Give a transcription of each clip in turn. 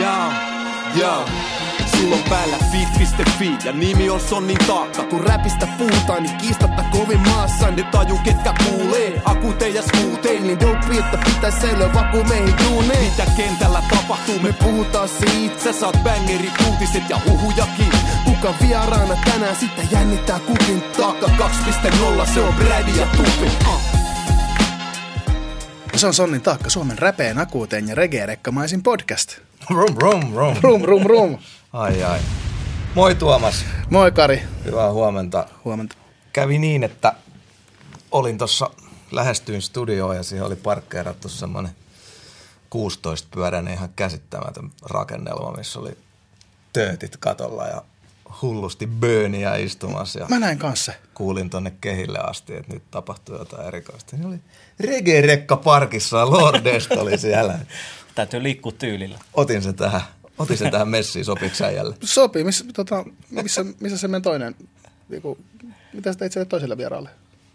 Jaa, jaa. Sulla on päällä fit.fi ja nimi on Sonnin taakka. Kun räpistä puhutaan, niin kiistatta kovin maassa. Ne taju ketkä kuulee, akute ja. Niin dope, että pitäis säilyä vaku meihin duuneen. Mitä kentällä tapahtuu, me puhutaan siitä. Sä saat bangerit, uutiset ja huhujakin. Kuka vieraana tänään, sitten jännittää kukin taakka 2.0. Se on Brady ja Tupi. Uh. Se on Sonnin taakka Suomen räpeen akuuteen ja reggae-rekkamaisin podcast. Rum, rum, rum. Rum, rum, rum. Ai, ai. Moi Tuomas. Moi Kari. Hyvää huomenta. Huomenta. Kävi niin, että olin tuossa, lähestyin studioon ja siihen oli parkkeerattu semmoinen 16-pyöräinen ihan käsittämätön rakennelma, missä oli töötit katolla ja hullusti bööniä istumassa. Ja Mä näin kanssa. kuulin tonne kehille asti, että nyt tapahtui jotain erikoista. Niin oli reggae-rekka parkissa ja Lordest oli siellä. Täytyy liikkua tyylillä. Otin sen tähän, otin sen tähän messiin, sopiks äijälle? Sopii. Missä, tota, missä, missä se meidän toinen, niinku, mitä sä teit sille toiselle vieraalle?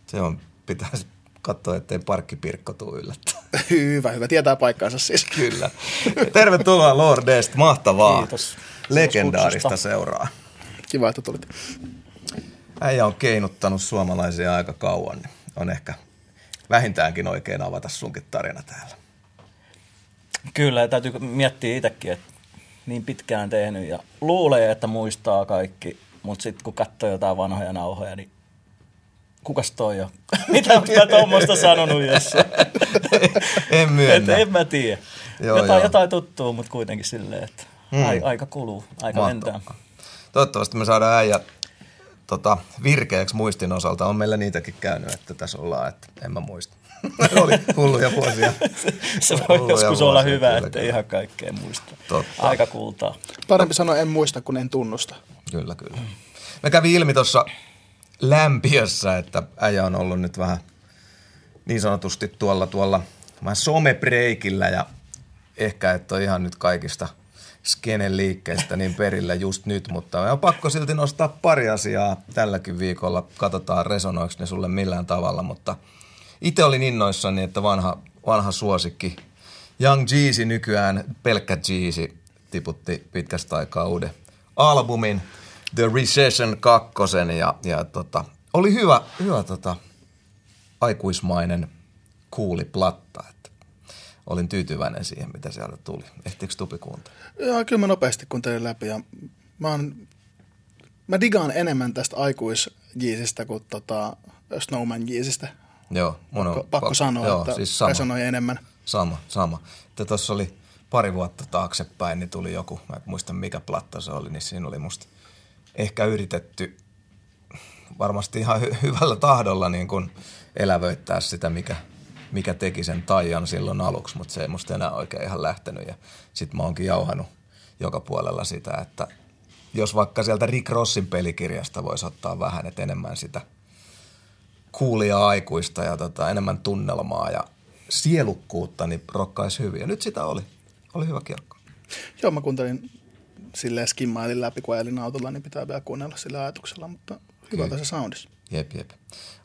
Se on, pitäisi katsoa, ettei parkkipirkko tuu yllättää. hyvä, hyvä. Tietää paikkaansa siis. Kyllä. Tervetuloa Lordest, mahtavaa. Kiitos. Legendaarista seuraa. Kiva, että tulit. Äijä on keinuttanut suomalaisia aika kauan, niin on ehkä vähintäänkin oikein avata sunkin tarina täällä. Kyllä, ja täytyy miettiä itsekin, että niin pitkään tehnyt ja luulee, että muistaa kaikki, mutta sitten kun katsoo jotain vanhoja nauhoja, niin kukas toi on? Mitä mä tuommoista sanonut jossain? en Et myönnä. en mä tiedä. Joo, jotain, joo. jotain tuttuu, mutta kuitenkin silleen, että Mm. ai, aika kuluu, aika Mahtavaa. lentää. Toivottavasti me saadaan äijä tota, virkeäksi muistin osalta. On meillä niitäkin käynyt, että tässä ollaan, että en mä muista. Oli hulluja vuosia. Se voi Hulluja joskus olla vuosia, hyvä, kyllä, että kyllä. ihan kaikkea muista. Totta. Aika kultaa. Parempi sanoa en muista, kun en tunnusta. Kyllä, kyllä. Me kävi ilmi tuossa lämpiössä, että äijä on ollut nyt vähän niin sanotusti tuolla, tuolla vähän somebreikillä ja ehkä et ole ihan nyt kaikista skenen liikkeistä niin perillä just nyt, mutta on pakko silti nostaa pari asiaa tälläkin viikolla. Katsotaan resonoiko ne sulle millään tavalla, mutta itse olin innoissani, että vanha, vanha suosikki Young Jeezy nykyään pelkkä Jeezy tiputti pitkästä aikaa uuden albumin The Recession 2 ja, ja tota, oli hyvä, hyvä tota, aikuismainen kuuli platta, että olin tyytyväinen siihen, mitä sieltä tuli. Ehtiikö Tupi kuuntelemaan? Joo, kyllä mä nopeasti kuuntelin läpi ja mä, oon, mä digaan enemmän tästä aikuis kuin tota Snowman Jeezistä. Joo, mun on Pakko, pakko sanoa, joo, että siis sama, resonoi enemmän. sama, sama. Tuossa oli pari vuotta taaksepäin, niin tuli joku, mä en muista mikä platta se oli, niin siinä oli musta ehkä yritetty varmasti ihan hy- hyvällä tahdolla niin kuin elävöittää sitä, mikä, mikä teki sen taian silloin aluksi, mutta se ei musta enää oikein ihan lähtenyt. Ja sit mä oonkin jauhanut joka puolella sitä, että jos vaikka sieltä Rick Rossin pelikirjasta voisi ottaa vähän, että enemmän sitä kuulia aikuista ja tota, enemmän tunnelmaa ja sielukkuutta, niin rokkaisi hyvin. Ja nyt sitä oli. Oli hyvä kiekko. Joo, mä kuuntelin silleen skimmailin läpi, kun ajelin autolla, niin pitää vielä kuunnella sillä ajatuksella, mutta hyvältä se soundis. Jep, jep.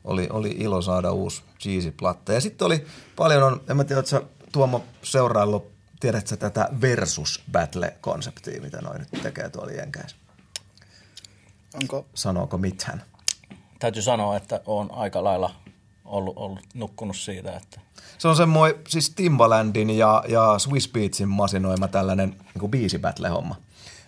Oli, oli ilo saada uusi Jeezy-platta. Ja sitten oli paljon, on, en mä tiedä, sä, Tuomo seuraillut, tiedätkö sä tätä versus battle-konseptia, mitä noin nyt tekee tuolla Jenkäis? Onko, Sanooko mitään? Täytyy sanoa, että on aika lailla ollut, ollut nukkunut siitä, että Se on semmoinen siis Timbalandin ja, ja Swiss Beatsin masinoima tällainen niin kuin biisi battle-homma,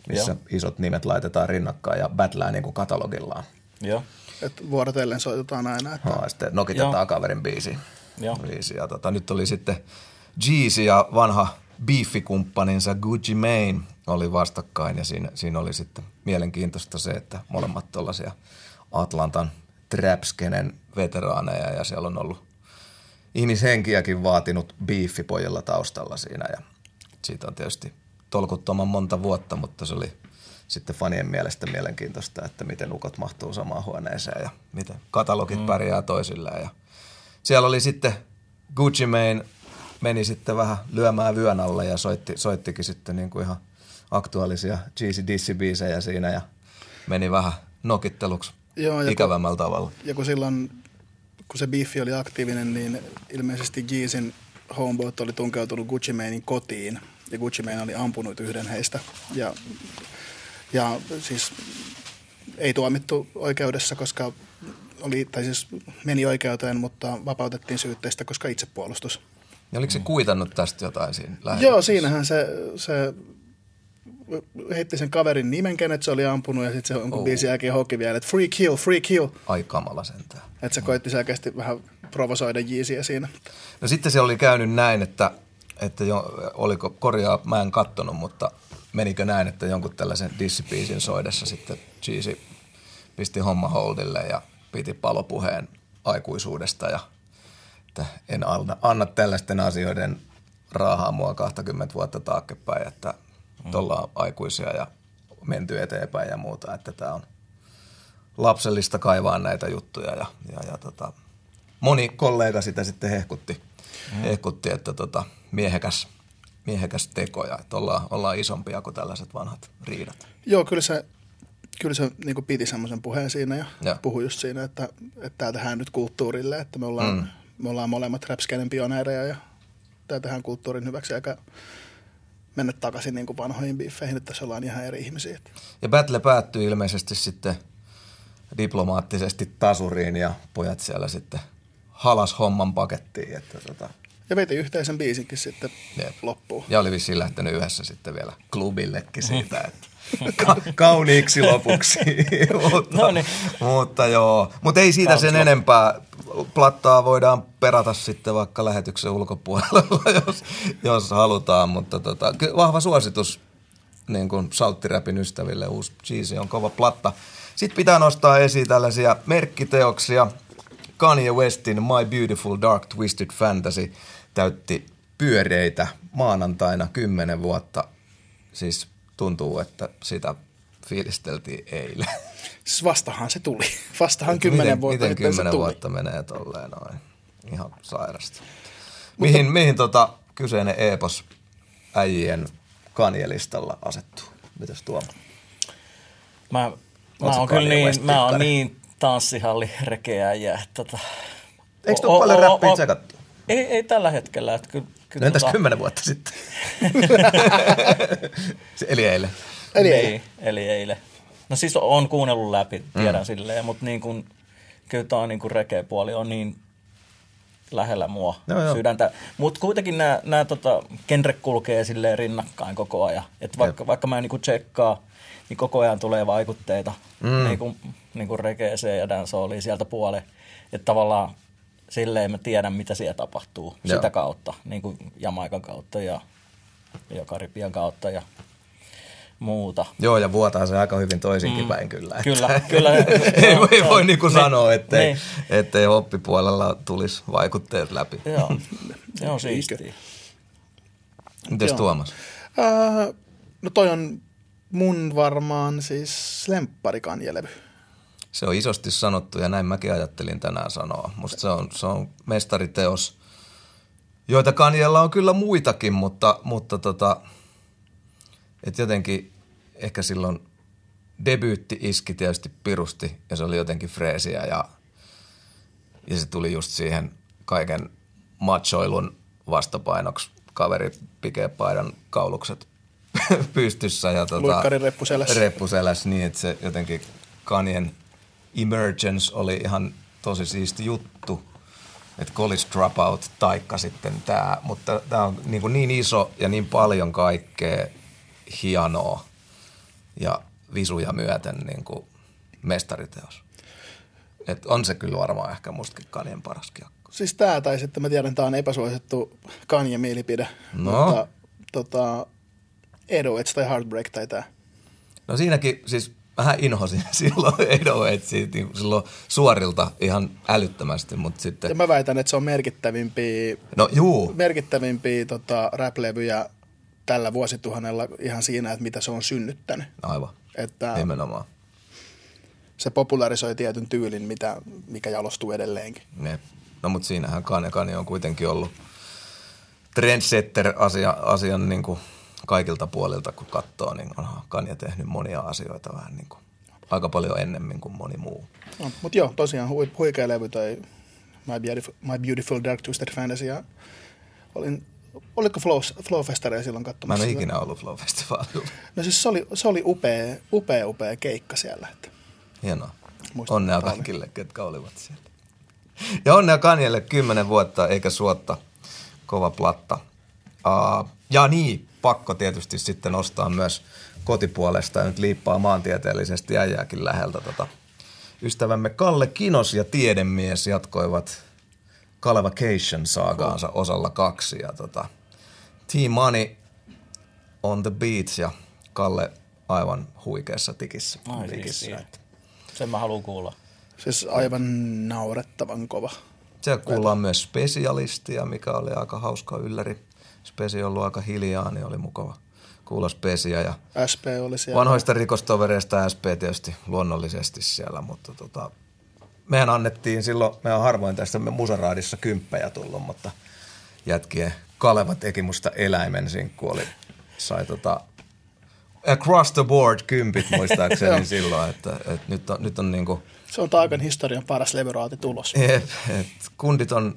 missä Joo. isot nimet laitetaan rinnakkain ja battlää niin kuin katalogillaan. joo, että vuorotellen soitetaan aina, että No, sitten nokitetaan Joo. kaverin biisi. Joo. biisi. Ja tota, nyt oli sitten Jeezy ja vanha beefikumppaninsa Gucci Mane oli vastakkain ja siinä, siinä oli sitten mielenkiintoista se, että molemmat tuollaisia Atlantan trapskenen veteraaneja ja siellä on ollut ihmishenkiäkin vaatinut biifi pojilla taustalla siinä ja siitä on tietysti tolkuttoman monta vuotta, mutta se oli sitten fanien mielestä mielenkiintoista, että miten ukot mahtuu samaan huoneeseen ja miten katalogit mm. pärjää toisilleen. Ja siellä oli sitten Gucci Mane meni sitten vähän lyömään vyön alle ja soitti, soittikin sitten niin kuin ihan aktuaalisia Dissi-biisejä siinä ja meni vähän nokitteluksi Joo, ja kun- ikävämmällä tavalla. Ja kun silloin, kun se Biffi oli aktiivinen, niin ilmeisesti Jeezin homeboat oli tunkeutunut Gucci Manein kotiin ja Gucci Mane oli ampunut yhden heistä. Ja, ja siis ei tuomittu oikeudessa, koska oli, tai siis meni oikeuteen, mutta vapautettiin syytteistä, koska itsepuolustus. Ja oliko se kuitannut tästä jotain siinä Joo, siinähän se, se heitti sen kaverin nimen, kenet se oli ampunut, ja sitten se jonkun oh. biisin jälkeen hoki vielä, että free kill, free kill. Ai kamala sentään. Että se koitti selkeästi vähän provosoida Jeezyä siinä. No sitten se oli käynyt näin, että, että jo, oliko, korjaa, mä en kattonut, mutta menikö näin, että jonkun tällaisen dissipiisin soidessa sitten Jeezy pisti homma holdille ja piti palopuheen aikuisuudesta ja että en anna, anna tällaisten asioiden raahaa mua 20 vuotta taaksepäin, että mm. ollaan aikuisia ja menty eteenpäin ja muuta, että tämä on lapsellista kaivaa näitä juttuja ja, ja, ja tota, moni kollega sitä sitten hehkutti, mm. hehkutti että tota, miehekäs, miehekäs teko ja että ollaan, ollaan isompia kuin tällaiset vanhat riidat. Joo, kyllä se, kyllä se niin piti semmoisen puheen siinä ja, ja. puhui just siinä, että, että tämä tehdään nyt kulttuurille, että me ollaan, mm. Me ollaan molemmat rapskenen pioneereja ja tämä tehdään kulttuurin hyväksi eikä mennä takaisin niin kuin vanhoihin biffeihin, että tässä ollaan ihan eri ihmisiä. Ja battle päättyi ilmeisesti sitten diplomaattisesti tasuriin ja pojat siellä sitten halas homman pakettiin. Että tota. Ja veti yhteisen biisinkin sitten Jep. loppuun. Ja oli vissiin lähtenyt yhdessä sitten vielä klubillekin siitä, että ka- kauniiksi lopuksi. mutta, no niin. mutta joo, mutta ei siitä sen enempää. Plattaa voidaan perata sitten vaikka lähetyksen ulkopuolella, jos, jos halutaan, mutta tota, vahva suositus niin kuin salttiräpin ystäville. Uusi cheese on kova platta. Sitten pitää nostaa esiin tällaisia merkkiteoksia. Kanye Westin My Beautiful Dark Twisted Fantasy täytti pyöreitä maanantaina kymmenen vuotta. Siis tuntuu, että sitä fiilisteltiin eilen. Siis vastahan se tuli. Vastahan kymmenen vuotta. Miten kymmenen vuotta menee tolleen noin. Ihan sairasta. Mutta, mihin, mihin tota kyseinen epos äijien kanjelistalla asettuu? Mitäs tuo? Mä, mä oon kyllä niin, mä oon niin tanssihalli rekeäjä. Tota, Eikö tuo paljon räppiä tsekattu? Ei, ei tällä hetkellä. Että kyllä, kyllä no entäs tota... kymmenen vuotta sitten? eli eilen. Eli niin, eilen. Eli eilen. No siis on kuunnellut läpi, tiedän mm. silleen, mutta niin kuin, kyllä tämä niin rekeä-puoli on niin lähellä mua no, sydäntä. Mutta kuitenkin nämä, nämä tota, genre kulkee silleen rinnakkain koko ajan. Et vaikka, vaikka mä en niin tsekkaa, niin koko ajan tulee vaikutteita mm. niin kuin, niin kuin rekeeseen ja dancehalliin sieltä puoleen. Että tavallaan silleen mä tiedän, mitä siellä tapahtuu Joo. sitä kautta, niin kuin Jamaikan kautta ja, ja Karibian kautta ja muuta. Joo, ja vuotaa se aika hyvin toisinkin mm. päin kyllä. Kyllä, kyllä. ei voi, ei voi niin kuin sanoa, ettei, niin. ettei oppipuolella tulisi vaikutteet läpi. Joo, se on siistiä. Mites Tuomas? Uh, no toi on mun varmaan siis lempparikanjelevy. Se on isosti sanottu ja näin mäkin ajattelin tänään sanoa. Musta se on, se on mestariteos, joita Kanjella on kyllä muitakin, mutta, mutta tota, et jotenkin ehkä silloin debyytti iski tietysti pirusti ja se oli jotenkin freesiä ja, ja se tuli just siihen kaiken machoilun vastapainoksi kaveri paidan kaulukset pystyssä ja tota, reppuselässä. reppuselässä niin, että se jotenkin Kanjen Emergence oli ihan tosi siisti juttu, että College Dropout taikka sitten tämä, mutta tämä on niin, niin iso ja niin paljon kaikkea hienoa ja visuja myöten niin kuin mestariteos. Et on se kyllä varmaan ehkä mustakin Kanjen paras kiekko. Siis tämä, tai sitten mä tiedän, tämä on epäsuosittu Kanye mielipide, no. mutta tota, Edo tai Heartbreak tai tämä. No siinäkin, siis vähän inhosin silloin Edo Edgeä niin silloin suorilta ihan älyttömästi, mutta sitten... Ja mä väitän, että se on merkittävimpiä, no, juu. merkittävimpiä tota, rap-levyjä tällä vuosituhannella ihan siinä, että mitä se on synnyttänyt. Aivan, että nimenomaan. Se popularisoi tietyn tyylin, mitä, mikä jalostuu edelleenkin. Ne. No mutta siinähän Kanye, Kanye on kuitenkin ollut trendsetter-asia, asian niin kuin kaikilta puolilta, kun katsoo, niin onhan Kanye tehnyt monia asioita vähän niin kuin aika paljon ennemmin kuin moni muu. No, mutta joo, tosiaan hui, huikea levy toi My Beautiful, My Beautiful Dark Twisted Fantasy ja olin oliko Flow, Flow Festaria silloin katsomassa? Mä en ole ikinä ollut Flow Festivalilla. No siis se oli, se oli upea, upea, upea keikka siellä. Että. Hienoa. Muistan, onnea kaikille, ketkä olivat siellä. Ja onnea Kanjelle kymmenen vuotta eikä suotta. Kova platta. Uh, ja niin, pakko tietysti sitten nostaa myös kotipuolesta ja nyt liippaa maantieteellisesti äijääkin läheltä. Tota. Ystävämme Kalle Kinos ja tiedemies jatkoivat Calvacation saagaansa osalla kaksi ja tota, Team Money on the beat ja Kalle aivan huikeassa tikissä. Ai, tikissä. Siis, Sen mä haluan kuulla. Siis aivan naurettavan kova. Se kuullaan myös spesialistia, mikä oli aika hauska ylläri. Spesi on ollut aika hiljaa, niin oli mukava kuulla Spesia. Ja SP oli siellä. Vanhoista rikostovereista SP tietysti luonnollisesti siellä, mutta tota, mehän annettiin silloin, me on harvoin tästä musaraadissa kymppejä tullut, mutta jätkien Kaleva teki musta eläimen sinkku oli, sai tota, across the board kympit muistaakseni silloin, että, että nyt on, nyt on niinku, Se on taikan historian paras levyraati tulos. Et, et, kundit on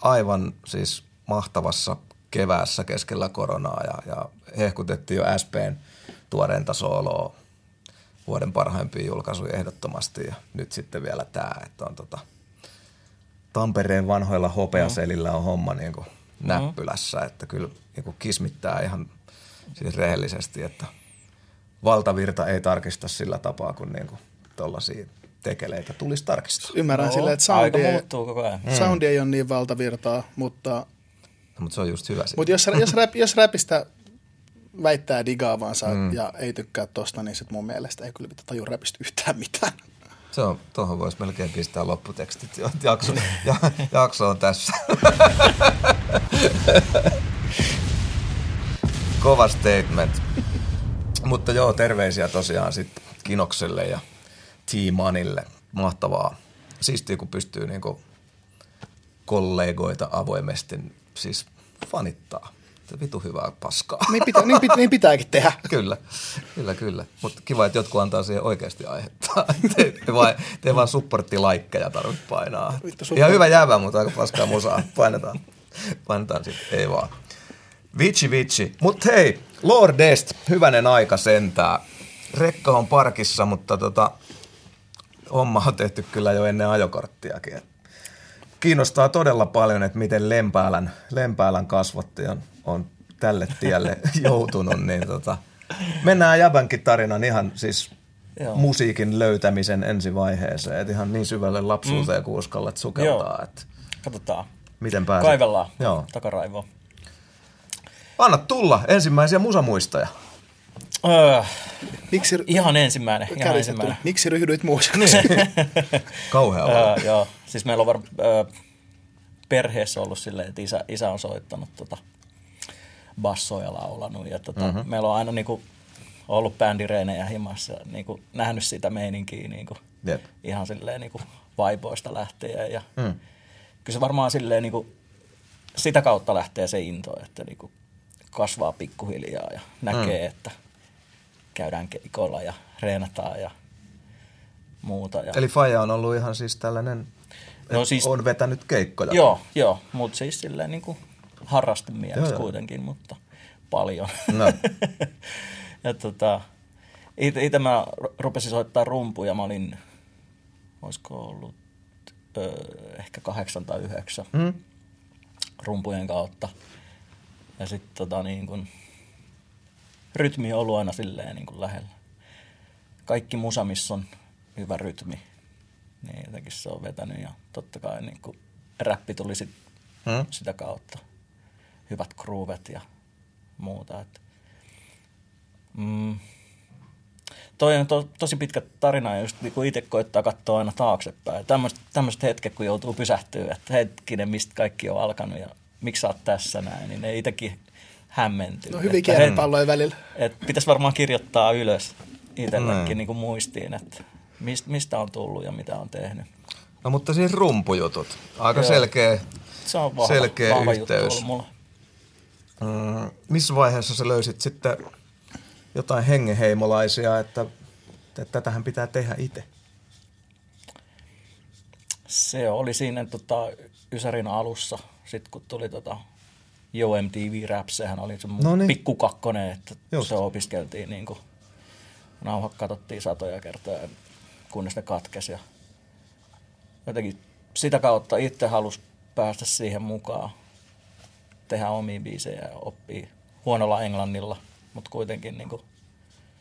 aivan siis mahtavassa keväässä keskellä koronaa ja, ja hehkutettiin jo SPn tuoreinta sooloa vuoden parhaimpia julkaisuja ehdottomasti ja nyt sitten vielä tämä, että on tota, Tampereen vanhoilla hopeaselillä on homma niin kuin näppylässä, että kyllä niin kuin kismittää ihan siis rehellisesti, että valtavirta ei tarkista sillä tapaa kuin, niin kuin tuollaisia tekeleitä tulisi tarkistaa. Ymmärrän no, silleen, että soundi ei, koko ajan. Mm. soundi ei ole niin valtavirtaa, mutta... No, mutta se on just hyvä. Mutta jos, jos, rap, jos räpistä väittää digaavansa mm. ja ei tykkää tosta, niin sit mun mielestä ei kyllä taju räpistä yhtään mitään. Se on, tuohon voisi melkein pistää lopputekstit. Jakso, ja, jakso on tässä. Kova statement. Mutta joo, terveisiä tosiaan sitten Kinokselle ja T-Manille. Mahtavaa. Siistiä, kun pystyy niinku kollegoita avoimesti siis fanittaa vitu hyvää paskaa. Niin, pitä, niin, pitä, niin pitääkin tehdä. kyllä, kyllä, kyllä. Mutta kiva, että jotkut antaa siihen oikeasti aihetta. te, te, vaan, te vaan supporttilaikkeja tarvitse painaa. Vittu, support... Ihan hyvä jäävä, mutta aika paskaa musaa. Painetaan, painetaan sitten, ei vaan. Vitsi, vitsi. Mutta hei, Lordest, hyvänen aika sentää. Rekka on parkissa, mutta tota, homma on tehty kyllä jo ennen ajokorttiakin. Kiinnostaa todella paljon, että miten Lempäälän, Lempäälän kasvatti on on tälle tielle joutunut, niin tota, mennään Jäbänkin tarinan ihan siis Joo. musiikin löytämisen ensivaiheeseen, että ihan niin syvälle lapsuuteen mm. uskallat sukeltaa. Että Katsotaan. Miten pääset? Kaivellaan Joo. takaraivoon. Anna tulla ensimmäisiä musamuistoja. Öö, Miksi, ihan ensimmäinen. Ihan ensimmäinen. Miksi ryhdyit muusiksi? Kauhea öö, Joo, siis meillä on var, öö, perheessä ollut silleen, että isä, isä on soittanut tota, bassoja laulanut. Ja tota, mm-hmm. Meillä on aina niinku, ollut bändireinejä himassa ja niinku, nähnyt sitä meininkiä niinku, yep. ihan silleen niinku, vaipoista lähtien. Ja mm. Kyllä se varmaan silleen niinku, sitä kautta lähtee se into, että niinku, kasvaa pikkuhiljaa ja näkee, mm. että käydään keikoilla ja reenataan ja muuta. Ja... Eli Faja on ollut ihan siis tällainen, no siis, on vetänyt keikkoja. Joo, joo mutta siis silleen niin kuin harrastemielessä kuitenkin, mutta paljon. No. ja tota, itse mä rupesin soittaa rumpuja, mä olin, olisiko ollut ö, ehkä kahdeksan tai yhdeksän mm. rumpujen kautta. Ja sitten tota niin kun, rytmi on ollut aina silleen niin kuin lähellä. Kaikki musa, missä on hyvä rytmi, niin jotenkin se on vetänyt ja totta kai niin kuin räppi tuli sit hmm? sitä kautta hyvät groovet ja muuta. Et, mm, toi on to, tosi pitkä tarina ja just niinku itse koittaa katsoa aina taaksepäin. Tämmöiset hetket, kun joutuu pysähtyä, että hetkinen, mistä kaikki on alkanut ja miksi sä oot tässä näin, niin ne itsekin hämmentyy. No hyvin kierrepalloja välillä. Et pitäisi varmaan kirjoittaa ylös itsellekin niin kuin muistiin, että mistä, mistä on tullut ja mitä on tehnyt. No mutta siis rumpujutut. Aika Joo. selkeä, Se on vahva, selkeä vahva yhteys. Mulla. Mm, missä vaiheessa sä löysit sitten jotain hengenheimolaisia, että, että tätähän pitää tehdä itse? Se oli siinä tota, Ysärin alussa, sitten kun tuli tota, Yo MTV Rap, sehän oli se no niin. pikkukakkonen, että Just. se opiskeltiin niin kuin, nauhat katsottiin satoja kertoja, kunnes ne katkesi. Ja jotenkin sitä kautta itse halusi päästä siihen mukaan, tehdä omia biisejä ja oppii huonolla englannilla, mutta kuitenkin niin kuin,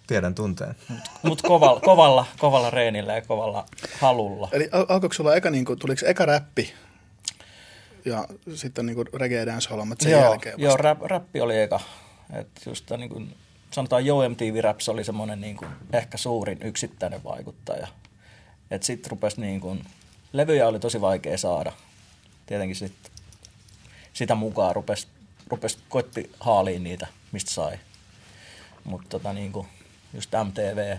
Tiedän tunteen. Mutta mut kovalla, kovalla, kovalla reenillä ja kovalla halulla. Eli al- alkoiko sulla eka, niin kuin, tuliko eka räppi ja sitten niin kuin reggae dance sen joo, jälkeen vasta? Joo, rap, rappi oli eka. Et just niin kuin, sanotaan Yo MTV Raps oli semmoinen niin kuin, ehkä suurin yksittäinen vaikuttaja. Et sit rupes niin kuin, levyjä oli tosi vaikea saada. Tietenkin sit, sitä mukaan rupes, rupes koitti haaliin niitä, mistä sai. Mutta tota, niin kuin, just MTV,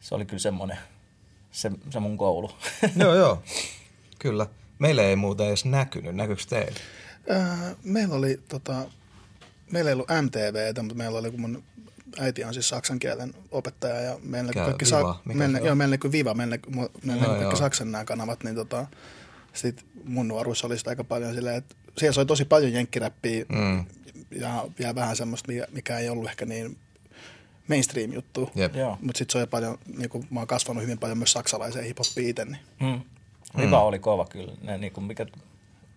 se oli kyllä semmoinen, se, se mun koulu. joo, joo, kyllä. Meillä ei muuta edes näkynyt. Näkyykö teille? Äh, meillä oli, tota, meillä ei ollut MTV, mutta meillä oli, kun mun äiti on siis saksan kielen opettaja ja meillä Käy, kaikki viva. Sa- meillä, joo, meillä kuin Viva, meillä, meillä no, kaikki saksan nämä kanavat, niin tota, sit mun nuoruus oli sitä aika paljon silleen, että siellä soi tosi paljon jenkkiräppiä mm. ja, ja vähän semmoista, mikä ei ollut ehkä niin mainstream-juttu. Mutta sitten se on paljon, niin kuin mä oon kasvanut hyvin paljon myös saksalaiseen hip-hopiin itse. Niin. Mm. Riva mm. oli kova kyllä. Ne, niin kuin mikä,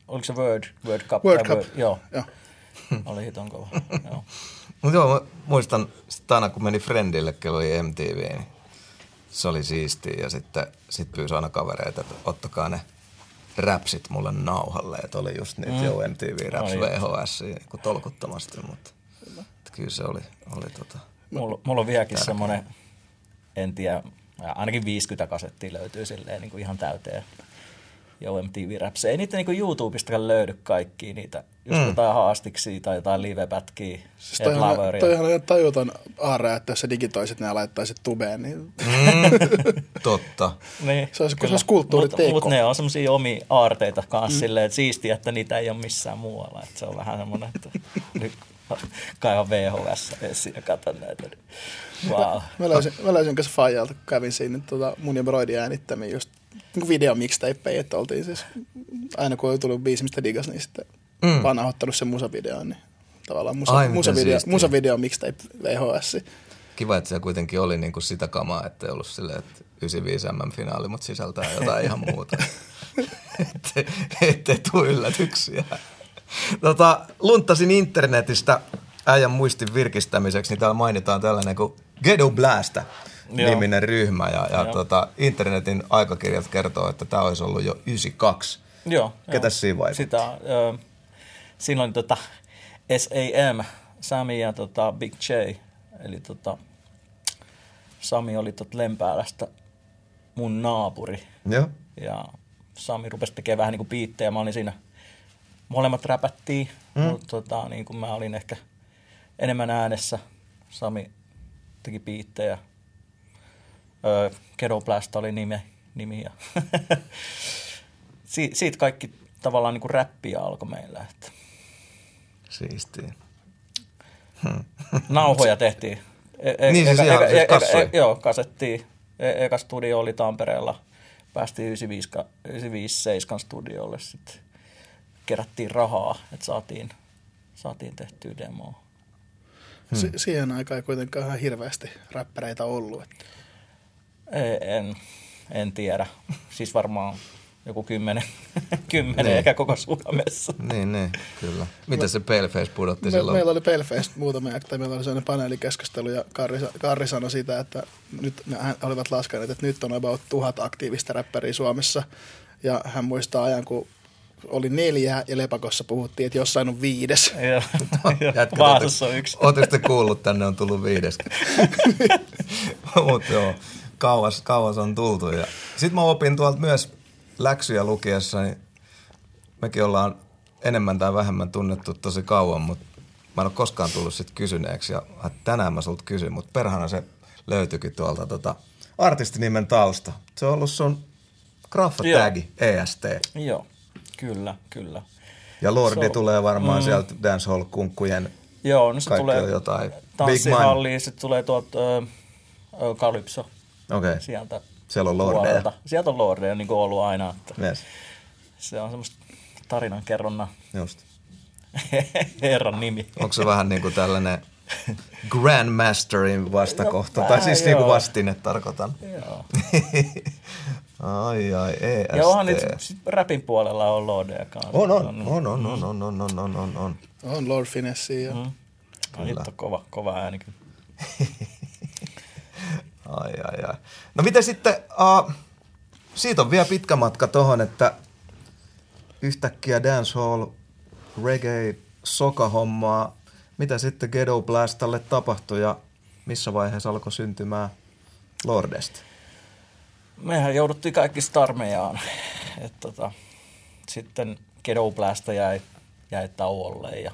oliko se Word, Word Cup? Word Cup, Word, joo. joo. oli hiton kova, joo. Mutta joo, mä muistan sitten aina kun meni Friendille, kello oli MTV, niin se oli siistiä. Ja sitten sit pyysi aina kavereita, että ottakaa ne räpsit mulle nauhalle. Että oli just niitä mm. jo MTV Raps VHS niin tolkuttomasti, mutta kyllä se oli, oli tota, Mulla, mulla on vieläkin semmoinen, en tiedä, ainakin 50 kasettia löytyy silleen niin kuin ihan täyteen. Jo MTV Raps. Ei niitä niin YouTubesta löydy kaikki niitä, just mm. jotain haastiksi tai jotain live-pätkiä. Siis toihan, toihan on ihan tajuton aare, että jos sä digitoisit ne ja laittaisit tubeen, niin... Mm. Totta. niin, se olisi, se olisi kulttuuriteikko. Mutta mut ne on semmoisia omia aarteita kanssa mm. silleen, että siistiä, että niitä ei ole missään muualla. Että se on vähän semmoinen, että nyt kaivan VHS esiin ja katson näitä. Wow. Mä, löysin, mä löysin kanssa Fajalta, kun kävin siinä tota mun ja Broidin äänittämiä just niin video mixtapejä, että oltiin siis aina kun oli tullut biisi, mistä digas, niin sitten mm. vaan ottanut sen musavideon, niin tavallaan musa, Ai, musavideo, musavideo mixtape VHS. Kiva, että se kuitenkin oli niin kuin sitä kamaa, että ei ollut silleen, että 95 M-finaali, mutta sisältää jotain ihan muuta. ettei, ettei tule yllätyksiä tota, luntasin internetistä äijän muistin virkistämiseksi, niin täällä mainitaan tällainen kuin Ghetto Blasta niminen ryhmä. Ja, ja tota, internetin aikakirjat kertoo, että tämä olisi ollut jo 92. Joo. Ketä siinä vaikutti? Sitä, äh, siinä oli tota SAM, Sami ja tota Big J. Eli tota, Sami oli tot Lempäälästä mun naapuri. Joo. Ja Sami rupesi tekemään vähän niin kuin biittejä. Mä olin siinä – molemmat räpättiin, mm. mutta tota, niin kuin mä olin ehkä enemmän äänessä. Sami teki biittejä. Öö, Kedoblast oli nimi, nimi ja si- siitä kaikki tavallaan niin kuin räppiä alkoi meillä. Että. Siistiä. Nauhoja tehtiin. E- e- niin, siis eka, siis eka, eka, e- joo, kasettiin. E- eka studio oli Tampereella. Päästiin 95, 95 7 studiolle sitten kerättiin rahaa, että saatiin, saatiin tehtyä demoa. Hmm. Si- siihen aikaan ei kuitenkaan ihan hirveästi räppäreitä ollut. Että. En, en tiedä. Siis varmaan joku kymmenen, kymmenen niin. eikä koko Suomessa. Niin, niin, kyllä. Mitä se Paleface pudotti Me, silloin? Meillä oli Paleface muutamia, tai meillä oli sellainen paneelikeskustelu, ja Karri, Karri sanoi sitä, että nyt ne olivat laskeneet, että nyt on about tuhat aktiivista räppäriä Suomessa, ja hän muistaa ajan, kun oli neljä ja Lepakossa puhuttiin, että jossain on viides. Vaasassa on yksi. Oletteko te kuullut, tänne on tullut viides? Mutta joo, kauas, kauas on tultu. Sitten mä opin tuolta myös läksyjä lukiessa, niin mekin ollaan enemmän tai vähemmän tunnettu tosi kauan, mutta mä en ole koskaan tullut sitten kysyneeksi. Ja tänään mä sulta kysyn, mutta perhana se löytyikin tuolta tota, artistinimen tausta. Se on ollut sun graffa-tagi, EST. Joo. Kyllä, kyllä. Ja Lordi so, tulee varmaan mm, sieltä dancehall-kunkkujen Joo, no se tulee jotain. tanssihalliin, se tulee tuolta uh, Calypso. Okei. Okay. Sieltä Siellä on lordeja. Sieltä on lordeja, niin kuin ollut aina. Että yes. Se on semmoista tarinan kerronna Just. Herran nimi. Onko se vähän niin kuin tällainen Grandmasterin vastakohta, no, tai siis niin kuin vastine tarkoitan. Joo. ai ai, EST. Ja onhan nyt sit rapin puolella on Lordea kanssa. On, on, on, on, on, on, on, on, on, on, on. On Lord Finesse ja... Mm. Hitto, kova, kova ääni kyllä. ai ai ai. No miten sitten, uh, siitä on vielä pitkä matka tohon, että yhtäkkiä dancehall, reggae, soka-hommaa mitä sitten Ghetto Blastalle tapahtui ja missä vaiheessa alkoi syntymään Lordesta? Mehän jouduttiin kaikki starmejaan. Et tota, sitten Ghetto Blasta jäi, jäi tauolle ja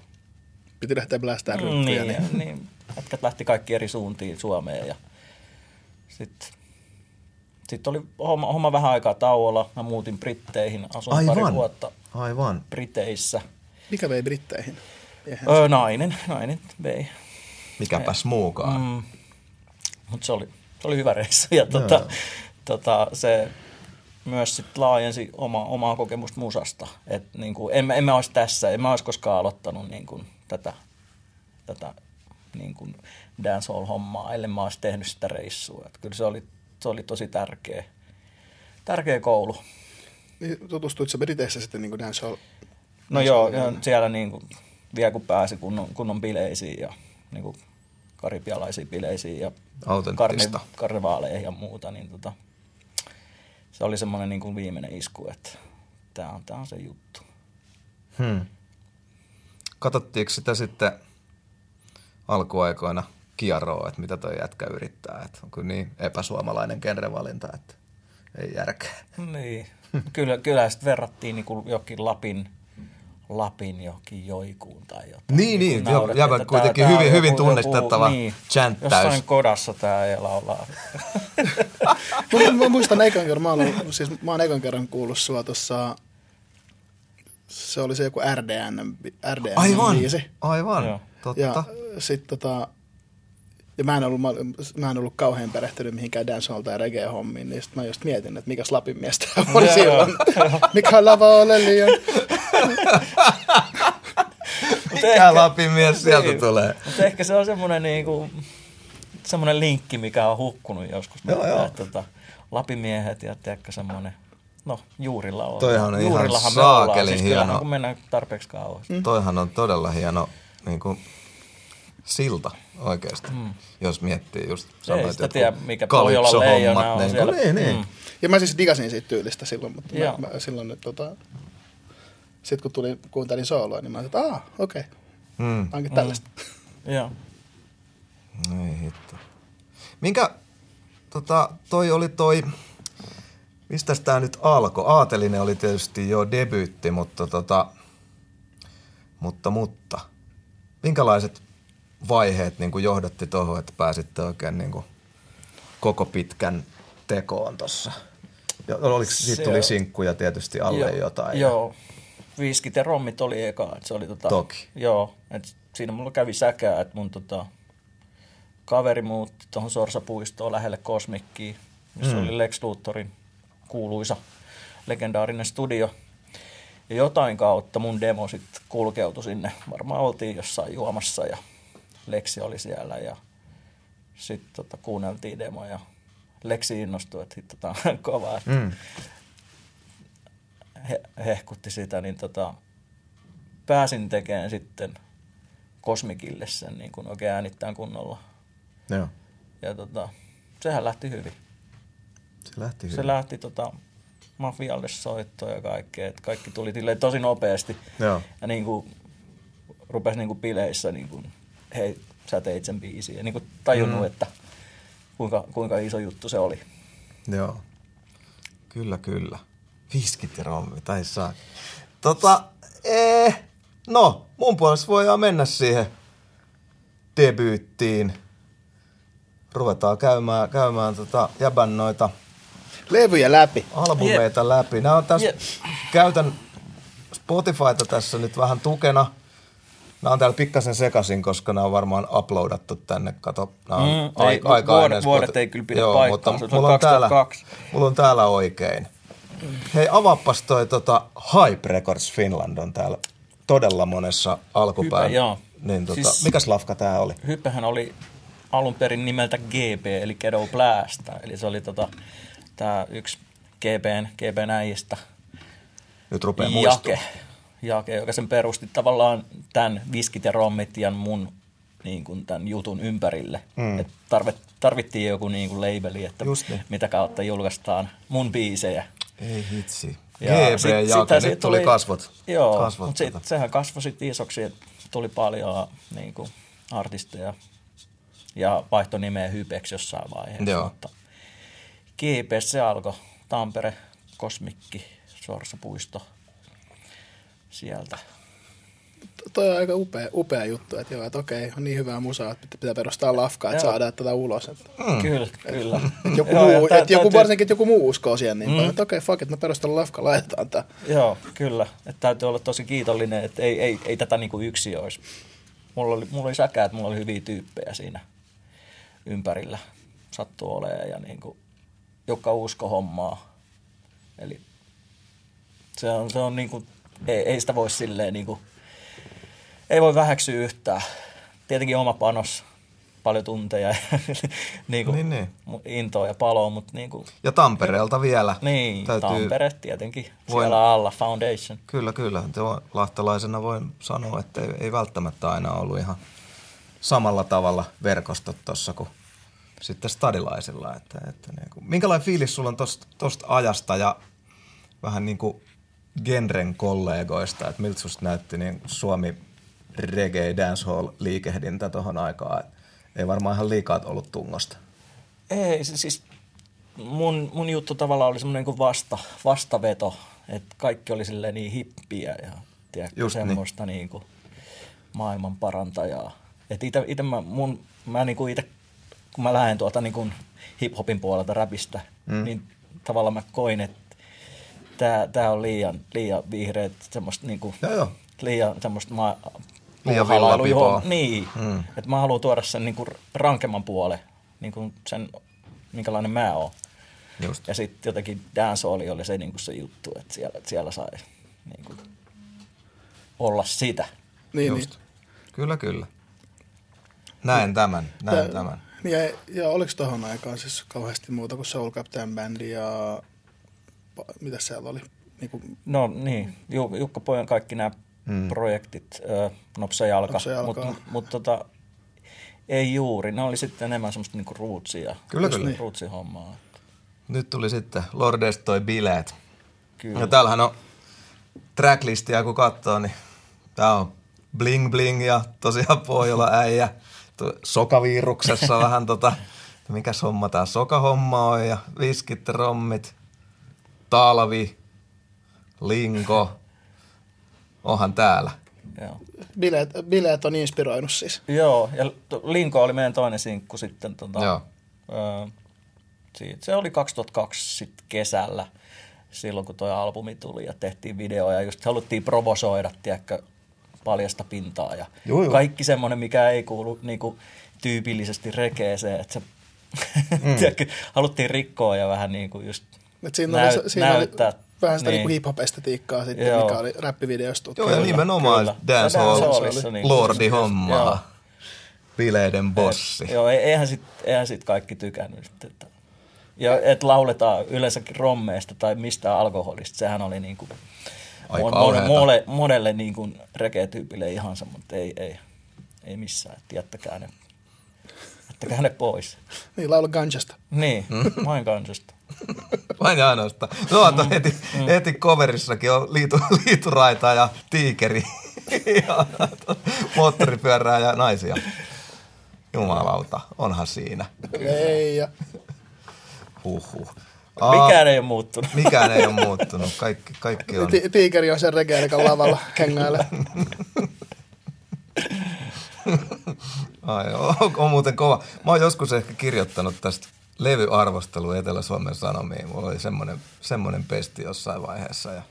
Piti lähteä blastaan mm, niin, niin. niin. Jätkät lähti kaikki eri suuntiin Suomeen ja sitten sitten oli homma, homma vähän aikaa tauolla. Mä muutin Britteihin, asuin Aivan. pari vuotta Aivan. Briteissä. Mikä vei Britteihin? Öö, nainen, nainen vei. Mikäpäs muukaan. Mm. Mutta se oli, se oli hyvä reissu ja tota, tota, se myös sit laajensi oma, omaa kokemusta musasta. Et niin kuin, en, en mä olisi tässä, en mä olisi koskaan aloittanut niin kuin, tätä, tätä niin kuin dancehall-hommaa, ellei mä olisi tehnyt sitä reissua. Et kyllä se oli, se oli tosi tärkeä, tärkeä koulu. Niin, tutustuit sä Briteissä sitten niin kuin dancehall? No joo, siellä niin kuin, vielä kun pääsi kunnon, kunnon bileisiin ja niin kuin karibialaisiin bileisiin ja karne, karnevaaleihin ja muuta, niin tota, se oli semmoinen niin kuin viimeinen isku, että tämä on, tämä on se juttu. Hmm. Katsottiinko sitä sitten alkuaikoina kierroa, että mitä toi jätkä yrittää, että on kyllä niin epäsuomalainen genrevalinta, että ei järkeä. Niin, kyllä, kyllä sitten verrattiin niin kuin jokin Lapin Lapin johonkin joikuun tai jotain. Niin, niin, niin jo, ja kuitenkin tää, hyvin, hyvin tunnistettava niin, chanttäys. Jossain kodassa tämä ei laulaa. mä, mä, muistan ekan kerran, mä, olen, siis mä oon ekan kerran kuullut sua tuossa, se oli se joku RDN, RDN aivan, biisi. Aivan, Joo. totta. Ja sit tota, ja mä en ollut, mä, mä en ollut kauhean perehtynyt mihinkään dancehall tai reggae-hommiin, niin sit mä just mietin, että mikä Lapin miestä oli silloin. mikä lava ole liian. Mikä Lapin mies sieltä niin, tulee. Mutta ehkä se on semmoinen niinku, semmoinen linkki, mikä on hukkunut joskus. Joo, joo. Että, tota, Lapimiehet ja tiedätkö semmoinen, no juurilla on. Toihan on ihan saakelin siis hieno. kun mennään tarpeeksi kauas. Mm. Toihan on todella hieno niin kuin, silta oikeasti, mm. jos miettii just sanoit, Ei sitä tiedä, mikä Pohjolan leijona on niin, siellä. Niin, niin. Mm. Ja mä siis digasin siitä tyylistä silloin, mutta mä, mä, silloin nyt tota, sitten kun tuli, kuuntelin sooloa, niin mä sanoin, että aah, okei, okay. mm. onkin tällaista. Mm. Joo. Ei hitto. Minkä, tota, toi oli toi, mistä tämä nyt alkoi? Aatelinen oli tietysti jo debyytti, mutta tota, mutta, mutta, minkälaiset vaiheet niin kuin johdatti tuohon, että pääsitte oikein niin kuin koko pitkän tekoon tuossa? Oliko, siitä tuli sinkkuja tietysti alle jo, jotain? Joo, viskit ja rommit oli eka. Että se oli tota, Toki. Joo, että siinä mulla kävi säkää, että mun tota, kaveri muutti tuohon Sorsapuistoon lähelle Kosmikkiin, missä mm. oli Lex Luthorin kuuluisa legendaarinen studio. Ja jotain kautta mun demo sitten kulkeutui sinne. Varmaan oltiin jossain juomassa ja Lexi oli siellä ja sitten tota, kuunneltiin demoja. Lexi innostui, että hitto, tämä on kova. Mm. He, hehkutti sitä, niin tota, pääsin tekemään sitten Kosmikille sen niin kun oikein äänittään kunnolla. Joo. Ja tota, sehän lähti hyvin. Se lähti hyvin. Se lähti tota, mafialle soittoa ja kaikkea. Että kaikki tuli tosi nopeasti. Joo. Ja niin kuin, rupesi niin kuin bileissä niin kuin hei, sä teit sen biisin. Ja niin kuin tajunnut, mm. että kuinka, kuinka iso juttu se oli. Joo. Kyllä, kyllä. Viskit ja rommi, tai saa. Tota, ee, no, mun puolesta voidaan mennä siihen debyyttiin. Ruvetaan käymään, käymään tota jäbän noita levyjä läpi. Albumeita yeah. läpi. Nämä on tässä, yeah. käytän Spotifyta tässä nyt vähän tukena – Nämä on täällä pikkasen sekasin, koska nämä on varmaan uploadattu tänne. Kato, nämä on mm, ai, ei, aika vuodet, vuodet ei kyllä pidä Joo, paikkaa. Mutta mulla on, täällä, mulla on täällä oikein. Hei, avappas toi tota, Hype Records Finland on täällä todella monessa alkupään. Hype, joo. Niin, tota, siis, mikäs lafka tämä oli? Hyppähän oli alun perin nimeltä GP, eli Ghetto Blast. Eli se oli tota, tämä yksi GPn, GPn äijistä. Nyt rupeaa Jake, Jake, joka sen perusti tavallaan tämän viskit ja rommit ja mun niin kuin tämän jutun ympärille. Mm. Et tarvit, tarvittiin joku niin kuin labeli, että niin. mitä kautta julkaistaan mun biisejä. Ei hitsi. Ja GP sit, nyt tuli kasvot. Joo, kasvot mutta sit, sehän kasvoi sitten isoksi, että tuli paljon niin kuin, artisteja ja vaihtoi nimeä Hypeksi jossain vaiheessa. Joo. Mutta GPS se alkoi, Tampere, Kosmikki, Sorsapuisto, sieltä. Toi on aika upea, upea juttu, että joo, että okei, on niin hyvää musaa, että pitää perustaa lafkaa, että saadaan tätä ulos. Että, mm. Kyllä, kyllä. Että joku, joo, muu, että joku varsinkin, että joku muu uskoo siihen niin mm. paljon, että okei, fuck it, mä perustan lafka, laitetaan tämä. Joo, kyllä. Että täytyy olla tosi kiitollinen, että ei, ei, ei tätä niinku yksi olisi. Mulla oli, mulla oli säkää, että mulla oli hyviä tyyppejä siinä ympärillä sattuu olemaan ja niin kuin, joka usko hommaa. Eli se on, se on niin kuin, ei, ei sitä voi silleen niin kuin, ei voi vähäksyä yhtään. Tietenkin oma panos, paljon tunteja, niin kuin niin, niin. intoa ja paloa, mutta niin kuin, Ja Tampereelta vielä. Niin, Täytyy... Tampere tietenkin, voin... siellä alla, Foundation. Kyllä, kyllä. Lahtelaisena voin sanoa, että ei, ei välttämättä aina ollut ihan samalla tavalla verkostot tuossa kuin sitten stadilaisilla. Että, että niin kuin, minkälainen fiilis sulla on tuosta ajasta ja vähän niin kuin genren kollegoista, että miltä susta näytti niin Suomi reggae dancehall liikehdintä tuohon aikaan? Et ei varmaan ihan liikaa ollut tungosta. Ei, siis mun, mun juttu tavallaan oli semmoinen kuin vasta, vastaveto, että kaikki oli silleen niin hippiä ja tiedätkö, Just niin. semmoista niin. niin kuin maailman parantajaa. Että ite, ite mä, mun, mä niin kuin ite kun mä lähden tuolta niin hip-hopin puolelta räpistä, mm. niin tavallaan mä koin, että tää, tää on liian, liian vihreät, semmoista niin kuin, joo, joo. liian semmoista ma- liian villapipoa. Niin, mm. että mä haluan tuoda sen niin kuin rankemman puolen, niin kuin sen, minkälainen mä oon. Just. Ja sitten jotenkin dancehall oli se, niin kuin se juttu, että siellä, siellä sai niin kuin, olla sitä. Niin, Just. niin. Kyllä, kyllä. Näen tämän, näen Tää, tämän. Ja, ja oliko tuohon aikaan siis kauheasti muuta kuin Soul Captain Bandi ja mitä siellä oli? Niin kuin... No niin, Jukka Pojan kaikki nämä hmm. projektit, Nopsa Jalka, mutta mut, tota, ei juuri. Ne oli sitten enemmän semmoista niinku rootsia, kyllä, kyllä. Niin. hommaa. Nyt tuli sitten Lordest toi bileet. Kyllä. Ja täällähän on tracklistia, kun katsoo, niin tää on bling bling ja tosiaan Pohjola äijä sokaviruksessa vähän tota, mikä homma tää sokahomma on ja viskit, rommit, talvi, linko, onhan täällä. Joo. Bileet, bileet on inspiroinut siis. Joo, ja Linko oli meidän toinen sinkku sitten. Tota, Joo. Ö, siitä. Se oli 2002 sit kesällä, silloin kun tuo albumi tuli ja tehtiin video ja just haluttiin provosoida, tiedätkö, paljasta pintaa ja joo, joo. kaikki semmoinen, mikä ei kuulu niin kuin, tyypillisesti rekeeseen, että se mm. tiedätkö, haluttiin rikkoa ja vähän niin kuin just Et siinä näyt, oli, siinä näyttää. Oli vähän sitä niin. niin hip-hop-estetiikkaa sitten, Joo. mikä oli räppivideosta. Joo, ja nimenomaan dancehall, lordi hommaa. Bileiden bossi. Et, joo, eihän sit, eihän sit kaikki tykännyt. Että, ja että lauletaan yleensäkin rommeista tai mistä alkoholista, sehän oli niin kuin Aika monelle, monelle niin kuin rekeetyypille ihan mutta ei, ei, ei missään, että jättäkää ne, jättäkää ne pois. Niin, laulu ganjasta. Niin, mm. vain ganjasta. Vain ja ainoastaan. No, mm. heti, mm. heti coverissakin on liitu, liituraita ja tiikeri ja moottoripyörää ja naisia. Jumalauta, onhan siinä. Ei ja. Huhhuh. Mikään ei ole muuttunut. Mikään ei ole muuttunut. Kaikki, kaikki on. Ti- tiikeri on sen rekeä, joka lavalla kengäilee. Ai, on, on muuten kova. Mä oon joskus ehkä kirjoittanut tästä levyarvostelu Etelä-Suomen Sanomiin. Mulla oli semmoinen, semmoinen pesti jossain vaiheessa ja,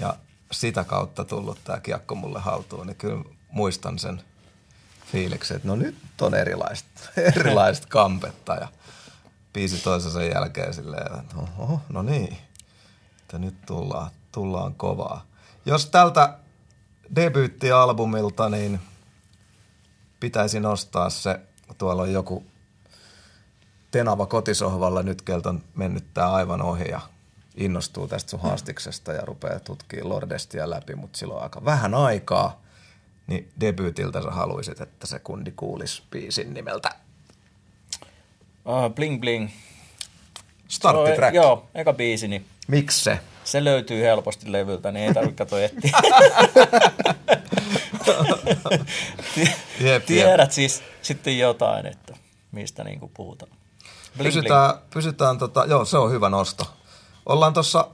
ja sitä kautta tullut tämä kiekko mulle haltuun, niin kyllä muistan sen fiiliksen, että no nyt on erilaista, erilaista kampetta ja biisi toisensa jälkeen silleen, että oho, no niin, että nyt tullaan, tullaan kovaa. Jos tältä debyyttialbumilta, niin pitäisi nostaa se, tuolla on joku Tenava kotisohvalla nyt keltä on mennyt tää aivan ohi ja innostuu tästä sun haastiksesta ja rupeaa tutkimaan Lordestia läpi, mutta silloin aika vähän aikaa, niin debyytiltä sä haluaisit, että se kundi kuulisi biisin nimeltä. Uh, bling Bling. Starttitrack. Joo, eka biisi, niin Miksi se? se löytyy helposti levyltä, niin ei tarvitse katsoa etsiä. Jep, Tiedät jep. siis sitten jotain, että mistä niinku puhutaan. Bling Pysytään, pysytään tota, joo se on hyvä nosto. Ollaan tuossa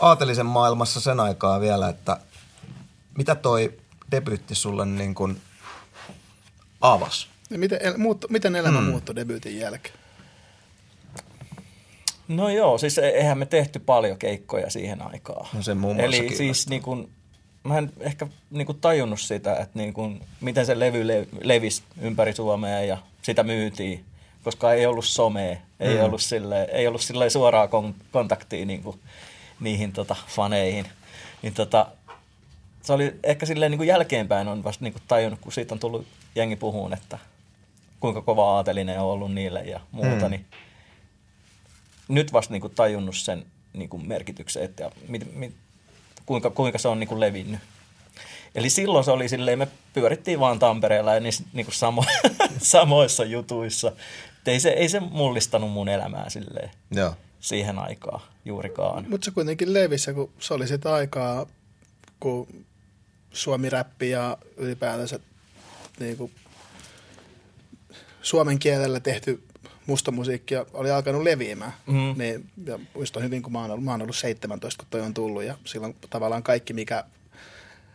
aatelisen maailmassa sen aikaa vielä, että mitä toi debyytti sulle niin kuin avas? Ja Miten, el- muuttu, miten elämä hmm. muuttui debyytin jälkeen? No joo, siis e- eihän me tehty paljon keikkoja siihen aikaan. No se muun muassa Eli kiinnostaa. siis niin kun, mä en ehkä niin kun tajunnut sitä, että niin kun, miten se levy le- levisi ympäri Suomea ja sitä myytiin, koska ei ollut somea, ei Mm. ollut, sille, ei ollut sille suoraa kon- kontaktia niin kun, niihin tota, faneihin. Niin tota, se oli ehkä silleen niin kuin jälkeenpäin on vasta niin kuin tajunnut, kun siitä on tullut jengi puhuun, että kuinka kova aatelinen on ollut niille ja muuta, Mm. niin nyt vasta niin kuin tajunnut sen niin kuin merkityksen, että mit, mit, kuinka, kuinka se on niin kuin levinnyt. Eli silloin se oli silleen, me pyörittiin vaan Tampereella ja niissä niin kuin samo, samoissa jutuissa. Et ei se, ei se mullistanut mun elämää silleen Joo. siihen aikaan juurikaan. Mutta se kuitenkin levisi, kun se oli sitä aikaa, kun suomi-räppi ja ylipäätänsä niin kuin suomen kielellä tehty musta musiikkia oli alkanut leviämään. Mhm. Niin, ja muistan hyvin, kun mä oon, ollut, mä oon ollut 17, kun toi on tullut ja silloin tavallaan kaikki, mikä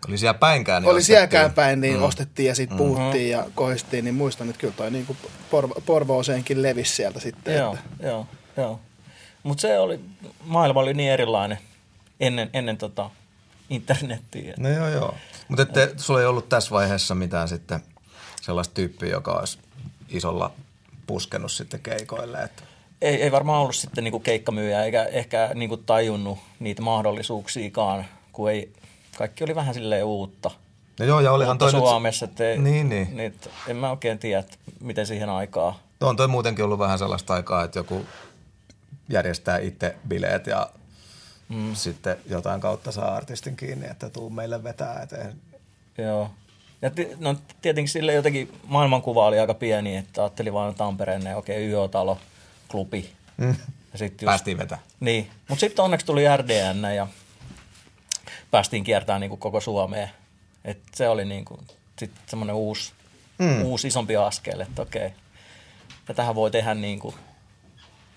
Oli siellä päinkään. niin oli ostettiin. sielläkään päin, niin mm. ostettiin ja sitten puhuttiin ja kohistiin, niin muistan, että kyllä toi niin kuin Porvo, Porvooseenkin levisi sieltä sitten. Joo, Että, joo, joo. Mutta se oli, maailma oli niin erilainen ennen, ennen tota internettiä. No joo, joo. Mutta sulla ei ollut tässä vaiheessa mitään sitten sellaista tyyppiä, joka olisi isolla puskenut sitten keikoille. Että. Ei, ei varmaan ollut sitten niinku keikkamyyjä eikä ehkä niinku tajunnut niitä mahdollisuuksiakaan, kun ei, kaikki oli vähän silleen uutta. No joo, ja olihan toi nyt, Suomessa, että ei, Niin, niin. niin, et en mä oikein tiedä, että miten siihen aikaan. No on toi muutenkin ollut vähän sellaista aikaa, että joku järjestää itse bileet ja mm. sitten jotain kautta saa artistin kiinni, että tuu meille vetää eteen. Joo. Ja ti- no, tietenkin sille jotenkin maailmankuva oli aika pieni, että ajattelin vaan Tampereen, okei, okay, YÖ-talo, klubi. Mm. Ja sit just, Päästiin vetää. Niin, mutta sitten onneksi tuli RDN ja päästiin kiertämään niin koko Suomeen. Et se oli niin kuin, sit semmoinen uusi, mm. uusi isompi askel, että okei, tätähän voi tehdä niin kuin,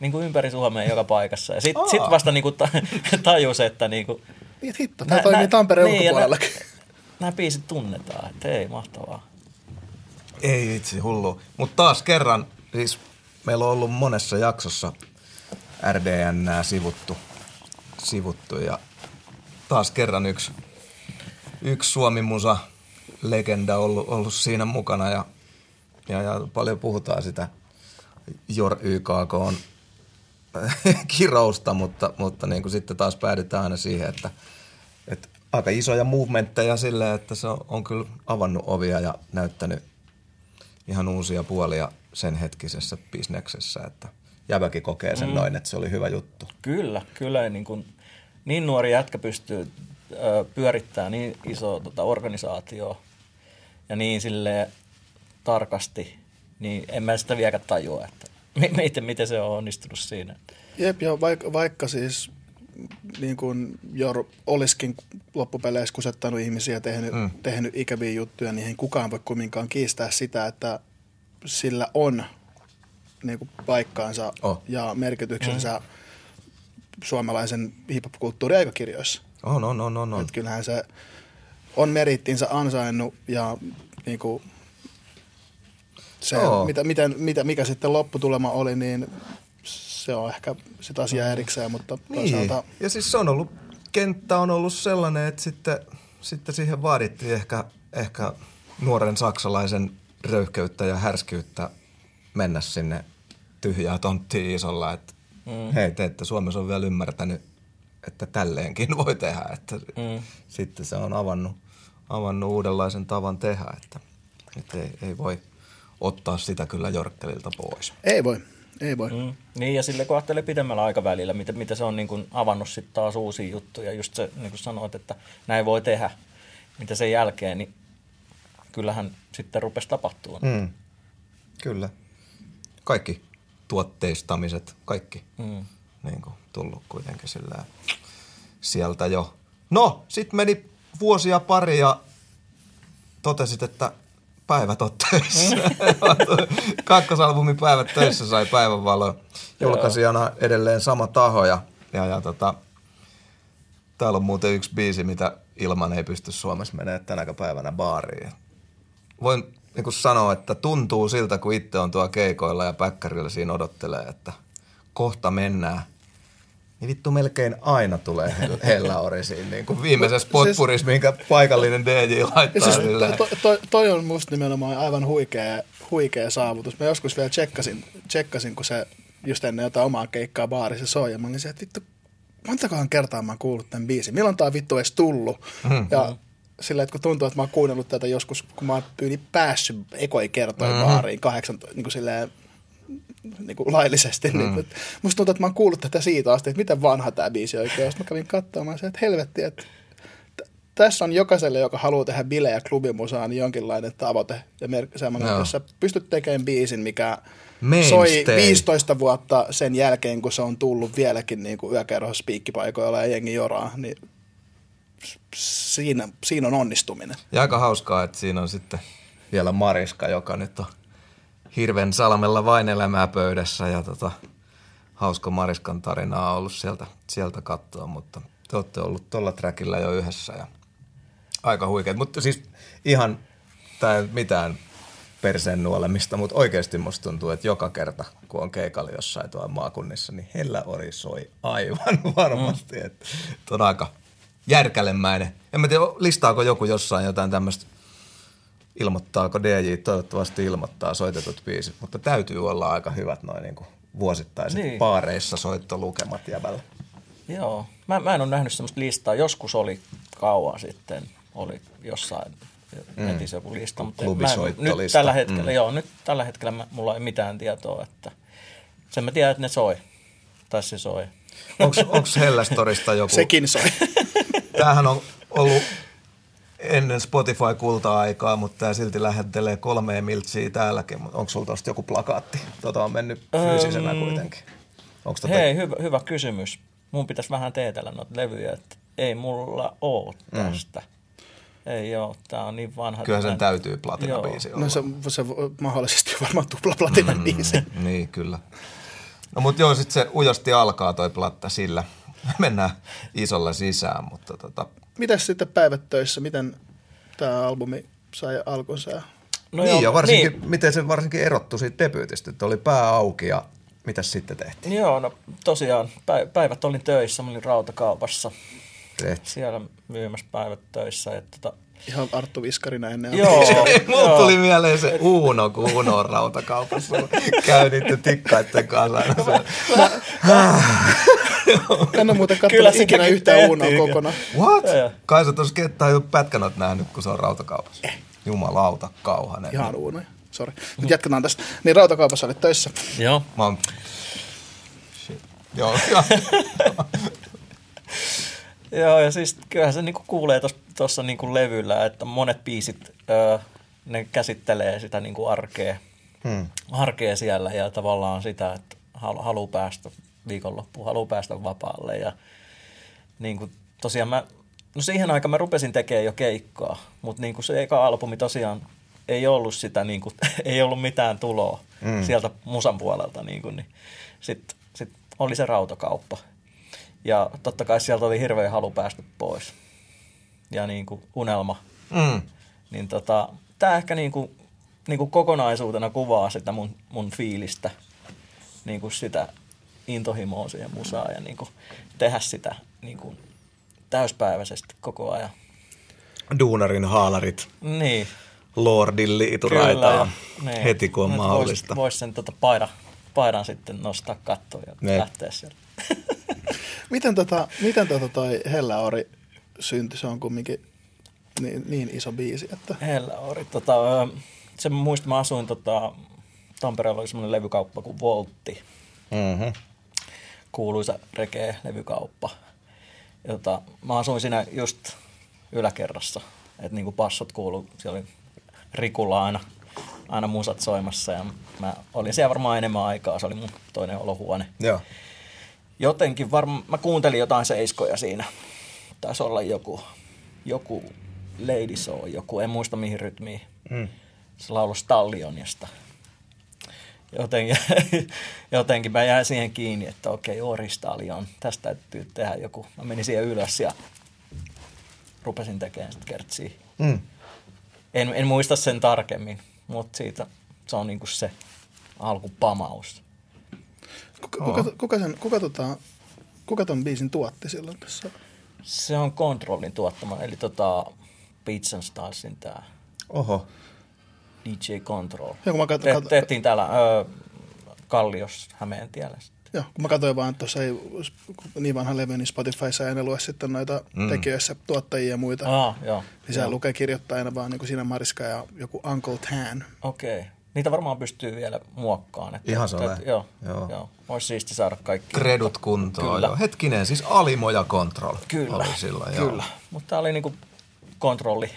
niin kuin ympäri Suomea joka paikassa. Ja sitten sit vasta niin kuin tajus, että niin kuin, niin, että hitto, tämä toimii Tampereen niin, ulkopuolellakin. Nämä biisit tunnetaan, että ei, mahtavaa. Ei vitsi, hullu. Mutta taas kerran, siis meillä on ollut monessa jaksossa RDN sivuttu, sivuttu ja taas kerran yksi, yksi Suomi-musa legenda ollut, ollut siinä mukana ja, ja, ja paljon puhutaan sitä Jor YKK on kirousta, mutta, mutta niin kuin sitten taas päädytään aina siihen, että, että aika isoja movementteja silleen, että se on, on kyllä avannut ovia ja näyttänyt ihan uusia puolia sen hetkisessä bisneksessä, että jäbäkin kokee sen mm. noin, että se oli hyvä juttu. Kyllä, kyllä. Niin, kuin, niin nuori jätkä pystyy ö, pyörittämään niin iso tota, organisaatio ja niin sille tarkasti, niin en mä sitä vieläkään tajua, että mi- miten, miten se on onnistunut siinä. Jep, ja vaikka, vaikka siis niin kuin Jor olisikin loppupeleissä kusettanut ihmisiä, tehnyt, mm. tehnyt ikäviä juttuja, niin ei kukaan voi kumminkaan kiistää sitä, että sillä on niin kuin paikkaansa Oh. ja merkityksensä mm. suomalaisen hip-hop-kulttuurin aikakirjoissa. On, on, on, on. on. Et kyllähän se on merittinsä ansainnut ja niin kuin se, Joo. mitä, miten, mitä, mikä sitten lopputulema oli, niin se on ehkä sitä asiaa erikseen, mutta toisaalta Niin. Ja siis se on ollut, kenttä on ollut sellainen, että sitten, sitten siihen vaadittiin ehkä, ehkä nuoren saksalaisen röyhkeyttä ja härskyyttä mennä sinne tyhjää tonttiin isolla, että mm. hei, te ette Suomessa on vielä ymmärtänyt, että tälleenkin voi tehdä, että mm. sitten se on avannut, avannut uudenlaisen tavan tehdä, että, että ei, ei voi ottaa sitä kyllä Jorkkelilta pois. Ei voi, ei voi. Mm. Niin ja sille kun ajattelee pidemmällä aikavälillä, mitä, mitä se on niin kuin avannut sitten taas uusia juttuja, just se niin kuin sanoit, että näin voi tehdä, mitä sen jälkeen, niin kyllähän sitten rupesi tapahtua. Mm. Kyllä. Kaikki tuotteistamiset, kaikki mm. niin kuin, tullut kuitenkin sillä sieltä jo. No, sitten meni vuosia pari ja totesit, että päivät on töissä. Kakkosalbumin päivät töissä sai päivänvaloa. Julkaisijana edelleen sama taho ja, ja, ja tota, täällä on muuten yksi biisi, mitä ilman ei pysty Suomessa menemään tänä päivänä baariin. Voin niin kuin sanoa, että tuntuu siltä, kun itse on tuo keikoilla ja päkkärillä siinä odottelee, että kohta mennään – niin vittu melkein aina tulee hella orisiin, niin kuin viimeisessä potpurissa, siis, minkä paikallinen DJ laittaa. Siis, to, to, toi on musta nimenomaan aivan huikea, huikea saavutus. Mä joskus vielä tsekkasin, tsekkasin kun se just ennen jotain omaa keikkaa baarissa soi, ja mä olin se, että vittu, montakohan kertaa mä oon kuullut tämän biisin. Milloin tää vittu edes tullut? Mm-hmm. Ja sillä, että kun tuntuu, että mä oon kuunnellut tätä joskus, kun mä oon yli päässyt ekoi kertoin mm-hmm. baariin kahdeksan, niin kuin silleen, niin kuin laillisesti. Mm. Niin, musta tuntuu, että mä oon kuullut tätä siitä asti, että miten vanha tämä biisi oikein. Sitten mä kävin katsomaan se, että helvetti, että tässä on jokaiselle, joka haluaa tehdä bile- ja klubimusaa, niin jonkinlainen tavoite ja mer- semmoinen, no. jossa pystyt tekemään biisin, mikä Mainstay. soi 15 vuotta sen jälkeen, kun se on tullut vieläkin niin kuin yökerhossa piikkipaikoilla ja jengi joraa, niin siinä, siinä on onnistuminen. Ja aika hauskaa, että siinä on sitten vielä Mariska, joka nyt on hirven salmella vain elämää pöydässä ja tota, hauska Mariskan tarinaa on ollut sieltä, sieltä katsoa, mutta te olette ollut tuolla trackillä jo yhdessä ja aika huikeet. Mutta siis ihan, tai mitään perseen nuolemista, mutta oikeasti musta tuntuu, että joka kerta, kun on keikalla jossain tuolla maakunnissa, niin Hellä Ori soi aivan varmasti. Mm. Että on aika järkälemäinen. En mä tiedä, listaako joku jossain jotain tämmöistä ilmoittaako DJ, toivottavasti ilmoittaa soitetut biisit, mutta täytyy olla aika hyvät noin niin kuin vuosittaiset niin. paareissa soittolukemat jäbällä. Joo, mä, mä en ole nähnyt sellaista listaa. Joskus oli kauan sitten, oli jossain mm. netissä joku lista, mutta mä en, nyt tällä hetkellä, mm. joo, nyt tällä hetkellä mä, mulla ei mitään tietoa, että sen mä tiedän, että ne soi, tai se soi. Onko Hellastorista joku? Sekin soi. Tämähän on ollut ennen Spotify-kulta-aikaa, mutta tämä silti lähettelee kolmeen miltsiä täälläkin. Onko sulla tuosta joku plakaatti? Tota on mennyt fyysisenä um, kuitenkin. Onko tota... Hei, hyvä, hyvä kysymys. Mun pitäisi vähän teetellä noita levyjä, että ei mulla ole mm. tästä. Mm. Ei joo, tää on niin vanha. Kyllä sen täytyy platina-biisi olla. No se, se mahdollisesti varmaan tupla platina-biisi. Mm, niin, kyllä. No mutta joo, sitten se ujosti alkaa toi platta sillä. Mennään isolla sisään, mutta tota, Mitäs sitten päivät töissä, miten tämä albumi sai alkunsa? No niin, joo, ja varsinkin, niin. miten se varsinkin erottui siitä debyytistä, että oli pää auki ja mitä sitten tehtiin? Joo, no tosiaan päivät olin töissä, mä olin rautakaupassa. Tehti. Siellä myymässä päivät töissä. Että tota... Ihan Arttu Viskarina ennen. Joo. Mulla tuli mieleen se Uuno, kun Uuno on rautakaupassa. Käyditte tikkaitten kanssa. En ole muuten katsonut ikinä yhtään Uunoa kokonaan. What? Kai sä tuossa kettaa jo pätkänät nähnyt, kun se on rautakaupassa. Eh. Jumalauta, kauhanen. Ihan Uuno, sori. Nyt jatketaan tästä. Niin rautakaupassa olit töissä. Joo. Mä oon... Shit. Joo. Joo, ja siis kyllähän se niinku kuulee tuossa niinku levyllä, että monet biisit, öö, ne käsittelee sitä niinku arkea, hmm. arkea siellä ja tavallaan sitä, että halu, haluaa päästä viikonloppuun, haluaa päästä vapaalle. Ja niin kuin, tosiaan mä, no siihen aikaan mä rupesin tekemään jo keikkaa, mutta niin kuin se eka albumi tosiaan ei ollut sitä, niin kuin, ei ollut mitään tuloa mm. sieltä musan puolelta. Niin kuin, niin sitten sit oli se rautakauppa. Ja totta kai sieltä oli hirveä halu päästä pois. Ja niin kuin unelma. Mm. Niin tota, tämä ehkä niin kuin, niin kuin kokonaisuutena kuvaa sitä mun, mun fiilistä. Niin kuin sitä, intohimoa siihen musaan ja niin kuin tehdä sitä niin kuin täyspäiväisesti koko ajan. Duunarin haalarit. Niin. Lordin liituraitaa niin. heti kun on Nyt mahdollista. Voisi vois sen tota paidan, paidan sitten nostaa kattoon ja ne. lähteä sieltä. miten tota, miten tota toi Hellaori syntyi? Se on kumminkin niin, niin iso biisi. Että... Ori, tota, se muista, mä asuin tota, Tampereella oli semmoinen levykauppa kuin Voltti. Mm-hmm. Kuuluisa reggae-levykauppa. Jota, mä asuin siinä just yläkerrassa, että niinku passot kuulu, siellä oli Rikulla aina, aina musat soimassa ja mä olin siellä varmaan enemmän aikaa, se oli mun toinen olohuone. Joo. Jotenkin varmaan, mä kuuntelin jotain seiskoja siinä. Taisi olla joku, joku Lady Show, joku, en muista mihin rytmiin. Mm. Se laulu Stallionista. Jotenkin, jotenkin mä jäin siihen kiinni, että okei, Ori Stallion, tästä täytyy tehdä joku. Mä menin siihen ylös ja rupesin tekemään sitten kertsiä. Mm. En, en muista sen tarkemmin, mutta siitä se on niinku se alkupamaus. Kuka, kuka, kuka, sen, kuka, tota, kuka ton biisin tuotti silloin tässä? Se on Controlin tuottama, eli tota Beats and Starsin tää. Oho. DJ Control. Joo, kun mä kat- Te- tehtiin täällä ö, Kallios Hämeentiellä. Joo, kun mä katsoin vaan, että tuossa ei niin vanha levy, niin Spotifyssa ei lue sitten noita mm. tekijöissä tuottajia ja muita. Ah, joo. Lisää joo. lukee kirjoittajana vaan niin kuin siinä Mariska ja joku Uncle Tan. Okei. Okay. Niitä varmaan pystyy vielä muokkaan. Että, Ihan se että, joo, joo. joo. Olisi siisti saada kaikki. Kredut kuntoon. Kyllä. Joo. Hetkinen, siis Alimoja Control Kyllä, oli. Joo. kyllä. Mutta tämä oli niinku kontrolli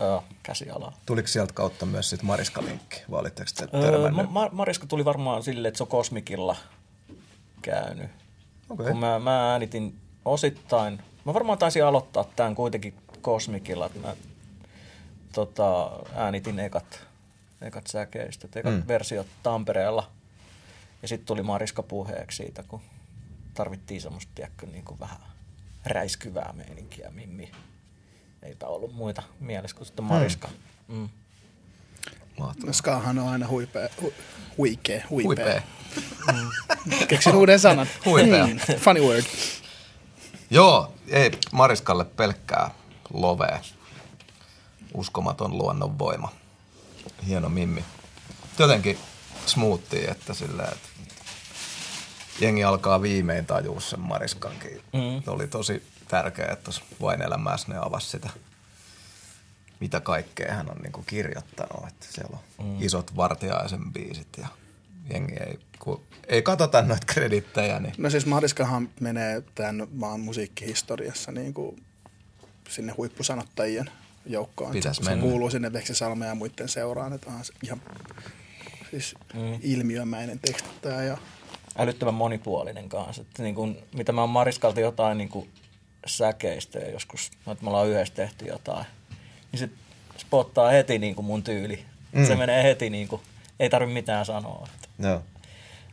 Joo, käsialaa. Tuliko sieltä kautta myös sit Mariska-linkki, vai olitteko te öö, Ma- Mariska tuli varmaan silleen, että se on Kosmikilla käynyt. Okay. Kun mä, mä äänitin osittain, mä varmaan taisin aloittaa tämän kuitenkin Kosmikilla, että mä tota, äänitin ekat, ekat säkeistöt, ekat mm. versiot Tampereella. Ja sitten tuli Mariska puheeksi siitä, kun tarvittiin semmoista, tiedätkö, niin kuin vähän räiskyvää meininkiä, Mimmi eipä ollut muita mielessä kuin sitten Mariska. Mm. Skahan on aina huipea, hu, huikea, huipea. huipea. Mm. Keksin uuden sanan. Huipea. Mm. Funny word. Joo, ei Mariskalle pelkkää lovea. Uskomaton luonnonvoima. Hieno mimmi. Jotenkin smoothie, että sillä, että jengi alkaa viimein tajua sen Mariskankin. Mm. Oli tosi tärkeää, että tuossa vain elämässä ne avasi sitä, mitä kaikkea hän on niin kuin kirjoittanut. Että siellä on mm. isot vartiaisen biisit ja jengi ei, kun ei katsota noita kredittejä. Niin. No siis Mariskahan menee tämän maan musiikkihistoriassa niin kuin sinne huippusanottajien joukkoon. Pitäisi se kuuluu sinne Veksi Salme ja muiden seuraan, että on ihan siis mm. ilmiömäinen tekstittäjä. Ja... Älyttömän monipuolinen kanssa. Että niin kuin, mitä mä oon Mariskalta jotain niin kuin säkeistä ja joskus, että me ollaan yhdessä tehty jotain, niin se spottaa heti niin kuin mun tyyli. Mm. Se menee heti niin kuin, ei tarvi mitään sanoa. Että, no.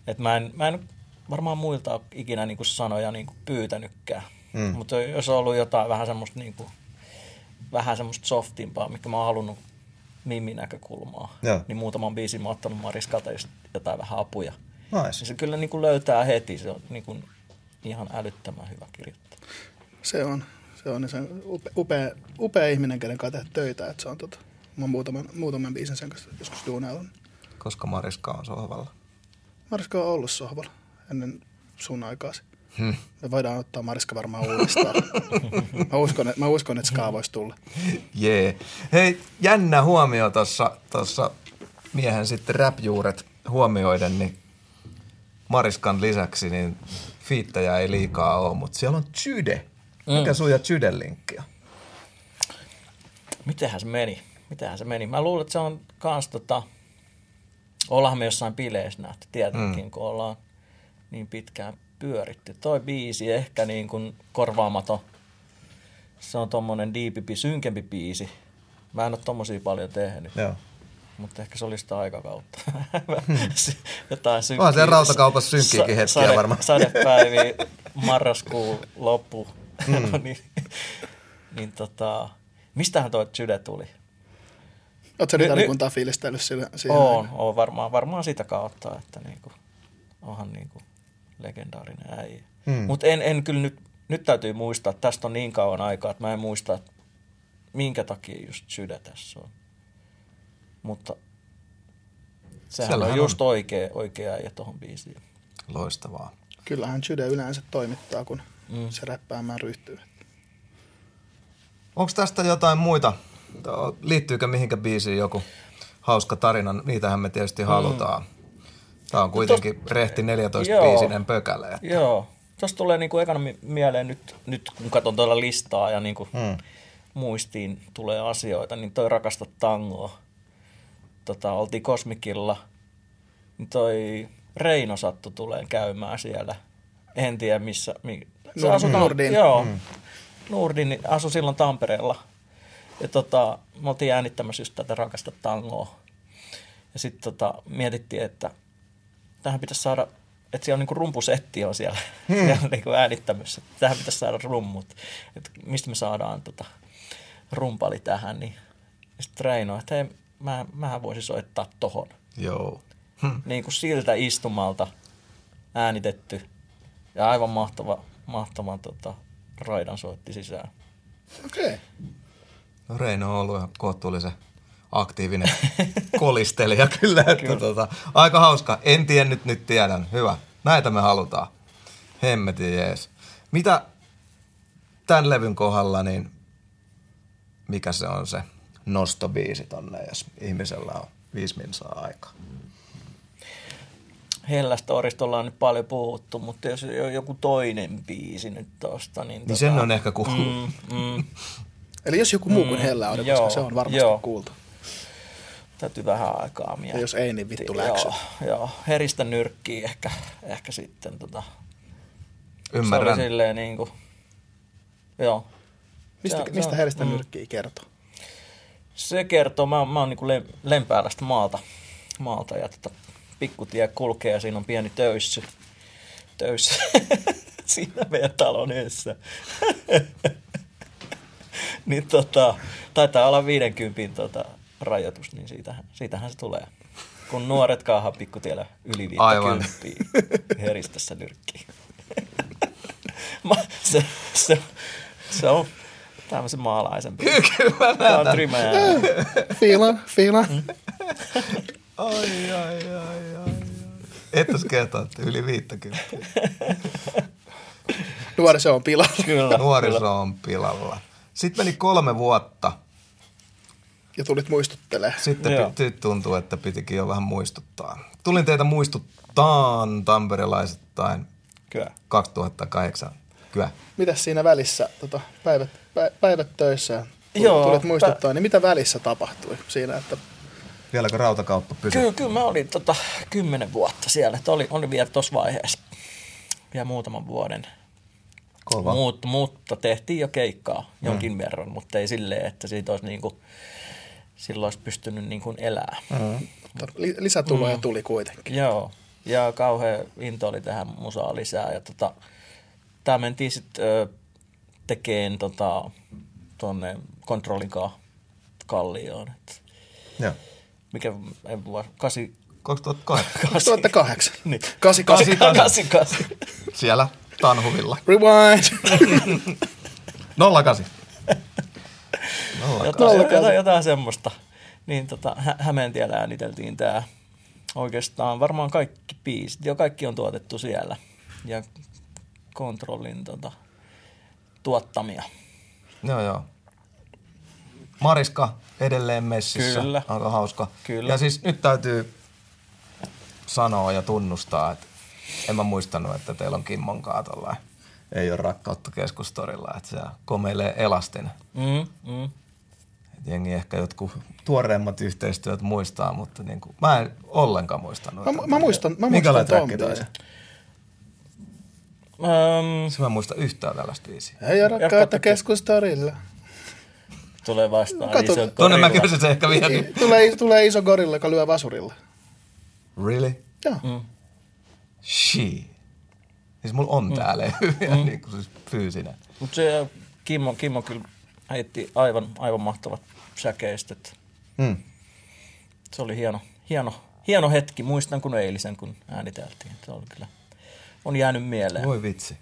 että mä, en, mä en varmaan muilta ole ikinä niin kuin sanoja niin kuin pyytänytkään. Mm. Mutta jos on ollut jotain vähän semmoista, niin kuin, vähän semmoista softimpaa, mikä mä oon halunnut Mimmin näkökulmaa, Joo. niin muutaman biisin mä oon ottanut Mariskalta jotain vähän apuja. Nice. Niin se kyllä niin kuin löytää heti, se on niin kuin ihan älyttömän hyvä kirjoittaja. Se on. Se on, se on upea, upea ihminen, kenen kanssa tehdä töitä. Että se on tota, mä oon muutaman, muutaman biisin sen kanssa joskus duunailla. Koska Mariska on sohvalla? Mariska on ollut sohvalla ennen sun aikaasi. Hmm. Me voidaan ottaa Mariska varmaan uudestaan. mä, uskon, että, mä uskon, että Ska voisi tulla. Jee. Yeah. Hei, jännä huomio tuossa miehen sitten rap-juuret huomioiden, niin Mariskan lisäksi niin fiittäjä ei liikaa ole, mutta siellä on Chyde. Mikä mm. sun ja Chyden linkki on? Mitenhän se meni? Mitenhän se meni? Mä luulen, että se on kans tota, ollaan me jossain bileissä nähty tietenkin, mm. kun ollaan niin pitkään pyöritty. Toi biisi ehkä niin kuin korvaamaton. Se on tommonen diipipi, synkempi biisi. Mä en ole tommosia paljon tehnyt. Joo. Mutta ehkä se oli sitä aikakautta. Hmm. Jotain synkkiä. On se rautakaupassa synkkiäkin hetkiä sade, varmaan. Sadepäiviä, marraskuun loppu. Mm. niin, niin tota, mistähän tuo Jude tuli? Oletko nyt alikuntaa fiilistellyt siihen? On, on varmaan, varmaan sitä kautta, että niinku, onhan niinku legendaarinen äijä. Mm. Mutta en, en kyllä nyt, nyt täytyy muistaa, että tästä on niin kauan aikaa, että mä en muista, että minkä takia just Jude tässä on. Mutta sehän Siellähän on just on. oikea, oikea äijä tuohon biisiin. Loistavaa. Kyllähän Jude yleensä toimittaa, kun mm. se räppäämään ryhtyy. Onko tästä jotain muita? Liittyykö mihinkä biisiin joku hauska tarina? Niitähän me tietysti mm. halutaan. Tämä on kuitenkin Tos, rehti 14-biisinen pökäle. Että. Joo. Tuossa tulee niinku ekana mieleen nyt, nyt kun katson tuolla listaa ja niinku hmm. muistiin tulee asioita, niin toi Rakasta tangoa. Tota, oltiin Kosmikilla, niin toi Reino sattu tulee käymään siellä. En tiedä missä. Mi, se asui Nurdin. Joo. Hmm. Nurdin asui silloin Tampereella. Ja tota, me oltiin äänittämässä just tätä Rakasta tangoa. Ja sitten tota, mietittiin, että tähän pitäisi saada, että siellä on niin kuin rumpusetti on siellä, hmm. siellä niin kuin äänittämässä. Tähän pitäisi saada rummut. Että mistä me saadaan tota, rumpali tähän. Niin sitten Reino, että hei, mä, mähän voisin soittaa tohon. Joo. Hmm. Niin kuin siltä istumalta äänitetty. Ja aivan mahtava, mahtava tota, raidan soitti sisään. Okei. Okay. No Reino on ollut ihan kohtuullisen aktiivinen kolistelija kyllä. Että kyllä. Tota, aika hauska. En tiennyt, nyt tiedän. Hyvä. Näitä me halutaan. Hemmetin jees. Mitä tämän levyn kohdalla, niin mikä se on se nostobiisi tonne, jos ihmisellä on viisi minsaa aikaa? Hellastorista ollaan nyt paljon puhuttu, mutta jos joku toinen biisi nyt tosta, niin... Niin tota, sen on ehkä kuullut. Mm, mm. Eli jos joku muu kuin mm, Hella on, koska se on varmasti joo. kuultu. Täytyy vähän aikaa miettiä. Ja jos ei, niin vittu läksy. Joo, joo. heristä nyrkkiä ehkä, ehkä sitten tota, Ymmärrän. Se oli silleen niin kuin, joo. Mistä, se, mistä se, heristä mm, nyrkkiä kertoo? Se kertoo, mä, mä oon niin lempäälästä maalta, maalta ja tota, pikkutie kulkee ja siinä on pieni töyssy. Töyssy. siinä meidän talon edessä. niin tota, taitaa olla 50 tota, rajoitus, niin siitähän, siitähän se tulee. Kun nuoret kaahaa pikkutiellä yli 50 heristössä nyrkkiin. se, se, se on tämmöisen maalaisempi. Kyllä Tämä on trimää. Fiilan, fiilan. Mm. Ai, ai, ai, ai. Ettäs kertoa, että yli 50. Nuoriso on pilalla. Kyllä. Nuoriso on pilalla. Sitten meni kolme vuotta – ja tulit muistuttelee. Sitten p- tuntuu, että pitikin jo vähän muistuttaa. Tulin teitä muistuttaa tamperelaisittain Kyllä. 2008. Kyllä. Mitäs siinä välissä, tota, päivät, päivät töissä, Joo, tulit muistuttaa, pä- niin mitä välissä tapahtui siinä, että Vieläkö rautakauppa pysyi? Kyllä, kyllä mä olin tota, kymmenen vuotta siellä. Että oli, oli vielä tuossa vaiheessa. Vielä muutaman vuoden. Kova. Mut, mutta tehtiin jo keikkaa jonkin mm. verran, mutta ei silleen, että siitä olisi niinku silloin olisi pystynyt niin kuin elämään. Mm. Lisätuloja mm. tuli kuitenkin. Joo, ja kauhean into oli tähän musaa lisää. Ja tota, tämä mentiin sitten tekemään tota, tuonne kontrollin kallioon. Et, Joo. Mikä, en voi, kasi, 2008. 2008. niin. 88. 88. Siellä Tanhuvilla. Rewind. 08. jotain, jotain, jotain semmoista. Niin tota, Hä- Hämeentiellä ääniteltiin tämä. Oikeastaan varmaan kaikki biisit, jo kaikki on tuotettu siellä. Ja kontrollin tota, tuottamia. Joo, joo. Mariska edelleen messissä. Kyllä. Aika hauska. Kyllä. Ja siis nyt täytyy sanoa ja tunnustaa, että en mä muistanut, että teillä on Kimmon kaatolla. Ei ole rakkautta keskustorilla, että se komeilee elastin. Mm, mm jengi ehkä jotkut tuoreemmat yhteistyöt muistaa, mutta niin kuin, mä en ollenkaan muistanut. Mä, mä muistan, mä muistan ton biisin. Um, se mä muista yhtään tällaista biisiä. Ei ole rakkautta keskustorilla. Tulee vastaan Kato, iso gorilla. Tuonne mä kysyn se ehkä vielä. Niin. Tulee, tulee iso gorilla, joka lyö vasurilla. Really? Joo. Mm. She. Siis mulla on mm. täällä mm. niin kuin siis fyysinen. Mutta se Kimmo, Kimmo kyllä heitti aivan, aivan mahtavat säkeistöt. Hmm. Se oli hieno, hieno, hieno hetki. Muistan kun eilisen, kun ääniteltiin. Se oli kyllä, on jäänyt mieleen. Voi vitsi.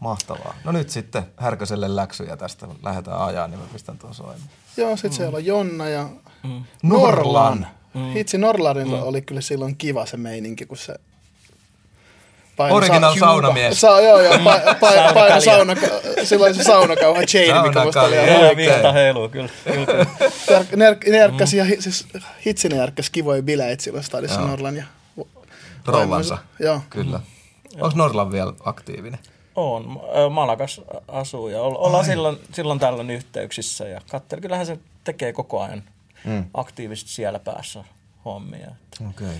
Mahtavaa. No nyt sitten Härköselle läksyjä tästä. Lähdetään ajaa, niin mä pistän tuon soimaan. Joo, sitten mm. siellä on Jonna ja mm. Norlan. Mm. Hitsi Norlanilla mm. oli kyllä silloin kiva se meininki, kun se paino Original sa- saunamies. Sa- joo, joo, pa- pa- paino sauna, silloin se saunakauha chain, mikä musta oli ihan Joo, virta heiluu, kyllä. kyllä. Ner- nerkkäsi mm. ja siis hitsin nerkkäsi kivoja bileitä silloin stadissa Norlan ja Rouvansa. Joo. Kyllä. Mm. Onko Norlan vielä aktiivinen? On. Malakas asuu ja ollaan silloin, silloin tällöin yhteyksissä ja katsel, kyllähän se tekee koko ajan mm. aktiivisesti siellä päässä hommia. Okei. Okay.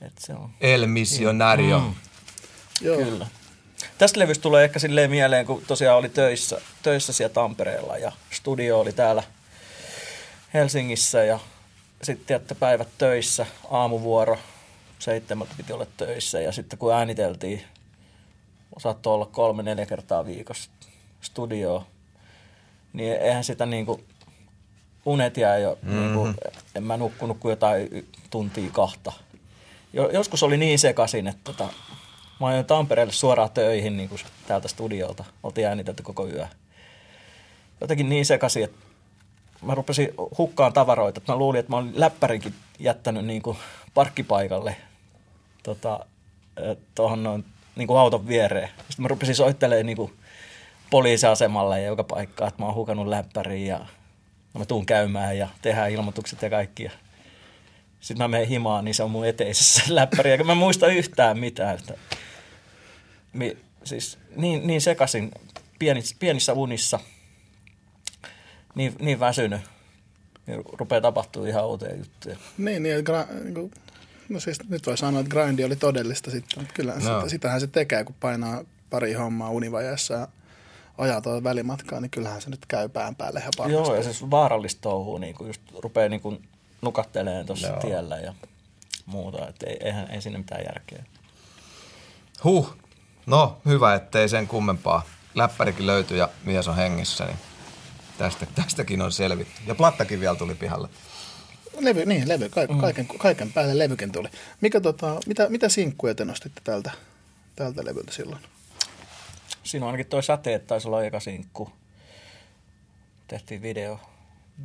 Et se on. El Missionario. Mm. Joo. Kyllä. Tästä levystä tulee ehkä silleen mieleen, kun tosiaan oli töissä, töissä siellä Tampereella ja studio oli täällä Helsingissä ja sitten että päivät töissä, aamuvuoro, seitsemältä piti olla töissä ja sitten kun ääniteltiin, saattoi olla kolme, neljä kertaa viikossa studioa, niin eihän sitä niinku, unet jää jo, mm-hmm. niinku, en mä nukkunut kuin jotain tuntia kahta. Joskus oli niin sekaisin, että tota, Mä ajoin Tampereelle suoraan töihin niin kuin täältä studiolta. Oltiin äänitetty koko yö. Jotenkin niin sekaisin, että mä rupesin hukkaan tavaroita. Mä luulin, että mä olin läppärinkin jättänyt niin kuin parkkipaikalle tota, tuohon noin niin kuin auton viereen. Sitten mä rupesin soittelemaan niin kuin poliisiasemalle ja joka paikkaan, että mä oon hukannut läppärin ja mä tuun käymään ja tehdään ilmoitukset ja kaikki. Sitten mä menen himaan, niin se on mun eteisessä läppäri, eikä mä muista yhtään mitään. Että mi, siis niin, niin sekasin pienissä, pienissä unissa, niin, niin väsynyt, niin rupeaa tapahtuu ihan uusia juttuja. Niin, niin gra- niin kuin, no siis nyt voi sanoa, että grindi oli todellista sitten, mutta kyllä no. sitä, sitähän se tekee, kun painaa pari hommaa univajassa ja ajaa tuo välimatkaa, niin kyllähän se nyt käy pään päälle ihan parhaasti. Joo, ja siis vaarallista touhua, niin kuin just rupeaa niin kuin nukatteleen tuossa tiellä ja muuta, että ei, eihän, ei sinne mitään järkeä. Huh, No, hyvä, ettei sen kummempaa. Läppärikin löytyi ja mies on hengissä, niin tästä, tästäkin on selvitty. Ja plattakin vielä tuli pihalle. Levy, niin, levy, ka- mm. kaiken, kaiken päälle levykin tuli. Mikä, tota, mitä, mitä sinkkuja te nostitte tältä, tältä levyltä silloin? Siinä on ainakin toi säteet, taisi olla eka sinkku. Tehtiin video,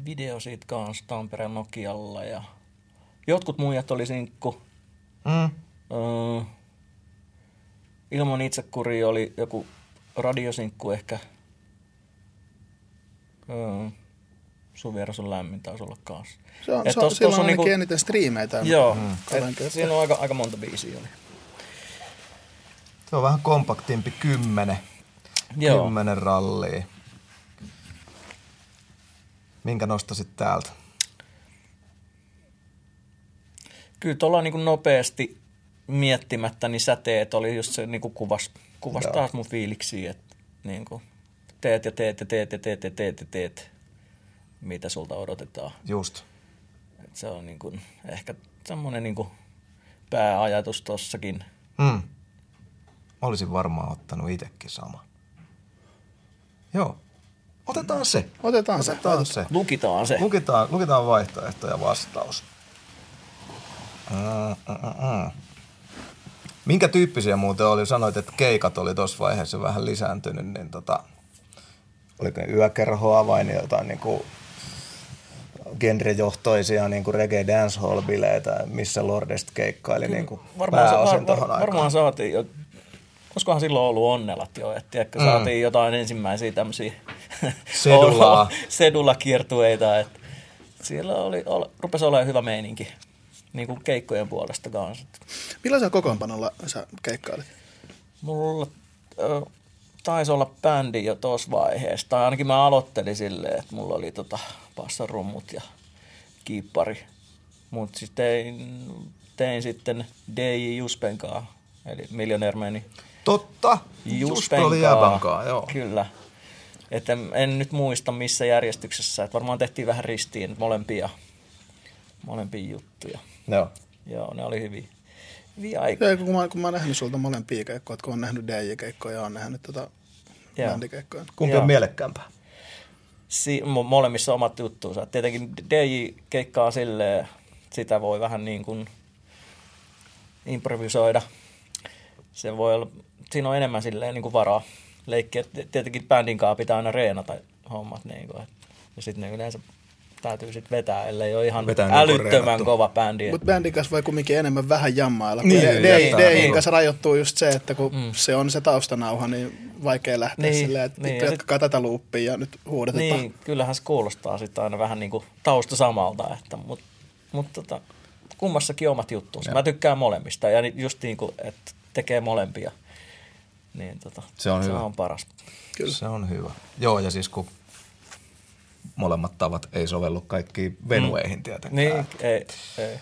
video siitä kanssa Tampereen Nokialla ja jotkut muijat oli sinkku. Mm. Öö, ilman itsekuri oli joku radiosinkku ehkä. Öö, sun vieras on lämmin, taisi olla kanssa. Se on, et se on, silloin on niinku, eniten striimeitä. Joo, mm. et, siinä on aika, aika monta biisiä oli. Se on vähän kompaktimpi, kymmenen. Joo. Kymmenen rallia. Minkä nostasit täältä? Kyllä tuolla niin nopeasti miettimättä, niin säteet oli just se niin kuin kuvas, kuvas taas mun fiiliksi, että niin kuin, teet ja teet ja teet ja teet ja teet ja teet, mitä sulta odotetaan. Just. Et se on niin kuin, ehkä semmoinen niin kuin pääajatus tossakin. Mm. Mä olisin varmaan ottanut itsekin sama. Joo. Otetaan se. Otetaan, se. Otetaan se. Lukitaan se. Lukitaan, lukitaan vaihtoehto ja vastaus. Mm, mm, mm. Minkä tyyppisiä muuten oli? Sanoit, että keikat oli tuossa vaiheessa vähän lisääntynyt, niin tota, oliko ne yökerhoa vai niin jotain niin kuin genrejohtoisia niin kuin reggae dancehall-bileitä, missä Lordest keikkaili niin kuin varmaan, pääosin var, var, var, Varmaan saatiin jo, olisikohan silloin ollut onnelat jo, että tiedätkö, mm. saatiin jotain ensimmäisiä tämmöisiä sedulaa. sedulakiertueita, että siellä oli, oli, rupesi olemaan hyvä meininki niin kuin keikkojen puolesta kanssa. Millaisella kokoonpanolla sä keikkailit? Mulla äh, taisi olla bändi jo tuossa vaiheessa, tai ainakin mä aloittelin silleen, että mulla oli tota passarummut ja kiippari. Mutta sitten tein, tein sitten DJ Juspen kanssa, eli Millionaire Totta, Juspen oli joo. Kyllä. Että en, en, nyt muista missä järjestyksessä, että varmaan tehtiin vähän ristiin molempia, molempia juttuja. Joo. Joo, ne oli hyviä, hyviä aikoja. Ja, kun, mä, kun mä oon nähnyt sulta molempia keikkoja, kun on nähnyt DJ-keikkoja ja on nähnyt tota bändikeikkoja. Kumpi on mielekkäämpää? Si- molemmissa omat juttuunsa. Tietenkin DJ-keikkaa silleen, sitä voi vähän niin kuin improvisoida. Se voi olla, siinä on enemmän silleen niin kuin varaa leikkiä. Tietenkin bändin kanssa pitää aina reenata hommat. Niin kuin, ja sitten ne yleensä täytyy sitten vetää, ellei ole ihan Vetää niin älyttömän niin kova bändi. Mutta bändin kanssa voi kumminkin enemmän vähän jammailla. Niin, D, D, niin. kanssa rajoittuu just se, että kun mm. se on se taustanauha, niin vaikea lähteä niin, silleen, että niin, jatkakaa sit, tätä loopia ja nyt huudetetaan. Niin, kyllähän se kuulostaa sitten aina vähän niin kuin tausta samalta, että, mutta mut tota, kummassakin omat juttuunsa. Mä tykkään molemmista ja just niin kuin, että tekee molempia. Niin tota, se on, se hyvä. on paras. Kyllä. Se on hyvä. Joo, ja siis kun molemmat tavat ei sovellu kaikkiin venueihin mm. tietenkään. Niin, ei, ei.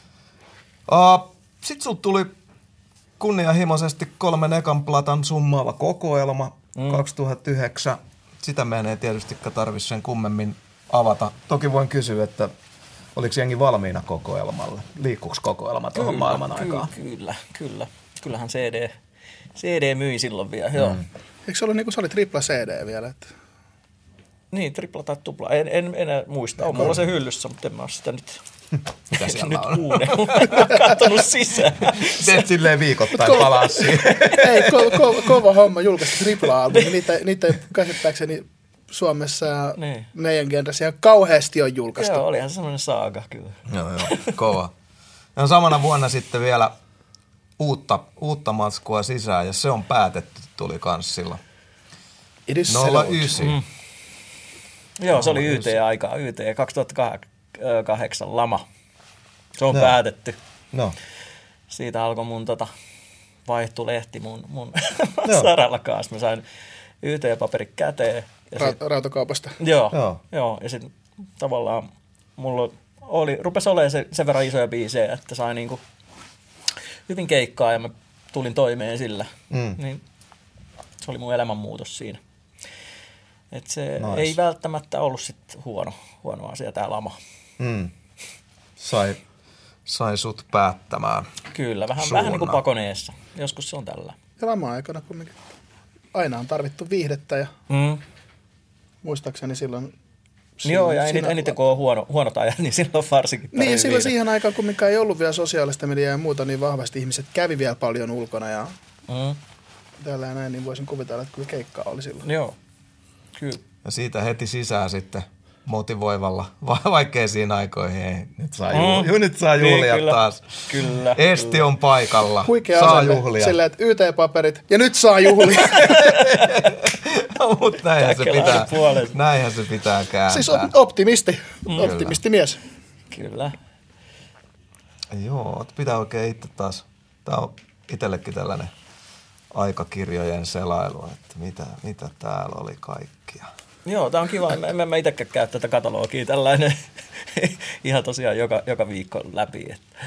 Uh, Sitten sulla tuli kunnianhimoisesti kolmen ekan platan summaava kokoelma mm. 2009. Sitä meidän ei tietysti tarvitse sen kummemmin avata. Toki voin kysyä, että oliko jengi valmiina kokoelmalle? Liikkuuko kokoelma tuohon maailman aikaan? Kyllä, kyllä. Kyllähän CD, CD myi silloin vielä, mm. joo. Eikö se ollut niin kuin se oli tripla CD vielä? Että... Niin, tripla tai tupla. En, en enää muista. On mulla se hyllyssä, mutta en mä ole sitä nyt mitä siellä nyt on? kuunnellut. katsonut sisään. Teet silleen viikoittain palaa siihen. Ei, ko- ko- kova homma julkaista tripla-albumi. Niitä, niitä käsittääkseni Suomessa ja niin. meidän genressä ihan kauheasti on julkaistu. Joo, olihan se semmoinen saaga kyllä. Joo, joo, kova. Ja samana vuonna sitten vielä uutta, uutta matskua sisään ja se on päätetty, tuli kans silloin. 09. Mm. Joo, se oli YT-aikaa, YT 2008 lama. Se on no. päätetty. No. Siitä alkoi mun tota, vaihtulehti mun, mun no. saralla kanssa. Mä sain YT-paperi käteen. Ja Ra- sit, rautakaupasta. Joo, joo. joo ja sitten tavallaan mulla oli, rupesi olemaan se, sen verran isoja biisejä, että sai niinku hyvin keikkaa ja mä tulin toimeen sillä. Mm. Niin se oli mun elämänmuutos siinä. Et se nice. ei välttämättä ollut sit huono, huono asia tämä lama. Mm. Sai, sai sut päättämään Kyllä, vähän, vähän niin kuin pakoneessa. Joskus se on tällä. Ja lama-aikana kumminkin aina on tarvittu viihdettä ja mm. muistaakseni silloin Siinä, Joo, ja eniten, eniten kun on huono, huonot ajat, niin silloin varsinkin Niin, silloin siihen aikaan, kun mikä ei ollut vielä sosiaalista mediaa ja muuta, niin vahvasti ihmiset kävi vielä paljon ulkona ja mm. täällä ja näin, niin voisin kuvitella, että kyllä keikkaa oli silloin. Joo, kyllä. Ja siitä heti sisään sitten motivoivalla, vaikkei siinä aikoihin. Ei, nyt saa, juhlia, mm. nyt saa juhlia niin, kyllä, taas. Kyllä. Esti kyllä. on paikalla. Huikea saa asenne, juhlia. Sillä, että YT-paperit ja nyt saa juhlia. no, mutta näinhän se, pitää, näinhän se pitää kääntää. Siis optimisti, mm. optimistimies. Kyllä. Joo, pitää oikein itse taas. Tämä on itsellekin tällainen aikakirjojen selailu, että mitä, mitä täällä oli kaikkia. Joo, tämä on kiva. En mä itsekään käy tätä katalogia tällainen ihan tosiaan joka, joka viikko läpi. Että,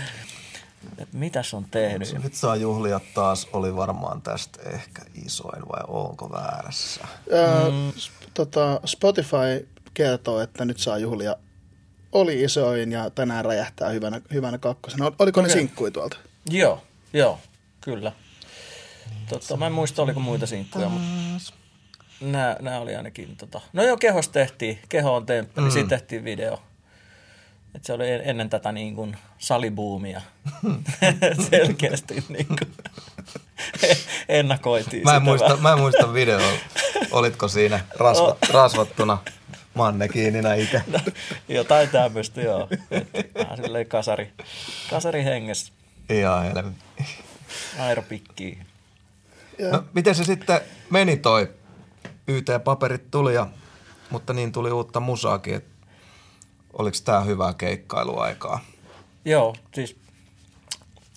että mitäs on tehnyt? Nyt saa juhlia taas, oli varmaan tästä ehkä isoin vai onko väärässä? Ää, mm. tota, Spotify kertoo, että nyt saa juhlia oli isoin ja tänään räjähtää hyvänä, hyvänä kakkosena. Oliko okay. ne sinkkui tuolta? Joo, joo, kyllä. Totta, mä en muista, oliko muita sinkkuja, mutta nämä, nämä oli ainakin, tota, no joo, kehos tehtiin, keho on temppeli, mm. siitä tehtiin video. Et se oli ennen tätä niin kuin salibuumia. Selkeästi niin kuin ennakoitiin mä en, muista, mä en muista videoa. Olitko siinä rasva, oh. rasvattuna mannekiininä itse? No, jotain tämmöistä, joo. Vähän silleen kasari, kasari hengessä. Ihan helvetti. Aeropikkiin. No, miten se sitten meni toi YT-paperit tuli, ja, mutta niin tuli uutta musaakin. Et oliko tämä hyvää keikkailuaikaa? Joo, siis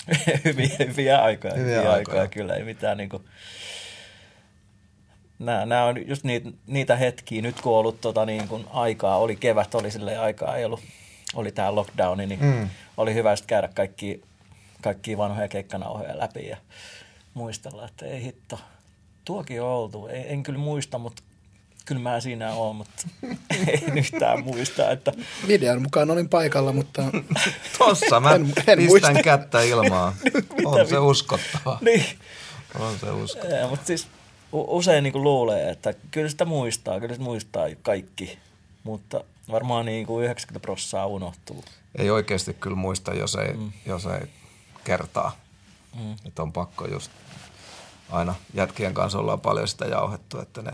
hyviä, hyviä aikoja. Hyviä, hyviä aikoja. aikoja. kyllä, ei mitään niinku... Nämä, nämä on just niitä, niitä hetkiä, nyt kun on ollut tota niin kuin aikaa, oli kevät, oli sille aikaa, ei ollut, oli tämä lockdowni, niin mm. oli hyvä sitten käydä kaikki, kaikki vanhoja keikkanauhoja läpi ja muistella, että ei hitto, tuokin on oltu. En, en kyllä muista, mutta kyllä mä siinä oon, mutta en yhtään muista. Että... Videon mukaan olin paikalla, mutta... Tossa mä en, en pistän muista. kättä ilmaan. on se uskottava. Niin. On se uskottava. Ja, mutta siis usein niin luulee, että kyllä sitä muistaa, kyllä sitä muistaa kaikki, mutta varmaan niin kuin 90 prosenttia unohtuu. Ei oikeasti kyllä muista, jos ei, mm. jos ei kertaa. Mm. Että on pakko just aina jätkien kanssa ollaan paljon sitä jauhettu, että ne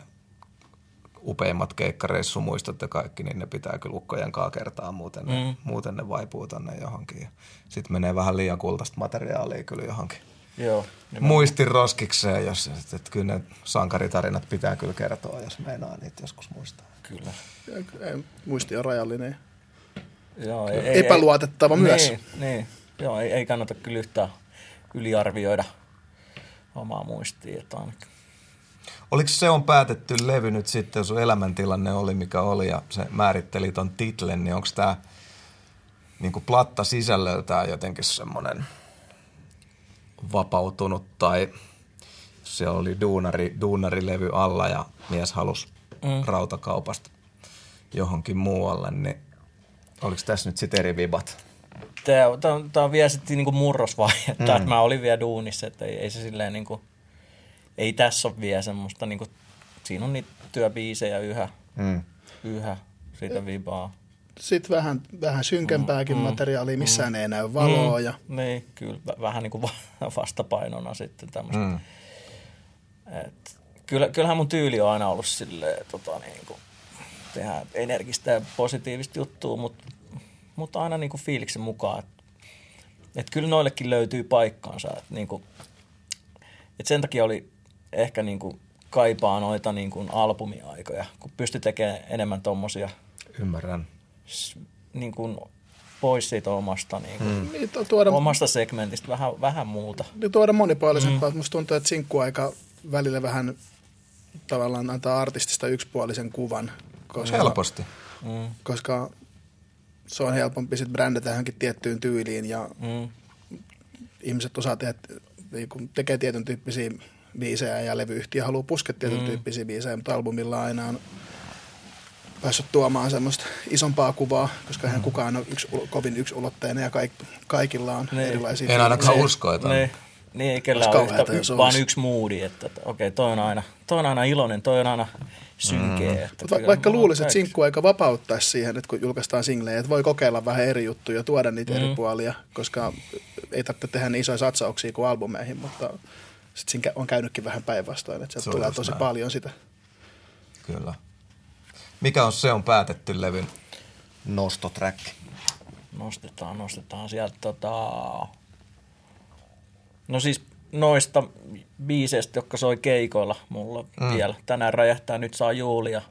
upeimmat keikkareissumuistot ja kaikki, niin ne pitää kyllä ukkojen kaa kertaa, muuten ne, mm. muuten ne vaipuu tonne johonkin. Sitten menee vähän liian kultaista materiaalia kyllä johonkin Joo, muistin roskikseen, jos, että, että kyllä ne sankaritarinat pitää kyllä kertoa, jos meinaa niitä joskus muistaa. Kyllä. Muisti on rajallinen. Joo, ei, Epäluotettava ei, myös. Niin, niin. Joo, ei, ei kannata kyllä yhtään yliarvioida omaa ainakin. Oliko se on päätetty levy nyt sitten, jos sun elämäntilanne oli mikä oli ja se määritteli ton titlen, niin onko tämä niinku platta sisällöltään jotenkin semmoinen vapautunut tai se oli duunari, duunarilevy alla ja mies halusi mm. rautakaupasta johonkin muualle, niin oliko tässä nyt sitten eri vibat? Tämä, on vielä sitten niinku murrosvaihetta, mm. että mä olin vielä duunissa, että ei, ei se silleen niinku, ei tässä ole vielä semmoista, niinku, siinä on niitä työbiisejä yhä, mm. yhä siitä vibaa. Sitten vähän, vähän synkempääkin mm, mm, materiaalia, missään mm, ei näy valoa. Mm, ja... Niin, kyllä, vähän niin kuin vastapainona sitten tämmöistä. Mm. Et, kyllä, kyllähän mun tyyli on aina ollut silleen, tota, niin kuin, tehdä energistä ja positiivista juttua, mutta, mutta aina niin kuin fiiliksen mukaan. Et, et kyllä noillekin löytyy paikkaansa. Et, niin kuin, et sen takia oli ehkä niin kuin, kaipaa noita niin kuin albumiaikoja, kun pystyi tekemään enemmän tommosia Ymmärrän. Niin kuin pois siitä omasta, niin kuin, mm. niin, tuoda, omasta segmentistä vähän, vähän muuta. Niin tuoda monipuolisempaa. Mm. Musta tuntuu, että sinkkuaika välillä vähän tavallaan antaa artistista yksipuolisen kuvan. Koska, Helposti. Mm. Koska se on helpompi sitten brändätä johonkin tiettyyn tyyliin ja mm. ihmiset osaa tehdä, niin kun tekee tietyn tyyppisiä biisejä ja levyyhtiö haluaa puskea tietyn mm. tyyppisiä biisejä, mutta albumilla aina on päässyt tuomaan semmoista isompaa kuvaa, koska hän mm. kukaan on yksi, kovin yksulotteinen ja kaik, kaikilla on niin. erilaisia. En ainakaan usko, että niin. Niin, ei kellään ole yhtä, y, vaan yksi moodi, että, että okei, okay, toi on, aina, toi on aina iloinen, toi on aina synkeä. Mm. Että Va- vaikka luulisit, että sinkkuaika vapauttaisi siihen, että kun julkaistaan singlejä, että voi kokeilla vähän eri juttuja ja tuoda niitä mm. eri puolia, koska ei tarvitse tehdä niin isoja satsauksia kuin albumeihin, mutta sitten siinä on käynytkin vähän päinvastoin, että sieltä tulee tosi näin. paljon sitä. Kyllä. Mikä on se on päätetty levyn nostotrack? Nostetaan, nostetaan sieltä tota... No siis noista biiseistä, jotka soi keikoilla mulla mm. vielä. Tänään räjähtää Nyt saa juulia.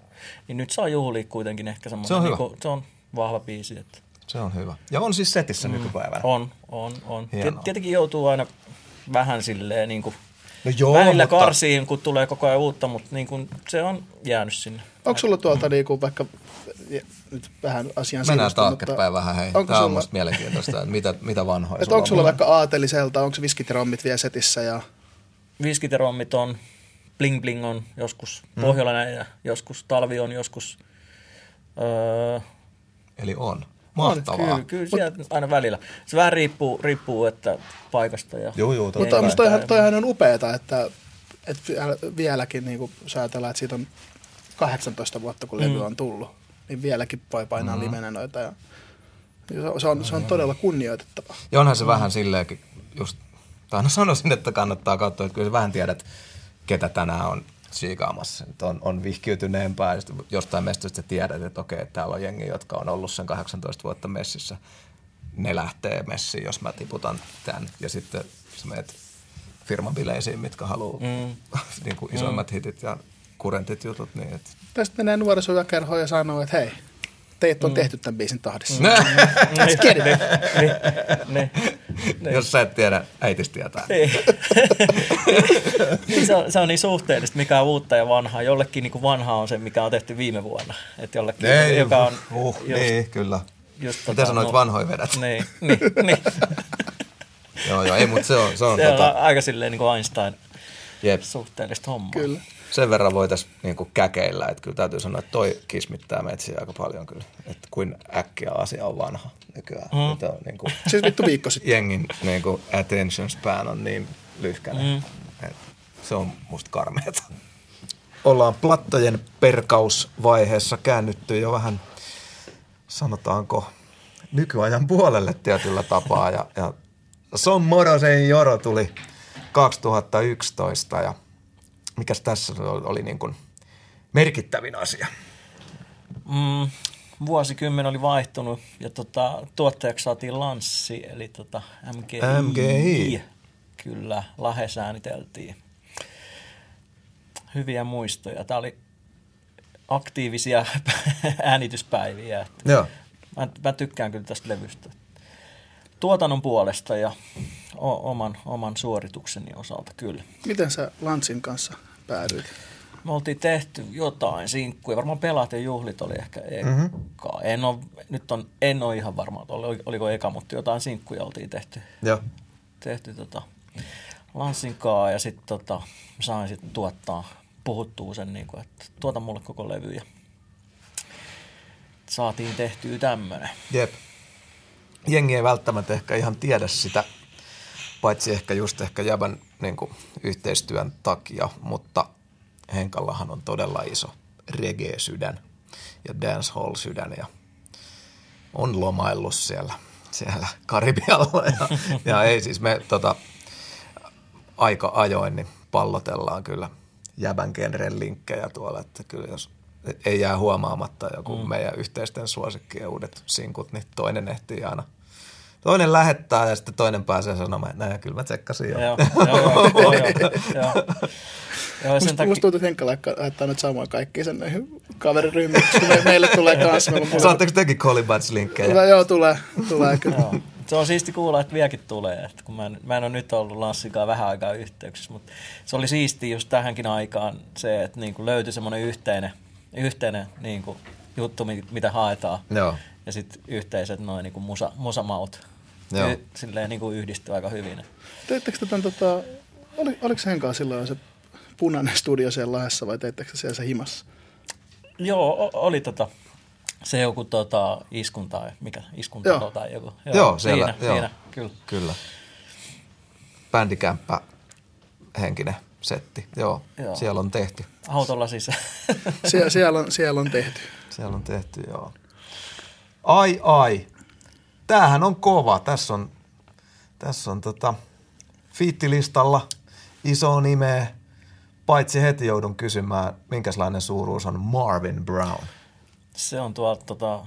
Niin Nyt saa juulia kuitenkin ehkä semmoinen. Se on, hyvä. Niin se on vahva biisi. Että. Se on hyvä. Ja on siis setissä mm. nykypäivänä. On, on, on. Tietenkin joutuu aina vähän silleen niin kuin No joo, Välillä mutta... karsiin, kun tulee koko ajan uutta, mutta niin kuin se on jäänyt sinne. Onko sulla tuolta niin kuin vaikka nyt vähän asian Mennään taaksepäin vähän, hei. Onko Tämä sulla... on musta mielenkiintoista, että mitä, mitä vanhoja sulla Onko sulla on? vaikka aateliselta, onko viskiterommit vielä setissä? Ja... Viskiterommit on, bling bling on joskus, hmm. pohjolainen ja joskus talvi on joskus. Öö... Eli on. Mahtavaa. On, kyllä, kyllä sieltä Mut, aina välillä. Se vähän riippuu, riippuu että paikasta. Ja joo, joo, Mutta toihan, toihan on upeeta, että, että vieläkin niin jos ajatellaan, että siitä on 18 vuotta, kun mm. levy on tullut, niin vieläkin voi painaa mm. livenä noita. Ja, se on, se on todella kunnioitettava. Ja onhan se mm. vähän silleenkin, just, tai no sanoisin, että kannattaa katsoa, että kyllä sä vähän tiedät, ketä tänään on siikaamassa. On, on vihkiytyneempää, ja jostain mestosta tiedät, että okei, täällä on jengi, jotka on ollut sen 18 vuotta messissä. Ne lähtee messiin, jos mä tiputan tämän. Ja sitten sä meet firmabileisiin, mitkä haluaa mm. niin kuin isoimmat mm. hitit ja kurentit jutut. Niin et... Tästä menee nuorisojakerhoon ja sanoo, että hei, teet on mm. tehty tämän biisin tahdissa. Mm. Mm. Jos sä et tiedä, äitis tietää. Niin. niin se, on, se on niin suhteellista, mikä on uutta ja vanhaa. Jollekin niin kuin vanhaa on se, mikä on tehty viime vuonna. Et jollekin, Ei, joka on uh, just, niin, kyllä. Just Mitä tota, sanoit no, vanhoja vedät? Niin, niin, niin. joo, joo, ei, mutta se on, se on, se tota... on aika silleen niin kuin Einstein Jep. suhteellista hommaa. Kyllä sen verran voitaisiin niin käkeillä, että kyllä täytyy sanoa, että toi kismittää metsiä aika paljon kyllä, että kuin äkkiä asia on vanha nykyään. Mm. on, niin kuin, siis vittu viikko sitten. Jengin niin kuin attention span on niin lyhkäinen. Mm. se on musta karmeeta. Ollaan plattojen perkausvaiheessa käännytty jo vähän, sanotaanko, nykyajan puolelle tietyllä tapaa. Ja, ja Son Morosen Joro tuli 2011 ja mikäs tässä oli, niin kuin merkittävin asia? Mm, vuosikymmen oli vaihtunut ja tota, tuottajaksi saatiin Lanssi, eli tota MGI. MGI. Kyllä, Lahes ääniteltiin. Hyviä muistoja. Tämä oli aktiivisia äänityspäiviä. Joo. Mä, mä tykkään kyllä tästä levystä. Tuotannon puolesta ja o- oman, oman suoritukseni osalta kyllä. Miten sä Lantsin kanssa päädyit? Me oltiin tehty jotain sinkkuja. Varmaan pelaat ja juhlit oli ehkä eka. Mm-hmm. En ole, nyt on, en ole ihan varma, että oli, oliko eka, mutta jotain sinkkuja oltiin tehty. Joo. Tehty tota, Lanssinkaa ja sitten tota, sain sitten tuottaa, puhuttuu sen, niin kuin, että tuota mulle koko levy ja saatiin tehtyä tämmönen. Jep. Jengi ei välttämättä ehkä ihan tiedä sitä, paitsi ehkä just ehkä jäbän niin kuin, yhteistyön takia, mutta Henkallahan on todella iso reggae-sydän ja dancehall-sydän ja on lomaillut siellä, siellä Karibialla. Ja, ja ei siis me tota, aika ajoin niin pallotellaan kyllä jäbän genren linkkejä tuolla, että kyllä jos ei jää huomaamatta joku mm. meidän yhteisten suosikkien uudet sinkut, niin toinen ehtii aina – toinen lähettää ja sitten toinen pääsee sanomaan, että näin, kyllä mä tsekkasin jo. Joo, joo, joo, joo, joo. Joo, sen takia... Musta tuntuu, että Henkka laittaa nyt samaan kaikki sen näihin kaveriryhmiin, koska me, meille tulee kanssa. Saatteko tekin Colin linkkejä? No, joo, tulee, tulee kyllä. joo. Se on siisti kuulla, että vieläkin tulee. Että kun mä, en, mä en ole nyt ollut Lanssikaan vähän aikaa yhteyksissä, mutta se oli siisti just tähänkin aikaan se, että niin kuin löytyi semmoinen yhteinen, yhteinen niin kuin juttu, mitä haetaan. Joo. Ja sitten yhteiset noin niin kuin musa, musamaut Joo. Y- silleen niin kuin yhdistyy aika hyvin. Teittekö tämän, tota, oli, oliko senkaan silloin se punainen studio siellä lahdessa vai teittekö siellä se himassa? Joo, oli tota, se joku tota, iskun tai mikä, iskun joo. tai joku. Joo, joo siellä, siinä, joo. siinä, kyllä. kyllä. Bändikämppä henkinen setti, joo, joo. siellä on tehty. Autolla siis. Sie- siellä, on, siellä on tehty. Siellä on tehty, joo. Ai ai, tämähän on kova. Tässä on, tässä on tota, fiittilistalla iso nimeä, paitsi heti joudun kysymään, minkälainen suuruus on Marvin Brown. Se on tuolta tota,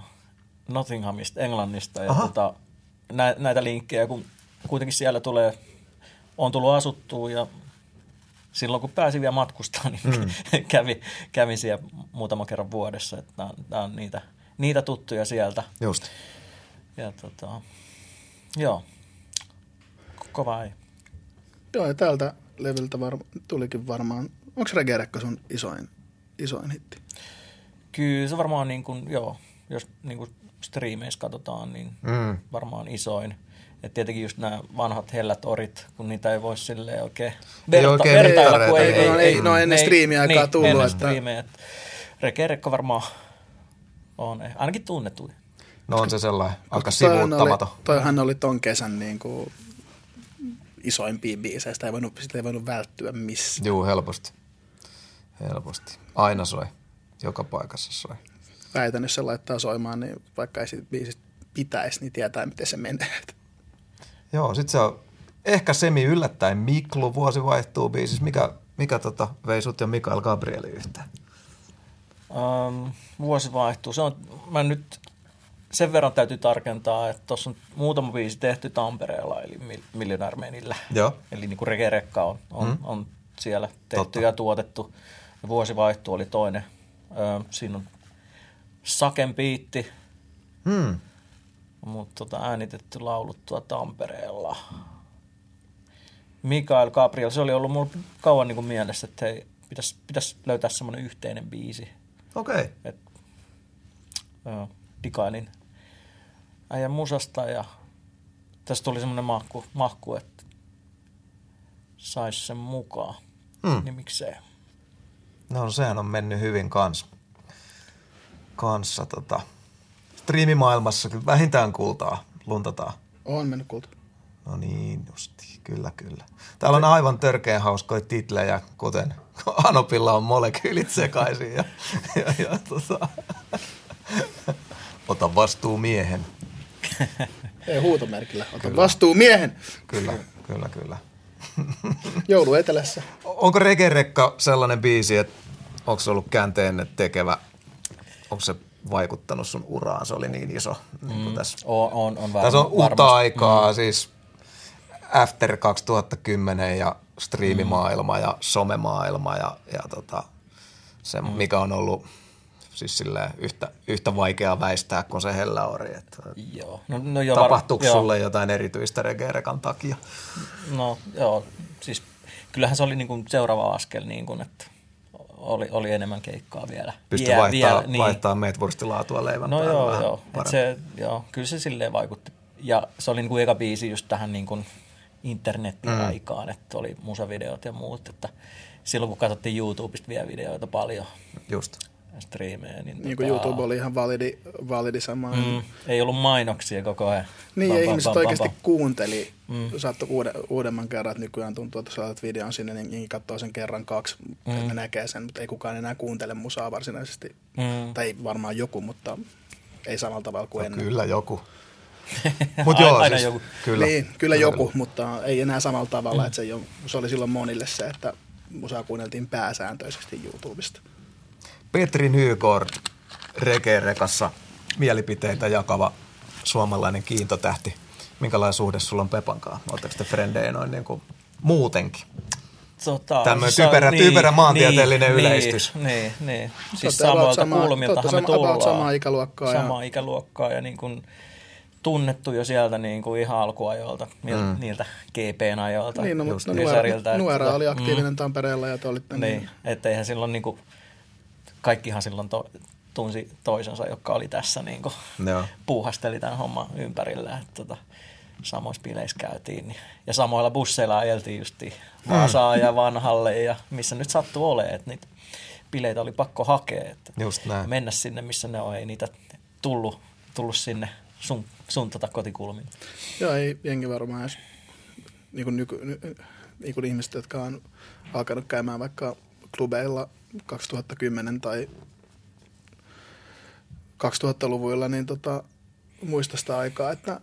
Nottinghamista, Englannista. Ja tota, nä, näitä linkkejä, kun kuitenkin siellä tulee, on tullut asuttua ja silloin kun pääsi vielä matkustaa, niin mm. kävi, kävi siellä muutama kerran vuodessa. Että nämä, nämä on niitä, niitä tuttuja sieltä. Just ja tota, joo, kova ei. Joo, ja tältä levyltä var, tulikin varmaan, onko Regerekka sun isoin, isoin hitti? Kyllä se varmaan niin kuin, joo, jos niin kuin striimeissä katsotaan, niin mm. varmaan isoin. Et tietenkin just nämä vanhat hellät orit, kun niitä ei voi silleen oikein verta, oikein vertailla, kun ei, ei, no, ei, no ennen striimiaikaa niin, tullut. Ennen striimejä. Regerekka varmaan on ainakin tunnettu. No on se sellainen aika sivuuttamaton. Oli, toihan oli ton kesän niin kuin isoimpia biisejä, sitä ei voinut, sitä ei voinut välttyä missään. Joo, helposti. Helposti. Aina soi. Joka paikassa soi. Väitän, jos se laittaa soimaan, niin vaikka ei siitä biisistä pitäisi, niin tietää, miten se menee. Joo, sit se on ehkä semi yllättäen Miklu vuosi vaihtuu biisissä. Mikä, mikä tota, vei sut ja Mikael Gabrieli yhteen? Um, vuosi vaihtuu. Se on, mä nyt sen verran täytyy tarkentaa, että tuossa on muutama biisi tehty Tampereella, eli Millionärmeenillä. Joo. Eli niin kuin Regerekka on, on, mm. on siellä tehty Totta. ja tuotettu. Ja vuosivaihto oli toinen. Ö, siinä on Saken biitti, mm. mutta tota, äänitetty lauluttua Tampereella. Mikael Gabriel, se oli ollut mulla kauan niin kuin mielessä, että hei, pitäisi, pitäisi löytää semmoinen yhteinen biisi. Okei. Okay. Dikailin äijän musasta ja tästä tuli semmoinen mahku, mahku että saisi sen mukaan. Mm. Niin miksei. No sehän on mennyt hyvin kans, kanssa. Tota, striimimaailmassa kyllä vähintään kultaa luntataan. On mennyt kulta. No niin, justi. Kyllä, kyllä. Täällä on aivan törkeän hauskoja titlejä, kuten Anopilla on molekyylit sekaisin. Ja, ja, ja tota, ota vastuu miehen. Ei huutomerkillä. Ota kyllä. vastuu miehen. Kyllä, kyllä, kyllä. Joulu etelässä. Onko Regerekka sellainen biisi, että onko se ollut käänteen tekevä, onko se vaikuttanut sun uraan, se oli niin iso. Niin mm. tässä, on, on, on tässä on uutta aikaa, mm. siis After 2010 ja striimimaailma mm. ja somemaailma ja, ja tota, se, mm. mikä on ollut siis yhtä, yhtä vaikeaa väistää kuin se hellaori. Että joo. No, no joo, tapahtuuko var- sulle joo. jotain erityistä regerekan takia? No joo, siis kyllähän se oli niin kuin seuraava askel, niin kuin, että oli, oli enemmän keikkaa vielä. Pysty Vie, vaihtaa, vielä, niin. vaihtaa meetvurstilaatua leivän No joo, joo. Et se, joo. Kyllä se silleen vaikutti. Ja se oli niin kuin eka biisi just tähän niin kuin internetin mm. aikaan, että oli musavideot ja muut, että silloin kun katsottiin YouTubesta vielä videoita paljon. Just striimejä. Niin, niin kuin tota... YouTube oli ihan validi, validi sama. Mm, ei ollut mainoksia koko ajan. Niin, bam, ja bam, ihmiset bam, oikeasti bam, kuunteli. Mm. Saattoi uude, uudemman kerran, että nykyään tuntuu, että sä videon sinne, niin, niin katsoo sen kerran kaksi, mm. että näkee sen, mutta ei kukaan enää kuuntele musaa varsinaisesti. Mm. Tai varmaan joku, mutta ei samalla tavalla kuin no, ennen. Kyllä joku. Mut joo, Aina siis, joku. Kyllä, niin, kyllä joku, mutta ei enää samalla tavalla. Mm. Että se, jo, se oli silloin monille se, että musaa kuunneltiin pääsääntöisesti YouTubesta. Petri Nygård, Reke-rekassa mielipiteitä jakava suomalainen kiintotähti. Minkälainen suhde sulla on Pepankaan? Oletteko te frendejä noin niin kuin muutenkin? Tota, Tämmöinen siis typerä, niin, typerä maantieteellinen niin, yleistys. Niin, niin. niin. Siis samoilta sama, kulmiltahan me tullaan. Samaa ikäluokkaa. Samaa ja... ikäluokkaa ja niin kuin tunnettu jo sieltä niin kuin ihan alkuajoilta, mm. niiltä GPn ajoilta. Niin, no, mutta Nuera, Nuera oli aktiivinen mm. Tampereella ja te olitte niin. niin. Että eihän silloin niin kuin, kaikkihan silloin to, tunsi toisensa, joka oli tässä niin kuin, puuhasteli tämän homman ympärillä. Että, tota, samoissa bileissä käytiin. Niin. Ja samoilla busseilla ajeltiin justiin Vaasaan mm. ja Vanhalle ja missä nyt sattuu olemaan. Että niitä bileitä oli pakko hakea. Että Just näin. Mennä sinne, missä ne on. Ei niitä tullut, tullut sinne sun, sun tota kotikulmiin. Joo, ei jengi varmaan edes niin kuin, nyky, niin kuin ihmiset, jotka on alkanut käymään vaikka klubeilla 2010 tai 2000-luvuilla, niin tota, muista sitä aikaa, että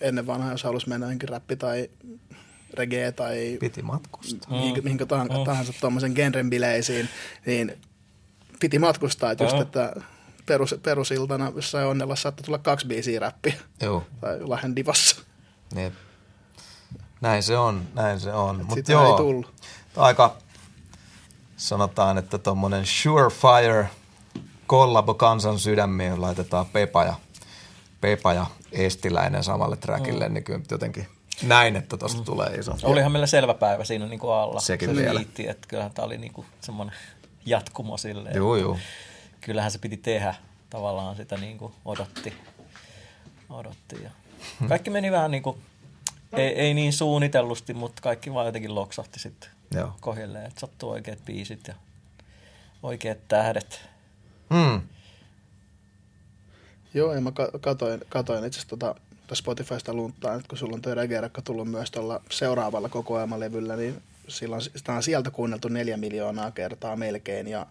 ennen vanhaa, jos halusi mennä johonkin räppi tai reggae tai piti matkustaa. Mihinkä, mihinkä tahansa, mm. tahansa tuommoisen genren bileisiin, niin piti matkustaa. Että, just, että perus, perusiltana jossain onnella saattoi tulla kaksi biisiä räppiä. Joo. Tai Lahden divassa. Niin. Näin se on, näin se on. Mutta joo, ei tullut. aika sanotaan, että tuommoinen surefire kollabo kansan sydämiin laitetaan Pepa ja, Pepa ja Estiläinen samalle trackille, mm. niin kyllä jotenkin näin, että tuosta mm. tulee iso. Olihan meillä selvä päivä siinä niin kuin alla. Sekin se vielä. Liitti, että kyllähän tämä oli niin kuin semmoinen jatkumo sille. Joo, joo. Kyllähän se piti tehdä. Tavallaan sitä niin kuin odotti. odotti ja kaikki meni vähän niin kuin, ei, ei niin suunnitellusti, mutta kaikki vaan jotenkin loksahti sitten Joo. kohilleen, että sattuu oikeat biisit ja oikeat tähdet. Hmm. Joo, ja mä katoin, katoin itse asiassa tota, Spotifysta lunttaa, että kun sulla on toi reggae tullut myös tuolla seuraavalla kokoelmalevyllä, niin silloin, sitä on sieltä kuunneltu neljä miljoonaa kertaa melkein, ja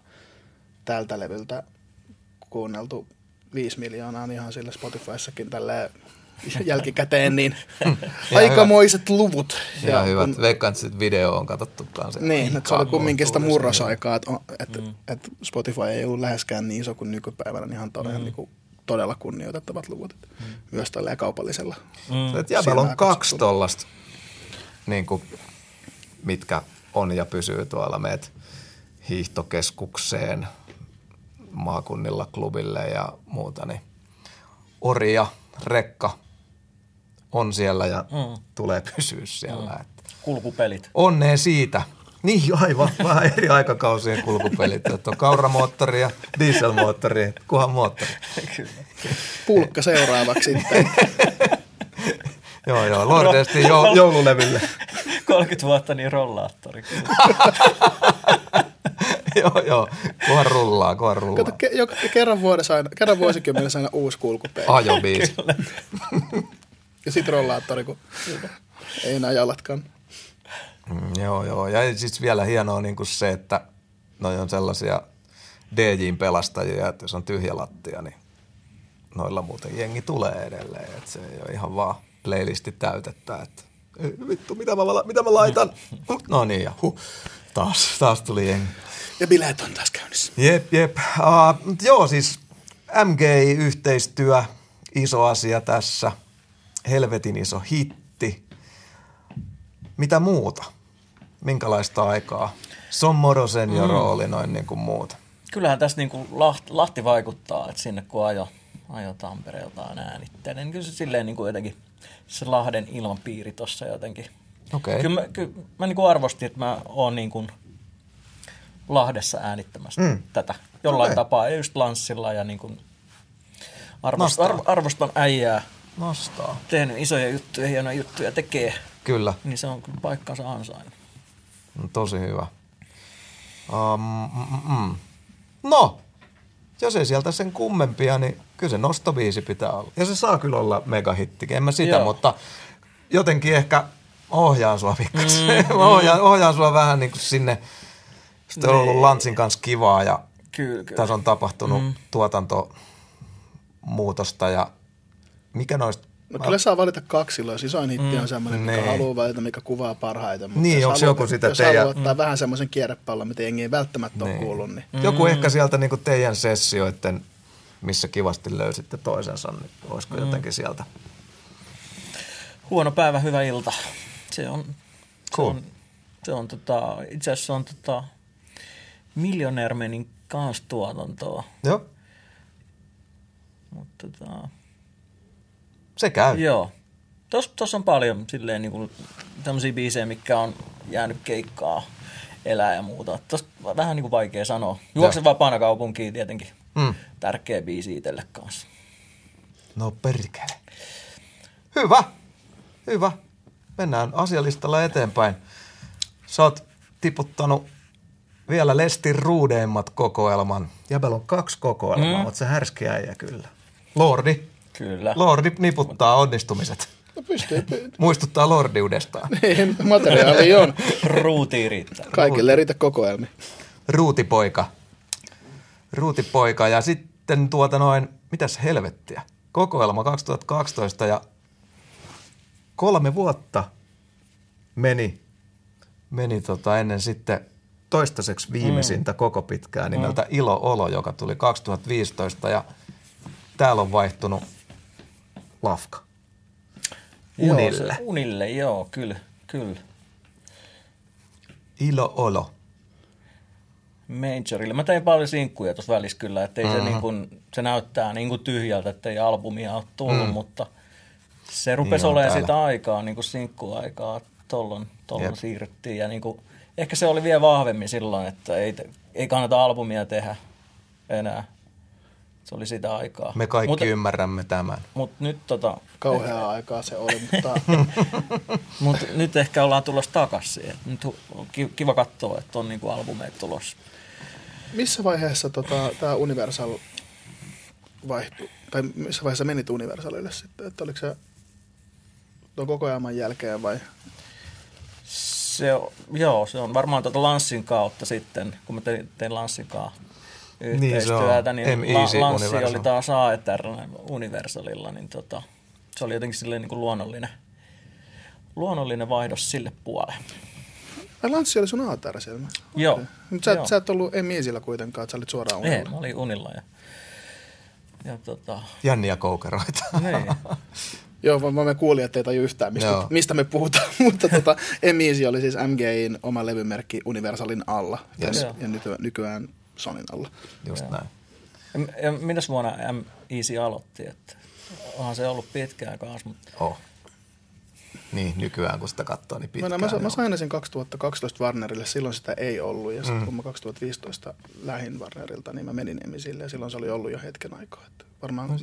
tältä levyltä kuunneltu viisi miljoonaa, niin ihan sillä Spotifyssakin tälleen jälkikäteen, niin aikamoiset hyvä. luvut. Ja, ja hyvät. Kun, Veikkaan, että video on katsottu kanssa. Niin, että se oli kumminkin sitä murrosaikaa, että, että, mm. että Spotify ei ollut läheskään niin iso kuin nykypäivänä, niin ihan todella, mm. niin kuin, todella kunnioitettavat luvut. Mm. Myös tällä kaupallisella. Mm. Että jäbällä on kaksi tollasta, niin kuin, mitkä on ja pysyy tuolla meet hiihtokeskukseen, maakunnilla, klubille ja muuta, niin Ori ja Rekka on siellä ja mm. tulee pysyä siellä. Mm. Että Kulkupelit. Onneen siitä. Niin aivan, vähän eri aikakausien kulkupelit. Että on kauramoottori ja dieselmoottori, kuhan moottori. Kyllä. Pulkka seuraavaksi sitten. joo, joo, Lordeesti joululeville. 30 vuotta niin rollaattori. joo, joo. Kuhan rullaa, kuhan rullaa. Kato, ke, joka, kerran, vuodessa aina, kerran vuosikymmenessä aina uusi kulkupeili. Ajobiisi. Ja sit rollaattori, kun ei enää jalatkaan. Mm, joo, joo. Ja siis vielä hienoa niin kuin se, että noi on sellaisia DJin pelastajia, että jos on tyhjä lattia, niin noilla muuten jengi tulee edelleen. Että se ei ole ihan vaan playlisti täytettä, että vittu, mitä mä, mitä mä laitan? No niin, ja huh. Taas, taas tuli jengi. Ja bileet on taas käynnissä. Jep, jep. Uh, joo, siis MGI-yhteistyö, iso asia tässä. Helvetin iso hitti. Mitä muuta? Minkälaista aikaa? Son Moro Senior mm. rooli noin niin kuin muuta. Kyllähän tässä niin kuin Lahti, Lahti vaikuttaa, että sinne kun ajo, ajo Tampereeltaan äänittelen, niin kyllä se silleen niin kuin jotenkin se Lahden ilmapiiri tuossa jotenkin. Okei. Okay. Kyllä mä, kyllä mä niin kuin arvostin, että mä oon niin kuin Lahdessa äänittämässä mm. tätä jollain okay. tapaa, just Lanssilla ja niin kuin arvost, ar, arvostan äijää. Nostaa. Tehnyt isoja juttuja, hienoja juttuja tekee. Kyllä. Niin se on kyllä paikkansa ansainnut. No, tosi hyvä. Um, mm, mm. No, jos ei sieltä sen kummempia, niin kyllä se nostobiisi pitää olla. Ja se saa kyllä olla megahittikin, en mä sitä, Joo. mutta jotenkin ehkä ohjaan sua pikkasen. Mm, mm. ohjaan, ohjaan sua vähän niin kuin sinne. Sitten on ollut niin. Lantsin kanssa kivaa ja kyllä, kyllä. tässä on tapahtunut mm. tuotantomuutosta ja mikä noista No kyllä saa valita kaksi, jos isoin hitti mm. on semmoinen, mikä niin. haluaa valita, mikä kuvaa parhaiten. Mutta niin, onko joku sitä jos teidän... Ottaa vähän semmoisen kierrepallon, mitä jengi ei välttämättä niin. ole kuullut. Niin. Mm. Joku ehkä sieltä niin teidän sessioiden, missä kivasti löysitte toisensa, niin olisiko mm. jotenkin sieltä? Huono päivä, hyvä ilta. Se on, cool. se on, se on tota, itse asiassa on tota, Millionairemanin kanssa tuotantoa. Joo. Mutta tota, se käy. Joo. Tuossa tos on paljon silleen niin kuin, tämmöisiä biisejä, mikä on jäänyt keikkaa elää ja muuta. Tuosta vähän niin kuin vaikea sanoa. Juoksen vapaana kaupunkiin tietenkin. Mm. Tärkeä biisi itselle kanssa. No perkele. Hyvä. Hyvä. Mennään asialistalla eteenpäin. Sä oot tiputtanut vielä Lestin ruudeimmat kokoelman. Jäbel on kaksi kokoelmaa, mm. mutta se härski äijä kyllä. Lordi. Kyllä. Lordi niputtaa onnistumiset. No pystyy. Muistuttaa lordiudestaan. Niin, materiaali on. Ruuti riittää. Kaikille riitä kokoelmi. Ruutipoika. Ruutipoika ja sitten tuota noin, mitäs helvettiä. Kokoelma 2012 ja kolme vuotta meni, meni tota ennen sitten toistaiseksi viimeisintä mm. koko pitkää nimeltä mm. Ilo Olo, joka tuli 2015 ja täällä on vaihtunut lafka. Unille. Joo, unille, joo, kyllä, kyllä. Ilo olo. Majorille. Mä tein paljon sinkkuja tuossa välissä kyllä, että mm-hmm. se, niin kun, se näyttää niin kuin tyhjältä, että ei albumia ole tullut, mm. mutta se rupesi niin olemaan sitä aikaa, niin kuin sinkkuaikaa, tollon, tollon siirryttiin ja niin kuin, ehkä se oli vielä vahvemmin silloin, että ei, ei kannata albumia tehdä enää. Se oli sitä aikaa. Me kaikki Mut, ymmärrämme tämän. Mutta nyt tota... Kauheaa aikaa se oli, mutta... Mut nyt ehkä ollaan tulossa takaisin. Nyt on kiva katsoa, että on niinku albumeet tulossa. Missä vaiheessa tota, tämä Universal vaihtui? Tai missä vaiheessa menit Universalille sitten? Että oliko se tuon koko ajan jälkeen vai? Se, joo, se on varmaan tuota Lanssin kautta sitten, kun mä tein, tein Lanssin kautta yhteistyötä, niin, niin La- Lanssi Universal. oli taas AETR Universalilla, niin tota, se oli jotenkin silleen niin kuin luonnollinen, luonnollinen vaihdos sille puolelle. Ai Lanssi oli sun AETR siellä? Joo. Okay. Mutta sä, sä et ollut Emiisillä kuitenkaan, että sä olit suoraan unilla. Ei, mä olin unilla ja, ja tota... Jänniä koukeroita. Niin. Joo, mä, mä kuulin, että ei taju yhtään, mistä, mistä me puhutaan, mutta tota, Emiisi oli siis MGin oma levymerkki Universalin alla yes. ja, ja nykyään Sonin alla. Just ja. näin. Ja, ja minäs vuonna M Easy aloitti, että onhan se ollut pitkään kanssa. Mutta... Oh. Niin, nykyään kun sitä katsoo, niin pitkään. Mä, mä, mä sain sen 2012 Warnerille, silloin sitä ei ollut. Ja sitten mm. kun mä 2015 lähin Warnerilta, niin mä menin Emisille ja silloin se oli ollut jo hetken aikaa. Että varmaan no, 14-13.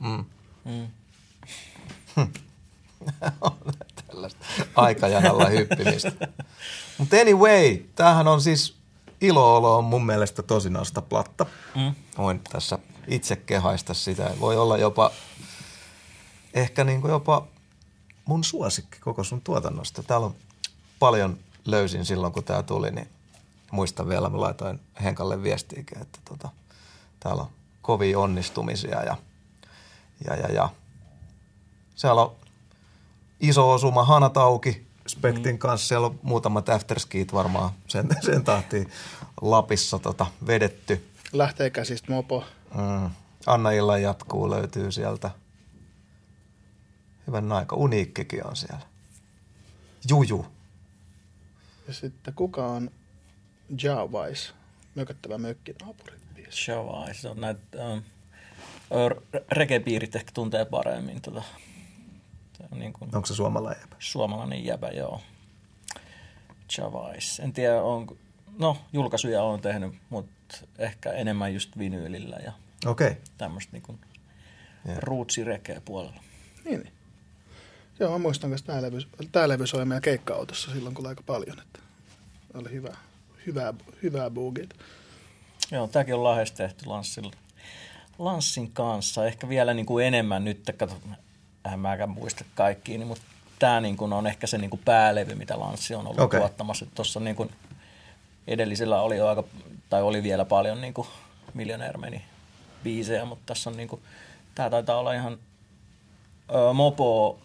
Mm. Mm. Tällaista aikajanalla hyppimistä. Mutta anyway, tämähän on siis ilo on mun mielestä tosi nosta platta. Mm. Voin tässä itse kehaista sitä. Voi olla jopa, ehkä niin kuin jopa mun suosikki koko sun tuotannosta. Täällä on paljon löysin silloin, kun tämä tuli, niin muistan vielä, mä laitoin Henkalle viestiikin, että tota, täällä on kovia onnistumisia ja, ja, ja, ja. Siellä on iso osuma Hanatauki, Spektin mm. kanssa. Siellä on muutamat afterskiit varmaan sen, sen tahtiin Lapissa tota, vedetty. Lähtee käsistä mopo. Mm. Anna Illan jatkuu löytyy sieltä. Hyvän aika. Uniikkikin on siellä. Juju. Ja sitten kuka on Jawais? Mököttävä mökkinaapuri. Jawais on näitä... Um, regepiirit ehkä tuntee paremmin. Tota, niin kuin Onko se suomalainen jäbä? Suomalainen jäbä, joo. Chavais. En tiedä, onko... No, julkaisuja on tehnyt, mutta ehkä enemmän just vinyylillä ja okay. tämmöistä niin yeah. ruutsirekeä puolella. Niin, niin. Joo, mä muistan, että tämä levy, tämä levy soi meidän keikka-autossa silloin, kun oli aika paljon. Että oli hyvä, hyvää, hyvää boogit. Joo, tämäkin on lahes tehty Lanssilla. Lanssin kanssa. Ehkä vielä niin kuin enemmän nyt, kato, en mäkään muista kaikkiin, niin, mutta tämä niin kuin on ehkä se niin kuin päälevy, mitä Lanssi on ollut okay. tuottamassa. Tuossa niin kuin edellisellä oli aika, tai oli vielä paljon niin kuin Millionaire biisejä, mutta tässä on niin kuin, tämä taitaa olla ihan ö, mopo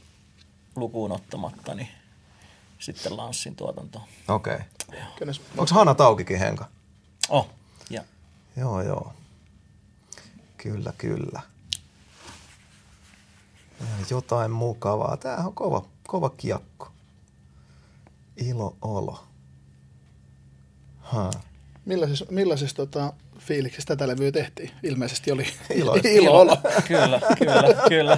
lukuun ottamatta, niin sitten Lanssin tuotanto. Okei. Okay. Onko Hanna Taukikin Henka? Oh, ja. Joo, joo. Kyllä, kyllä. Jotain mukavaa. Tämähän on kova, kova kiekko. Ilo olo. Ha. Millaisissa, millaisissa tota, fiiliksissä tätä levyä tehtiin? Ilmeisesti oli ilo, ilo olo. kyllä, kyllä, kyllä.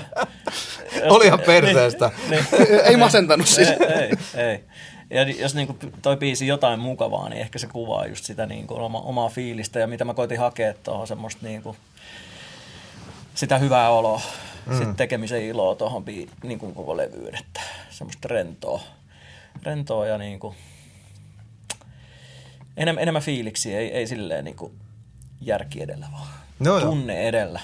Olihan perseestä. niin, niin. ei masentanut siis. Ei, ei, ei. Ja jos niin kuin toi biisi jotain mukavaa, niin ehkä se kuvaa just sitä niin kuin oma, omaa fiilistä ja mitä mä koitin hakea tuohon semmoista niin kuin, sitä hyvää oloa mm. sitten tekemisen iloa tuohon niin kuin koko levyyn, että semmoista rentoa, rentoa ja niin kuin, enemmän, enemmän fiiliksiä, ei, ei silleen niin kuin järki edellä vaan, no tunne joo. edellä.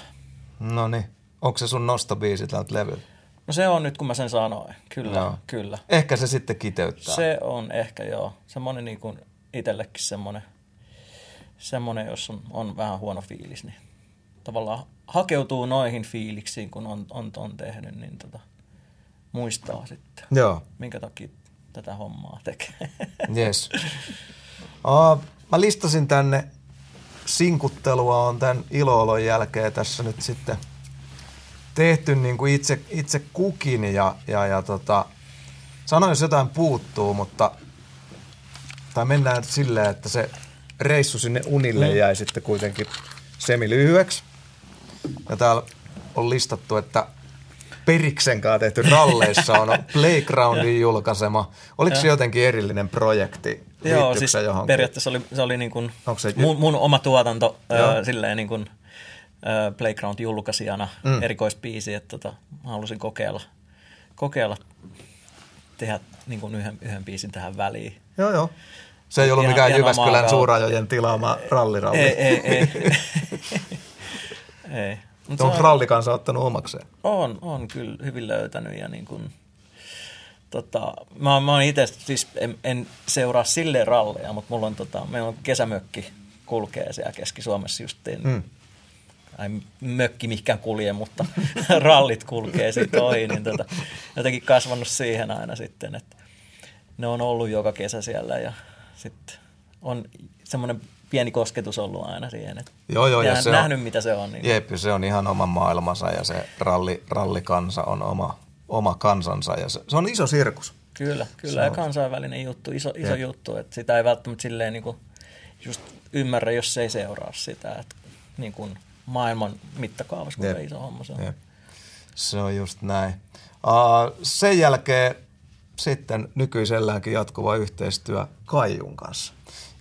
No niin, onko se sun nostobiisi tältä levyllä? No se on nyt, kun mä sen sanoin. Kyllä, no. kyllä. Ehkä se sitten kiteyttää. Se on ehkä, joo. Semmoinen niin kuin itsellekin semmoinen, semmoinen jos on, on vähän huono fiilis, niin tavallaan hakeutuu noihin fiiliksiin, kun on, on ton tehnyt, niin tota, muistaa sitten, Joo. minkä takia tätä hommaa tekee. Yes. Uh, mä listasin tänne sinkuttelua on tämän iloolon jälkeen tässä nyt sitten tehty niin kuin itse, itse kukin ja, ja, ja tota, sanoin, jos jotain puuttuu, mutta tai mennään silleen, että se reissu sinne unille mm. jäi sitten kuitenkin semi lyhyeksi. Ja täällä on listattu, että Periksen kanssa tehty ralleissa on Playgroundin julkaisema. Oliko se jotenkin erillinen projekti? Joo, siis johonkin? periaatteessa oli, se oli niin kuin se mun, mun oma tuotanto äh, silleen niin kuin, äh, Playground-julkaisijana mm. erikoispiisi, että tota, halusin kokeilla, kokeilla tehdä niin kuin yhden, yhden biisin tähän väliin. Joo, joo. Se ei ollut mikään Jyväskylän suurajojen tilaama ralliralli. Ei, ei, ei. ei. Mutta on rallikansa ottanut omakseen? On, on kyllä hyvin löytänyt ja niin kuin, tota, mä, mä oon itse, siis en, en, seuraa silleen ralleja, mutta mulla on, tota, meillä on kesämökki kulkee siellä Keski-Suomessa justiin. Mm. Ai mökki mihinkään kulje, mutta rallit kulkee siitä ohi, niin tota, jotenkin kasvanut siihen aina sitten, että ne on ollut joka kesä siellä ja sitten on semmoinen pieni kosketus ollut aina siihen. Että joo, joo, ja se nähnyt, on, mitä se on. Niin... Jep, se on ihan oma maailmansa ja se ralli, rallikansa on oma, oma kansansa ja se, se on iso sirkus. Kyllä, kyllä se ja on. kansainvälinen juttu, iso, iso juttu, että sitä ei välttämättä silleen niin kuin just ymmärrä, jos ei seuraa sitä, että niin kuin maailman mittakaavassa, kuinka iso homma se on. Jep. Se on just näin. Uh, sen jälkeen sitten nykyiselläänkin jatkuva yhteistyö Kaijun kanssa.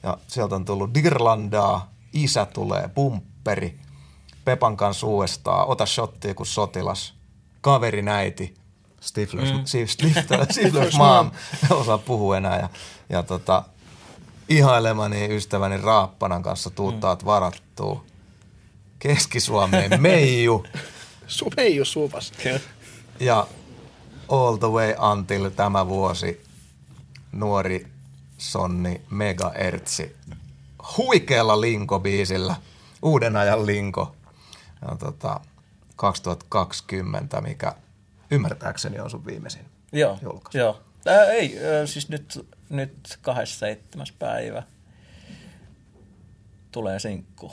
Ja sieltä on tullut Dirlandaa, Isä tulee, Pumpperi, Pepan kanssa uudestaan, Ota shottia kuin sotilas, Kaverin äiti, Stiflers, mm. Stiflers, Stiflers mom, osaa puhua enää. Ja, ja tota, ihailemani ystäväni Raappanan kanssa tuuttaat mm. varattuu. Keski-Suomeen Meiju. Su, Meiju Supas. Ja All the way until tämä vuosi nuori Sonni Megaertsi huikealla Linko-biisillä, uuden ajan Linko, ja tota, 2020, mikä ymmärtääkseni on sun viimeisin joo, julkaisu. Joo, Ää, ei, siis nyt, nyt 27. päivä tulee sinkku.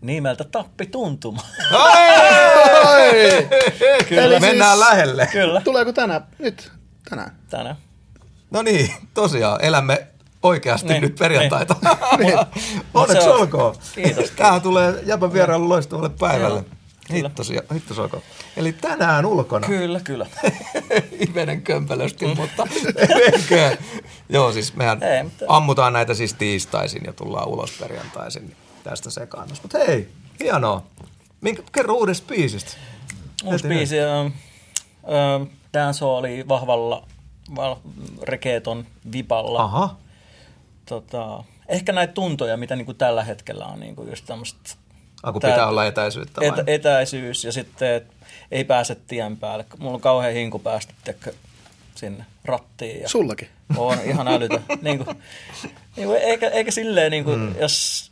Nimeltä Tappi Tuntuma. Kyllä. Eli Mennään siis, lähelle. Kyllä. Tuleeko tänään? Nyt, tänään. Tänään. No niin, tosiaan, elämme oikeasti niin, nyt perjantaita. Niin. Onneksi olkoon. Kiitos. Tämähän tulee Japan vierailu loistavalle päivälle. Hittosia, hittosoiko. Eli tänään ulkona. Kyllä, kyllä. Ivenen kömpelösti, mutta eikä. Joo, siis mehän Ei, mutta... ammutaan näitä siis tiistaisin ja tullaan ulos perjantaisin niin tästä sekaannusta. Mutta hei, hienoa. Minkä, kerro uudesta biisistä. Uusi biisi. Äh, äh, oli vahvalla val, rekeeton vipalla. Aha. Tota, ehkä näitä tuntoja, mitä niinku tällä hetkellä on niinku just tämmöistä Aku pitää Tää, olla etäisyyttä vai? Et, etäisyys ja sitten ei pääse tien päälle. Mulla on kauhean hinku päästä tiedätkö, sinne rattiin. Ja Sullakin? On ihan älytä. niin kuin, niin kuin, eikä, eikä silleen, niin kuin, mm. jos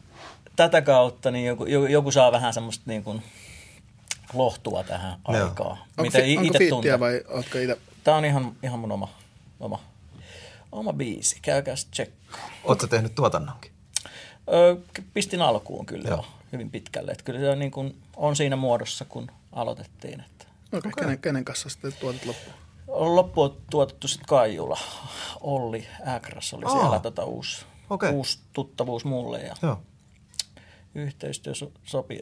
tätä kautta niin joku, joku saa vähän semmoista niin kuin, lohtua tähän Joo. aikaan. Onko, mitä fi, onko fiittiä vai oletko itse? Tämä on ihan, ihan mun oma, oma, oma biisi. Käykää tsekkaa. Oletko tehnyt tuotannonkin? Öö, pistin alkuun kyllä Joo hyvin pitkälle. Että kyllä se on, niin kuin, on siinä muodossa, kun aloitettiin. Että. Okay, okay. Kenen, kenen kanssa sitten tuotit loppuun? Loppu on tuotettu sitten Kaijula. Olli Äkras oli Aa. siellä tota uusi, okay. uusi tuttavuus mulle ja Joo. yhteistyö so, sopi,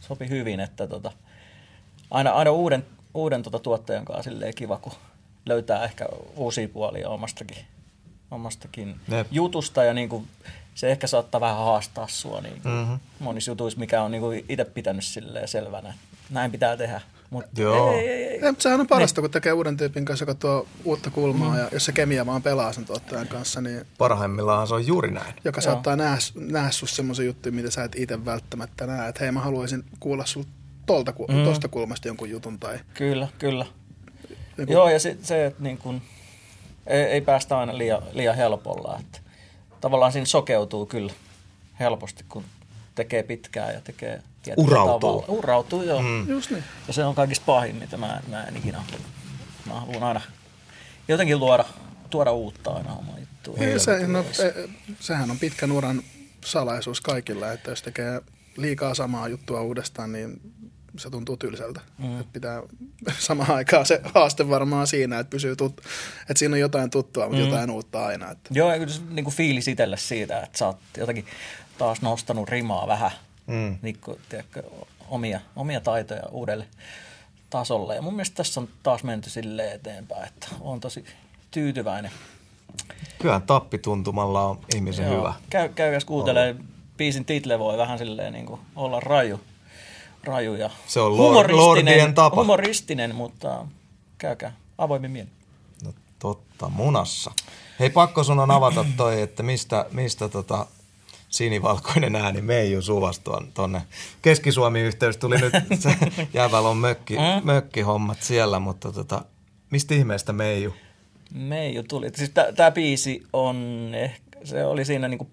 sopi hyvin, että tota, aina, aina uuden, uuden tota tuottajan kanssa kiva, kun löytää ehkä uusia puolia omastakin, omastakin jutusta ja niin kuin se ehkä saattaa vähän haastaa sua niin mm-hmm. monissa jutuissa, mikä on niin itse pitänyt selvänä. Näin pitää tehdä. Mut Joo. Ei, ei, ei. ei mutta sehän on parasta, niin. kun tekee uuden tyypin kanssa, joka tuo uutta kulmaa, mm. ja jos se kemia vaan pelaa sen tuottajan kanssa, niin... Parhaimmillaan se on juuri näin. Joka Joo. saattaa nähdä, nähdä sinussa semmoisen juttuja, mitä sä et itse välttämättä näe. Että hei, mä haluaisin kuulla sulta tuolta, mm. tuosta kulmasta jonkun jutun. Tai... Kyllä, kyllä. Niin. Joo, ja se, se että niin kun, ei, ei päästä aina liian, liian helpolla. Että tavallaan siinä sokeutuu kyllä helposti, kun tekee pitkään ja tekee Urautuu. Tavalla. Urautuu, joo. Mm. Just niin. Ja se on kaikista pahin, mitä mä, mä en ikinä Mä haluan aina jotenkin luoda, tuoda uutta aina oma juttua. Ei, se, no, e, sehän on pitkän uran salaisuus kaikilla, että jos tekee liikaa samaa juttua uudestaan, niin se tuntuu tylsältä. Mm. Että pitää samaan aikaan se haaste varmaan siinä, että pysyy tut, että siinä on jotain tuttua, mutta mm. jotain uutta aina. Että. Joo, ja kyllä se niin kuin fiilis itselle siitä, että sä oot jotenkin taas nostanut rimaa vähän, mm. niin kuin, tiedätkö, omia, omia taitoja uudelle tasolle. Ja mun mielestä tässä on taas menty silleen eteenpäin, että on tosi tyytyväinen. Kyllä tappituntumalla on ihmisen Joo. hyvä. Käy, käy kuuntelee, biisin title voi vähän silleen niin kuin olla raju rajuja. Se on humoristinen, tapa. humoristinen, mutta käykää avoimin mieli. No totta, munassa. Hei, pakko sun on avata toi, että mistä, mistä tota sinivalkoinen ääni Meiju suvasi tuonne Keski-Suomi-yhteys. Tuli nyt se Jäävalon mökki, mm. mökkihommat siellä, mutta tota, mistä ihmeestä Meiju? Meiju tuli. Siis tämä biisi on, ehkä, se oli siinä niinku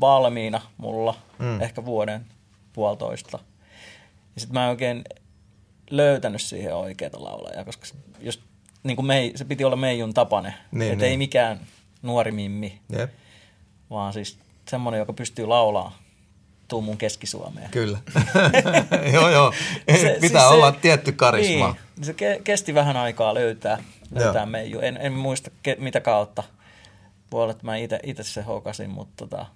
valmiina mulla mm. ehkä vuoden puolitoista ja sitten mä en oikein löytänyt siihen oikeita laulajaa, koska just niin kuin mei, se piti olla Meijun tapane. Niin, että niin. ei mikään nuori mimmi, Jep. vaan siis semmoinen, joka pystyy laulaa tuu mun Keski-Suomeen. Kyllä. joo, joo. Se, Pitää siis olla se, tietty karisma. Niin, se ke, kesti vähän aikaa löytää, löytää Meiju. En, en muista ke, mitä kautta. Voi olla, että mä itse se hokasin, mutta tota,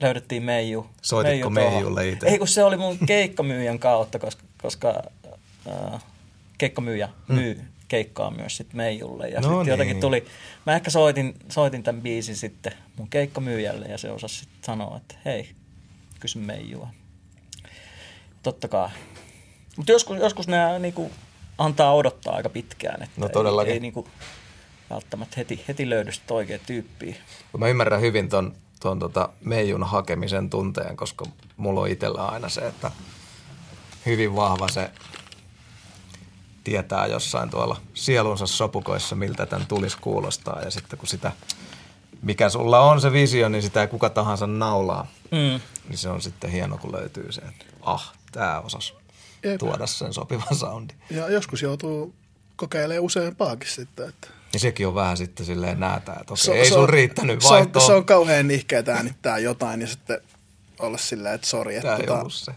löydettiin Meiju. Soititko Meiju Meijulle itse? Ei, kun se oli mun keikkamyyjän kautta, koska, koska äh, keikkamyyjä hmm. myy keikkaa myös sitten Meijulle. Ja no sitten niin. jotenkin tuli, mä ehkä soitin, soitin tämän biisin sitten mun keikkamyyjälle ja se osasi sitten sanoa, että hei, kysy Meijua. Totta kai. Mutta joskus, joskus nämä niinku, antaa odottaa aika pitkään, että no todellakin. ei, ei niinku, välttämättä heti, heti löydy sitä oikea tyyppiä. Mä ymmärrän hyvin ton tuon tota meijun hakemisen tunteen, koska mulla on itsellä aina se, että hyvin vahva se tietää jossain tuolla sielunsa sopukoissa, miltä tämän tulisi kuulostaa. Ja sitten kun sitä, mikä sulla on se visio, niin sitä ei kuka tahansa naulaa. Mm. Niin se on sitten hieno, kun löytyy se, että ah, tämä osas tuoda sen sopivan soundin. Ja joskus joutuu kokeilemaan useampaakin sitten, että Ja sekin on vähän sitten silleen näätä, että okei, ei sun riittänyt vaihtoa. Se on, se on kauhean nihkeä äänittää jotain ja sitten olla silleen, että sori. Että Tämä tota, se.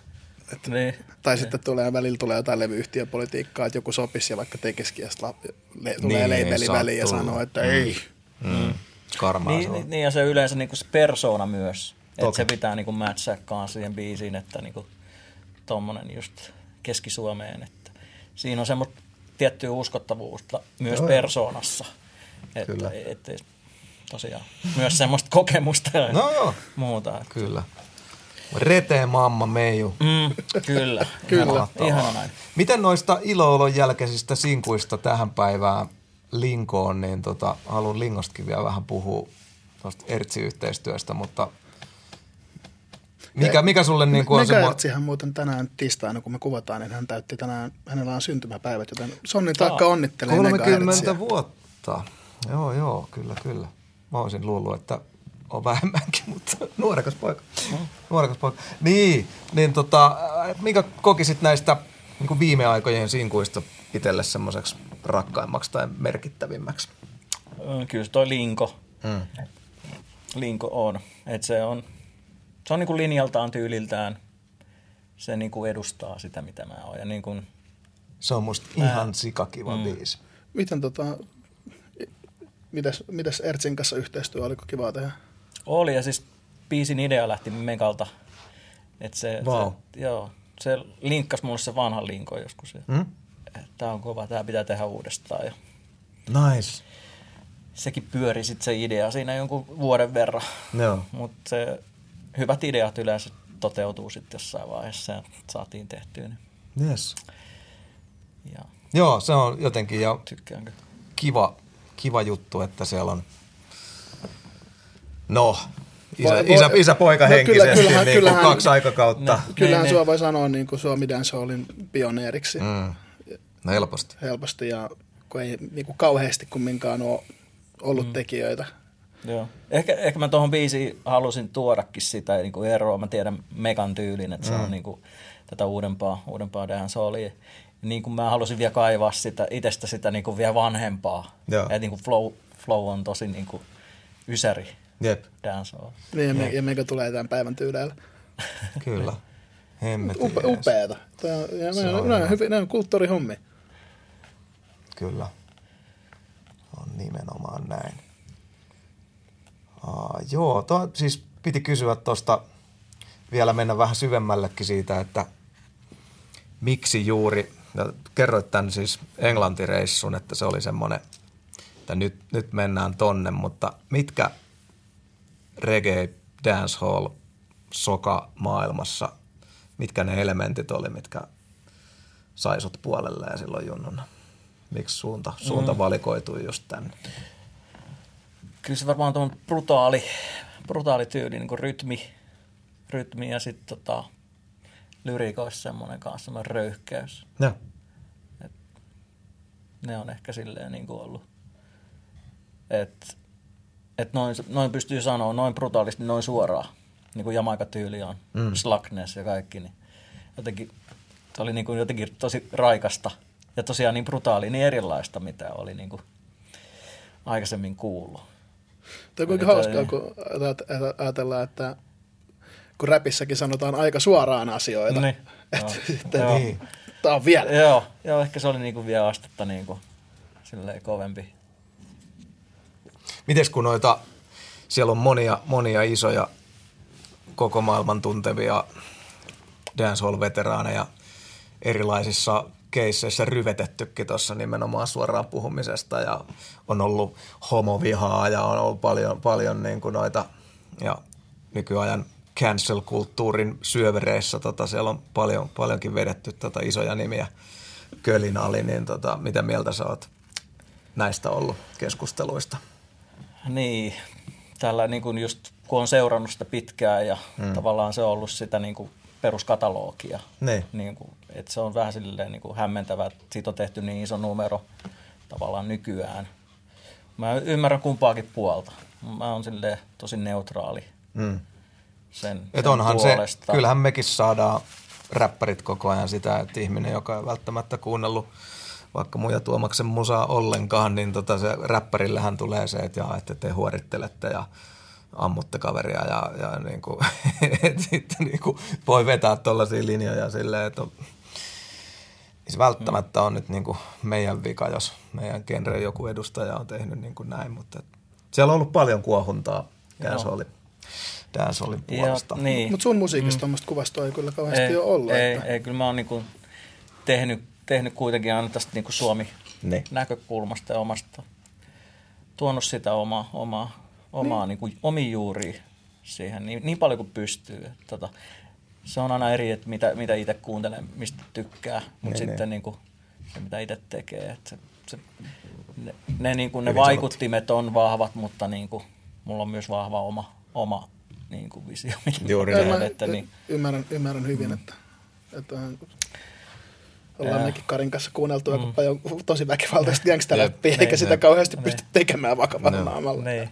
Että, niin. Tai sitten tulee, välillä tulee jotain levyyhtiöpolitiikkaa, että joku sopisi ja vaikka tekisikin ja sitten le, tulee niin, leipeli väliin ja sanoo, että mm. ei. Mm. Karmaa niin, niin, niin, ja se yleensä niin kuin se persona myös. Että se pitää niin matchaa siihen biisiin, että niin kuin tommonen just Keski-Suomeen. Että siinä on semmoista tiettyä uskottavuutta myös Joo, persoonassa. Että, Kyllä. Et, et, tosiaan myös semmoista kokemusta ja no joo. muuta. Että. Kyllä. Reteen mamma Meiju. Mm, kyllä. kyllä. Ihan näin. Miten noista iloolon jälkeisistä sinkuista tähän päivään Linkoon, niin tota, haluan Lingostakin vielä vähän puhua tuosta Ertsi-yhteistyöstä, mutta mikä, mikä sulle niin kuin on se... Ertsihän muuten tänään tiistaina, kun me kuvataan, niin hän täytti tänään, hänellä on syntymäpäivät, joten Sonni taakka onnittelee 30 vuotta. Joo, joo, kyllä, kyllä. Mä olisin luullut, että on vähemmänkin, mutta nuorekas poika. Mm. Nuorekas poika. Niin, niin tota, minkä kokisit näistä niin kuin viime aikojen sinkuista itselle semmoiseksi rakkaimmaksi tai merkittävimmäksi? Kyllä se toi Linko. Mm. Linko on. Että se on, se on niin kuin linjaltaan, tyyliltään, se niin kuin edustaa sitä, mitä mä oon. Ja niin kuin, se on musta mä, ihan sikakiva mm. biisi. Miten tota, mitäs, mitäs Ertsin kanssa yhteistyö, oliko kiva tehdä? Oli, ja siis biisin idea lähti Megalta. Et se, wow. se, joo, se linkkasi mulle se vanha linko joskus. Mm? Tämä on kova, tämä pitää tehdä uudestaan. Ja nice. Sekin pyöri sitten se idea siinä jonkun vuoden verran. Joo. Mutta se hyvät ideat yleensä toteutuu sitten jossain vaiheessa ja saatiin tehtyä. Niin. Yes. Ja. Joo, se on jotenkin ja Tykkäänkö? kiva, kiva juttu, että siellä on No, isä, voi, isä, isä poika no, henkisesti, kyllä, kyllähän, niin kyllähän, kaksi aikakautta. Ne, kyllähän ne, sua voi sanoa niin kuin Suomi Dancehallin pioneeriksi. Mm. No helposti. Helposti ja kun ei niin kuin kauheasti kumminkaan ole ollut mm. tekijöitä. Joo. Ehkä, ehkä mä tuohon biisiin halusin tuodakin sitä niin kuin eroa. Mä tiedän Megan tyylin, että mm. se on mm. niin kuin, tätä uudempaa, uudempaa dancehallia. Niin kuin mä halusin vielä kaivaa sitä, itsestä sitä niin kuin vielä vanhempaa. Joo. Ja niin kuin flow, flow on tosi niin kuin ysäri Jep. Dancehall. Niin, ja, me, ja meikä tulee tämän päivän tyyleillä. Kyllä. Hemmetin Upe, upeeta. Tämä on, ja nämä, on, hyvin, nämä on kulttuurihommi. Kyllä. On nimenomaan näin. Aa, joo, to, siis piti kysyä tuosta vielä mennä vähän syvemmällekin siitä, että miksi juuri, ja kerroit tämän siis Englantireissun, että se oli semmoinen, että nyt, nyt mennään tonne, mutta mitkä reggae, dancehall, soka maailmassa, mitkä ne elementit oli, mitkä sai sut puolelle silloin junnuna? Miksi suunta, suunta mm. valikoitui just tänne? Kyllä se varmaan tuon brutaali, brutaali tyyli, niin kuin rytmi, rytmi ja sitten tota, lyriikoissa semmoinen kanssa semmoinen röyhkeys. Ja. Et ne on ehkä silleen niin kuin ollut. Että että noin, noin pystyy sanoa noin brutaalisti, noin suoraan, niin kuin Jamaika-tyyli on, mm. slackness ja kaikki, niin jotenkin se oli niin kuin jotenkin tosi raikasta ja tosiaan niin brutaali, niin erilaista, mitä oli niin kuin aikaisemmin kuullut. Tämä on kuinka hauskaa, kun ajatellaan, että kun räpissäkin sanotaan aika suoraan asioita. Niin. Että, joo. Niin. Tämä on vielä. Joo, joo ehkä se oli niin kuin vielä astetta niin kuin, kovempi Mites kun noita, siellä on monia, monia isoja koko maailman tuntevia dancehall-veteraaneja erilaisissa keisseissä ryvetettykin tuossa nimenomaan suoraan puhumisesta ja on ollut homovihaa ja on ollut paljon, paljon niin kuin noita ja nykyajan cancel-kulttuurin syövereissä tota, siellä on paljon, paljonkin vedetty tota, isoja nimiä. Kölin ali, niin tota, mitä mieltä sä oot näistä ollut keskusteluista? Niin, tällä niin kuin just kun on seurannut sitä pitkään ja mm. tavallaan se on ollut sitä niin kuin peruskatalogia. Niin. Niin kuin, että se on vähän silleen niin kuin hämmentävää, että siitä on tehty niin iso numero tavallaan nykyään. Mä ymmärrän kumpaakin puolta. Mä oon silleen tosi neutraali mm. sen, Et sen onhan puolesta. Se, kyllähän mekin saadaan räppärit koko ajan sitä, että ihminen, joka ei välttämättä kuunnellut vaikka muja Tuomaksen musaa ollenkaan, niin tota se räppärillähän tulee se, että, jaa, että te huorittelette ja ammutte kaveria ja, ja niin kuin, et sitten niin kuin voi vetää tuollaisia linjoja silleen, että se välttämättä on nyt niin kuin meidän vika, jos meidän genre joku edustaja on tehnyt niin kuin näin, mutta siellä on ollut paljon kuohuntaa dancehallin, dancehallin puolesta. Niin. Mutta sun musiikista mm. tuommoista kuvastoa ei kyllä kauheasti ei, ole ollut. Ei, että... ei, kyllä mä oon niin kuin tehnyt, tehnyt kuitenkin aina tästä niin kuin Suomi-näkökulmasta ja omasta, tuonut sitä omaa, omaa, omaa niin. Niin kuin, omiin juuriin siihen niin, niin paljon kuin pystyy. Tota, se on aina eri, että mitä, mitä itse kuuntelen, mistä tykkää, mutta niin, sitten niin. Niin kuin, se, mitä itse tekee. Että se, se, ne, ne, niin kuin, ne vaikuttimet on vahvat, mutta niin kuin, mulla on myös vahva oma, oma niin kuin visio. Juuri näin. Että, niin. ymmärrän, ymmärrän hyvin, mm. että, että ollaan ja. mekin Karin kanssa kuunneltu mm. aika paljon tosi väkivaltaista gangsteräppiä, eikä sitä kauheasti ne. pysty tekemään vakavalla no. naamalla. Niin.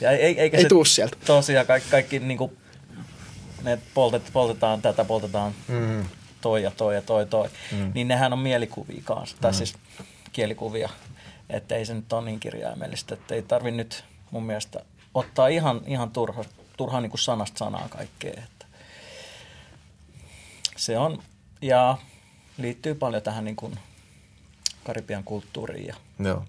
Ja ei, eikä ei se tuu sieltä. Tosiaan kaikki, kaikki niin kuin, ne poltet, poltetaan tätä, poltetaan mm. toi ja toi ja toi toi, mm. niin nehän on mielikuvia kanssa, tai mm. siis kielikuvia, että ei se nyt ole niin kirjaimellistä, että ei tarvi nyt mun mielestä ottaa ihan, ihan turha, turha niin sanasta sanaa kaikkea. Että se on, ja liittyy paljon tähän niin kuin Karibian kulttuuriin. Ja joo.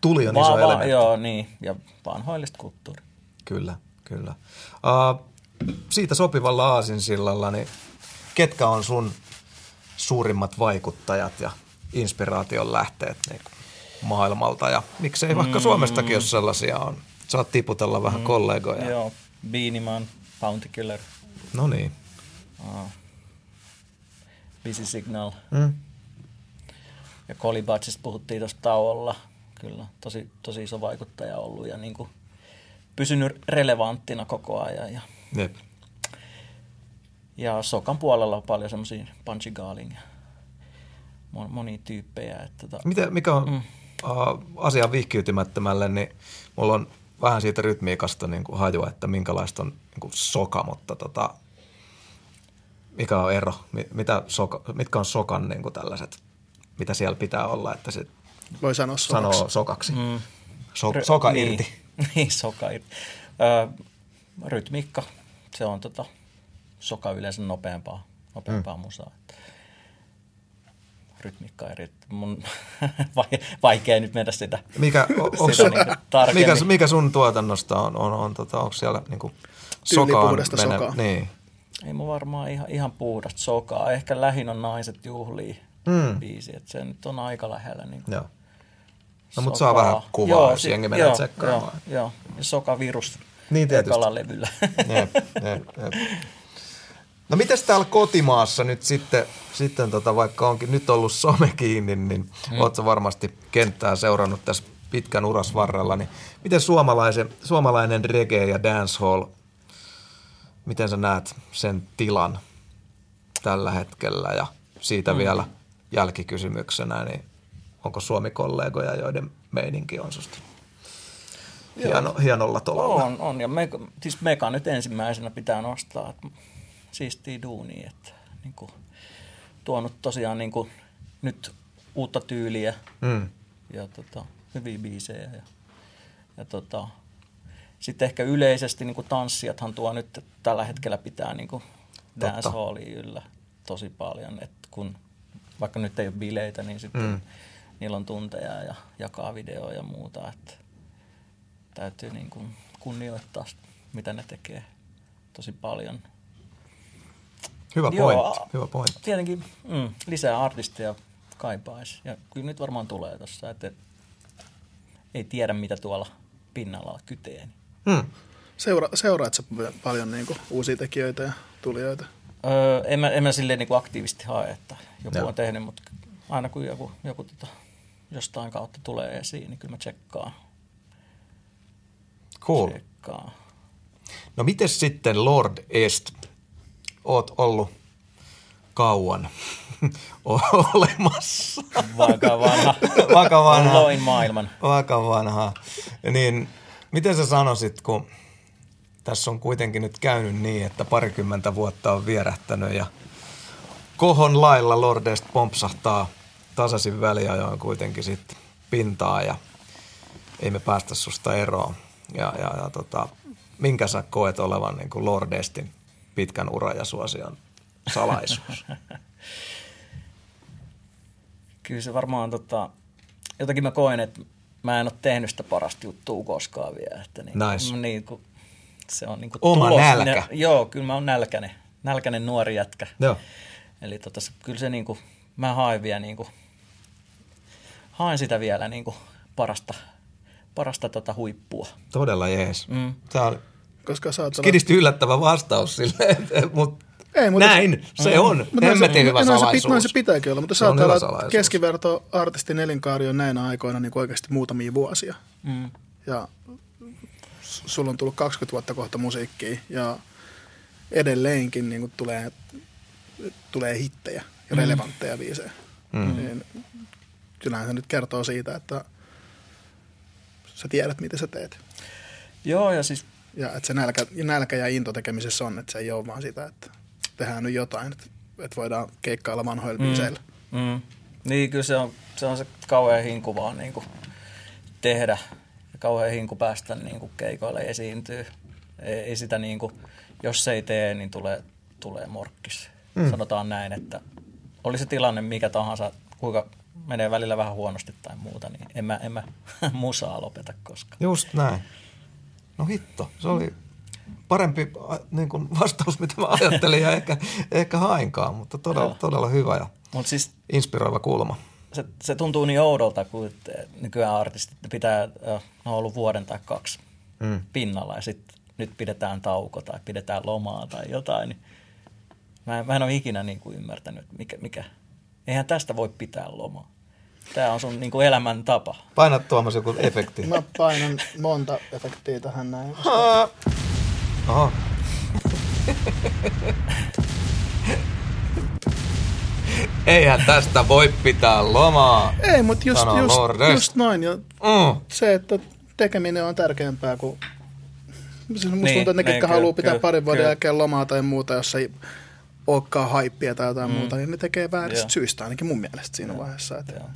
Tuli on va- iso elementti. Joo, niin, ja vanhoillista kulttuuri. Kyllä, kyllä. Uh, siitä sopivalla aasinsillalla, niin ketkä on sun suurimmat vaikuttajat ja inspiraation lähteet niin maailmalta ja miksei vaikka mm. Suomestakin, jos sellaisia on. Saat tiputella vähän mm. kollegoja. Joo, Beaniman, Bounty Killer. No niin. Oh. Busy Signal. Mm. Ja Colibatsista puhuttiin tuossa tauolla. Kyllä, tosi, tosi iso vaikuttaja ollut ja niin kuin pysynyt relevanttina koko ajan. Ja Jep. Ja Sokan puolella on paljon semmoisia Punchy Garling monia tyyppejä. Että tota, Mitä, mikä on mm. uh, asian vihkiytymättömälle, niin mulla on vähän siitä rytmiikasta niin kuin hajua, että minkälaista on niin kuin soka, mutta tota, mikä on ero? Mitä soka, mitkä on sokan niin kuin tällaiset, mitä siellä pitää olla, että se voi sanoa sokaksi. Sanoo sokaksi. Mm. So, soka niin, irti. Niin, soka irti. Ö, rytmiikka, se on tota, soka yleensä nopeampaa, nopeampaa mm. musaa. Rytmiikka eri. Mun vaikea nyt mennä sitä, mikä, o, sitä niin mikä, mikä sun tuotannosta on? on, on tota, onko siellä niinku sokaan mene, sokaa. Niin. Ei mun varmaan ihan, ihan puhdasta sokaa. Ehkä lähin on naiset juhlii mm. biisi, että se nyt on aika lähellä. Niin Joo. No mutta saa vähän kuvaa, joo, jos jengi menee tsekkaamaan. Joo, joo. Ja sokavirus niin tietysti. levyllä. Jep, jep, jep. No mites täällä kotimaassa nyt sitten, sitten tota, vaikka onkin nyt ollut some kiinni, niin hmm. ootko varmasti kenttää seurannut tässä pitkän uras varrella, niin miten suomalaisen, suomalainen reggae ja dancehall, miten sä näet sen tilan tällä hetkellä ja siitä hmm. vielä jälkikysymyksenä, niin onko Suomi-kollegoja, joiden meininki on susta hieno, hienolla tolalla. On, on. Ja me, siis Meka nyt ensimmäisenä pitää nostaa, että siistiä duunia, että niin kuin, tuonut tosiaan niin kuin, nyt uutta tyyliä mm. ja tota, hyviä biisejä. Ja, ja tota, sitten ehkä yleisesti niin kuin tanssijathan tuo nyt tällä hetkellä pitää niin kuin dancehallia yllä tosi paljon, että kun vaikka nyt ei ole bileitä, niin sitten mm. niillä on tunteja ja jakaa videoja ja muuta, että täytyy niin kuin kunnioittaa, mitä ne tekee tosi paljon. Hyvä pointti. Hyvä pointti. Tietenkin mm, lisää artisteja kaipaisi. Ja kyllä nyt varmaan tulee tuossa, että ei tiedä mitä tuolla pinnalla kyteen. Mm. Seura, seuraatko paljon niin kuin, uusia tekijöitä ja tulijoita? Öö, en, mä, en mä silleen niin kuin aktiivisesti hae, että joku Joo. on tehnyt, mutta aina kun joku, joku tota, jostain kautta tulee esiin, niin kyllä mä tsekkaan Cool. Tsekkaa. No miten sitten Lord Est? Oot ollut kauan olemassa. Vaka vanha. Vaka vanha. Loin maailman. Vaka vanha. Niin miten sä sanoisit, kun tässä on kuitenkin nyt käynyt niin, että parikymmentä vuotta on vierähtänyt ja kohon lailla Lordest pompsahtaa tasaisin väliajoin kuitenkin sitten pintaa ja ei me päästä susta eroon. Ja, ja, ja tota, minkä sä koet olevan niin kuin Lordestin pitkän uran ja suosion salaisuus? Kyllä se varmaan tota, jotenkin mä koen, että mä en ole tehnyt sitä parasta juttua koskaan vielä. Että niin, nice. niin kuin, se on niin kuin Oma tulos. nälkä. Ne, joo, kyllä mä oon nälkäinen, nälkäinen nuori jätkä. Joo. Eli tota, kyllä se niin kuin, mä haen vielä niin kuin, haen sitä vielä niin kuin parasta, parasta tota huippua. Todella jees. Mm. Tämä on koska saatana... Skidisti yllättävä vastaus sille, mutta ei, mutta Näin, se mm. on. Mutta Hemmetin hyvä salaisuus. Noin se pitääkin olla, mutta se saattaa olla, keskiverto artistin elinkaari on näinä aikoina niin oikeasti muutamia vuosia. Mm. Ja sulla on tullut 20 vuotta kohta musiikkia ja edelleenkin niin tulee, tulee hittejä ja mm. relevantteja biisejä. Mm. Niin, kyllähän se nyt kertoo siitä, että sä tiedät, mitä sä teet. Joo, ja siis... Ja että se nälkä, nälkä ja into tekemisessä on, että se ei ole vaan sitä, että tehdään nyt jotain, että, että voidaan keikkailla vanhoilla mm. biiseillä. Mm. Niin, kyllä se on se, on se kauhean hinku vaan niin kuin tehdä ja kauhean hinku päästä niin kuin keikoille esiintyy. Ei, ei sitä niin kuin, jos se ei tee, niin tulee, tulee morkkis. Mm. Sanotaan näin, että oli se tilanne mikä tahansa, kuinka menee välillä vähän huonosti tai muuta, niin en mä, en mä musaa lopeta koskaan. Just näin. No hitto, se oli parempi niin kuin vastaus, mitä mä ajattelin ja ehkä, ehkä hainkaan, mutta todella, todella hyvä ja Mut siis, inspiroiva kulma. Se, se tuntuu niin oudolta, kun nykyään artistit pitää, ne on ollut vuoden tai kaksi mm. pinnalla ja sitten nyt pidetään tauko tai pidetään lomaa tai jotain. Niin mä, en, mä en ole ikinä niin kuin ymmärtänyt, mikä, mikä. Eihän tästä voi pitää lomaa. Tämä on sun niin kuin elämäntapa. Painat Tuomas joku efekti. Mä painan monta efektiä tähän näin. Oho. Eihän tästä voi pitää lomaa. Ei, mutta just, just, just noin. Ja mm. Se, että tekeminen on tärkeämpää kuin... Musta niin, tuntuu, että ne, ketkä haluaa pitää kyllä, parin vuoden kyllä. jälkeen lomaa tai muuta, jos ei olekaan haippia tai jotain mm. muuta, niin ne tekee vääristä syistä ainakin mun mielestä siinä Joo. vaiheessa. Että... Joo.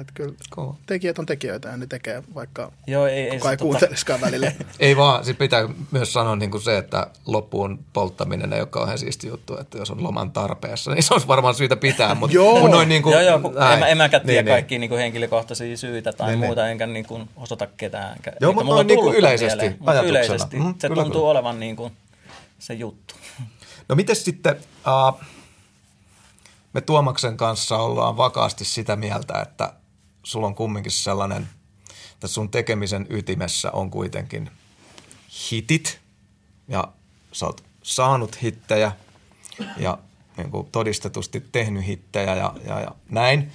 Että kyllä cool. tekijät on tekijöitä ja ne tekee, vaikka Joo, ei, ei, kukaan ei tota- kuuntelisikaan tota... välillä. ei vaan, sitten pitää myös sanoa niin kuin se, että loppuun polttaminen ei ole kauhean siisti juttu, että jos on loman tarpeessa, niin se olisi varmaan syytä pitää. Mutta joo. Mut noin niin kuin, joo, joo, en, mä, en mäkään tiedä niin, niin, kaikkia niin kuin henkilökohtaisia syitä tai niin, niin. muuta, enkä niin kuin osoita ketään. Joo, mutta noin niin kuin yleisesti mieleen, ajatuksena. Yleisesti, mm, se kyllä, tuntuu kyllä. olevan niin kuin se juttu. No miten sitten... Uh, me Tuomaksen kanssa ollaan vakaasti sitä mieltä, että sulla on kumminkin sellainen, että sun tekemisen ytimessä on kuitenkin hitit ja sä oot saanut hittejä ja niin kuin todistetusti tehnyt hittejä ja, ja, ja näin,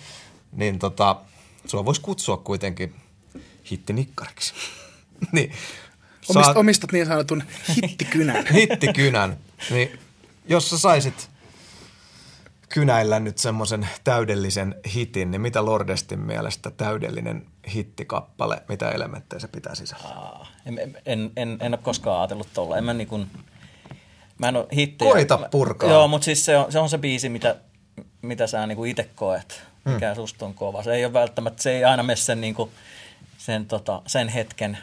niin tota, sua voisi kutsua kuitenkin hittinikkariksi. niin, saat... Omistat niin sanotun hittikynän. hittikynän. Niin, jos sä saisit kynäillä nyt semmoisen täydellisen hitin, niin mitä Lordestin mielestä täydellinen hittikappale, mitä elementtejä se pitää sisällä? En, en, en, en ole koskaan ajatellut tuolla. En mä niin kuin, mä en ole hittejä. Koita purkaa. Joo, mutta siis se on se, on se biisi, mitä, mitä sä niin kuin itse koet, mikä hmm. susta on kova. Se ei ole välttämättä, se ei aina mene sen, niin kuin, sen, tota, sen hetken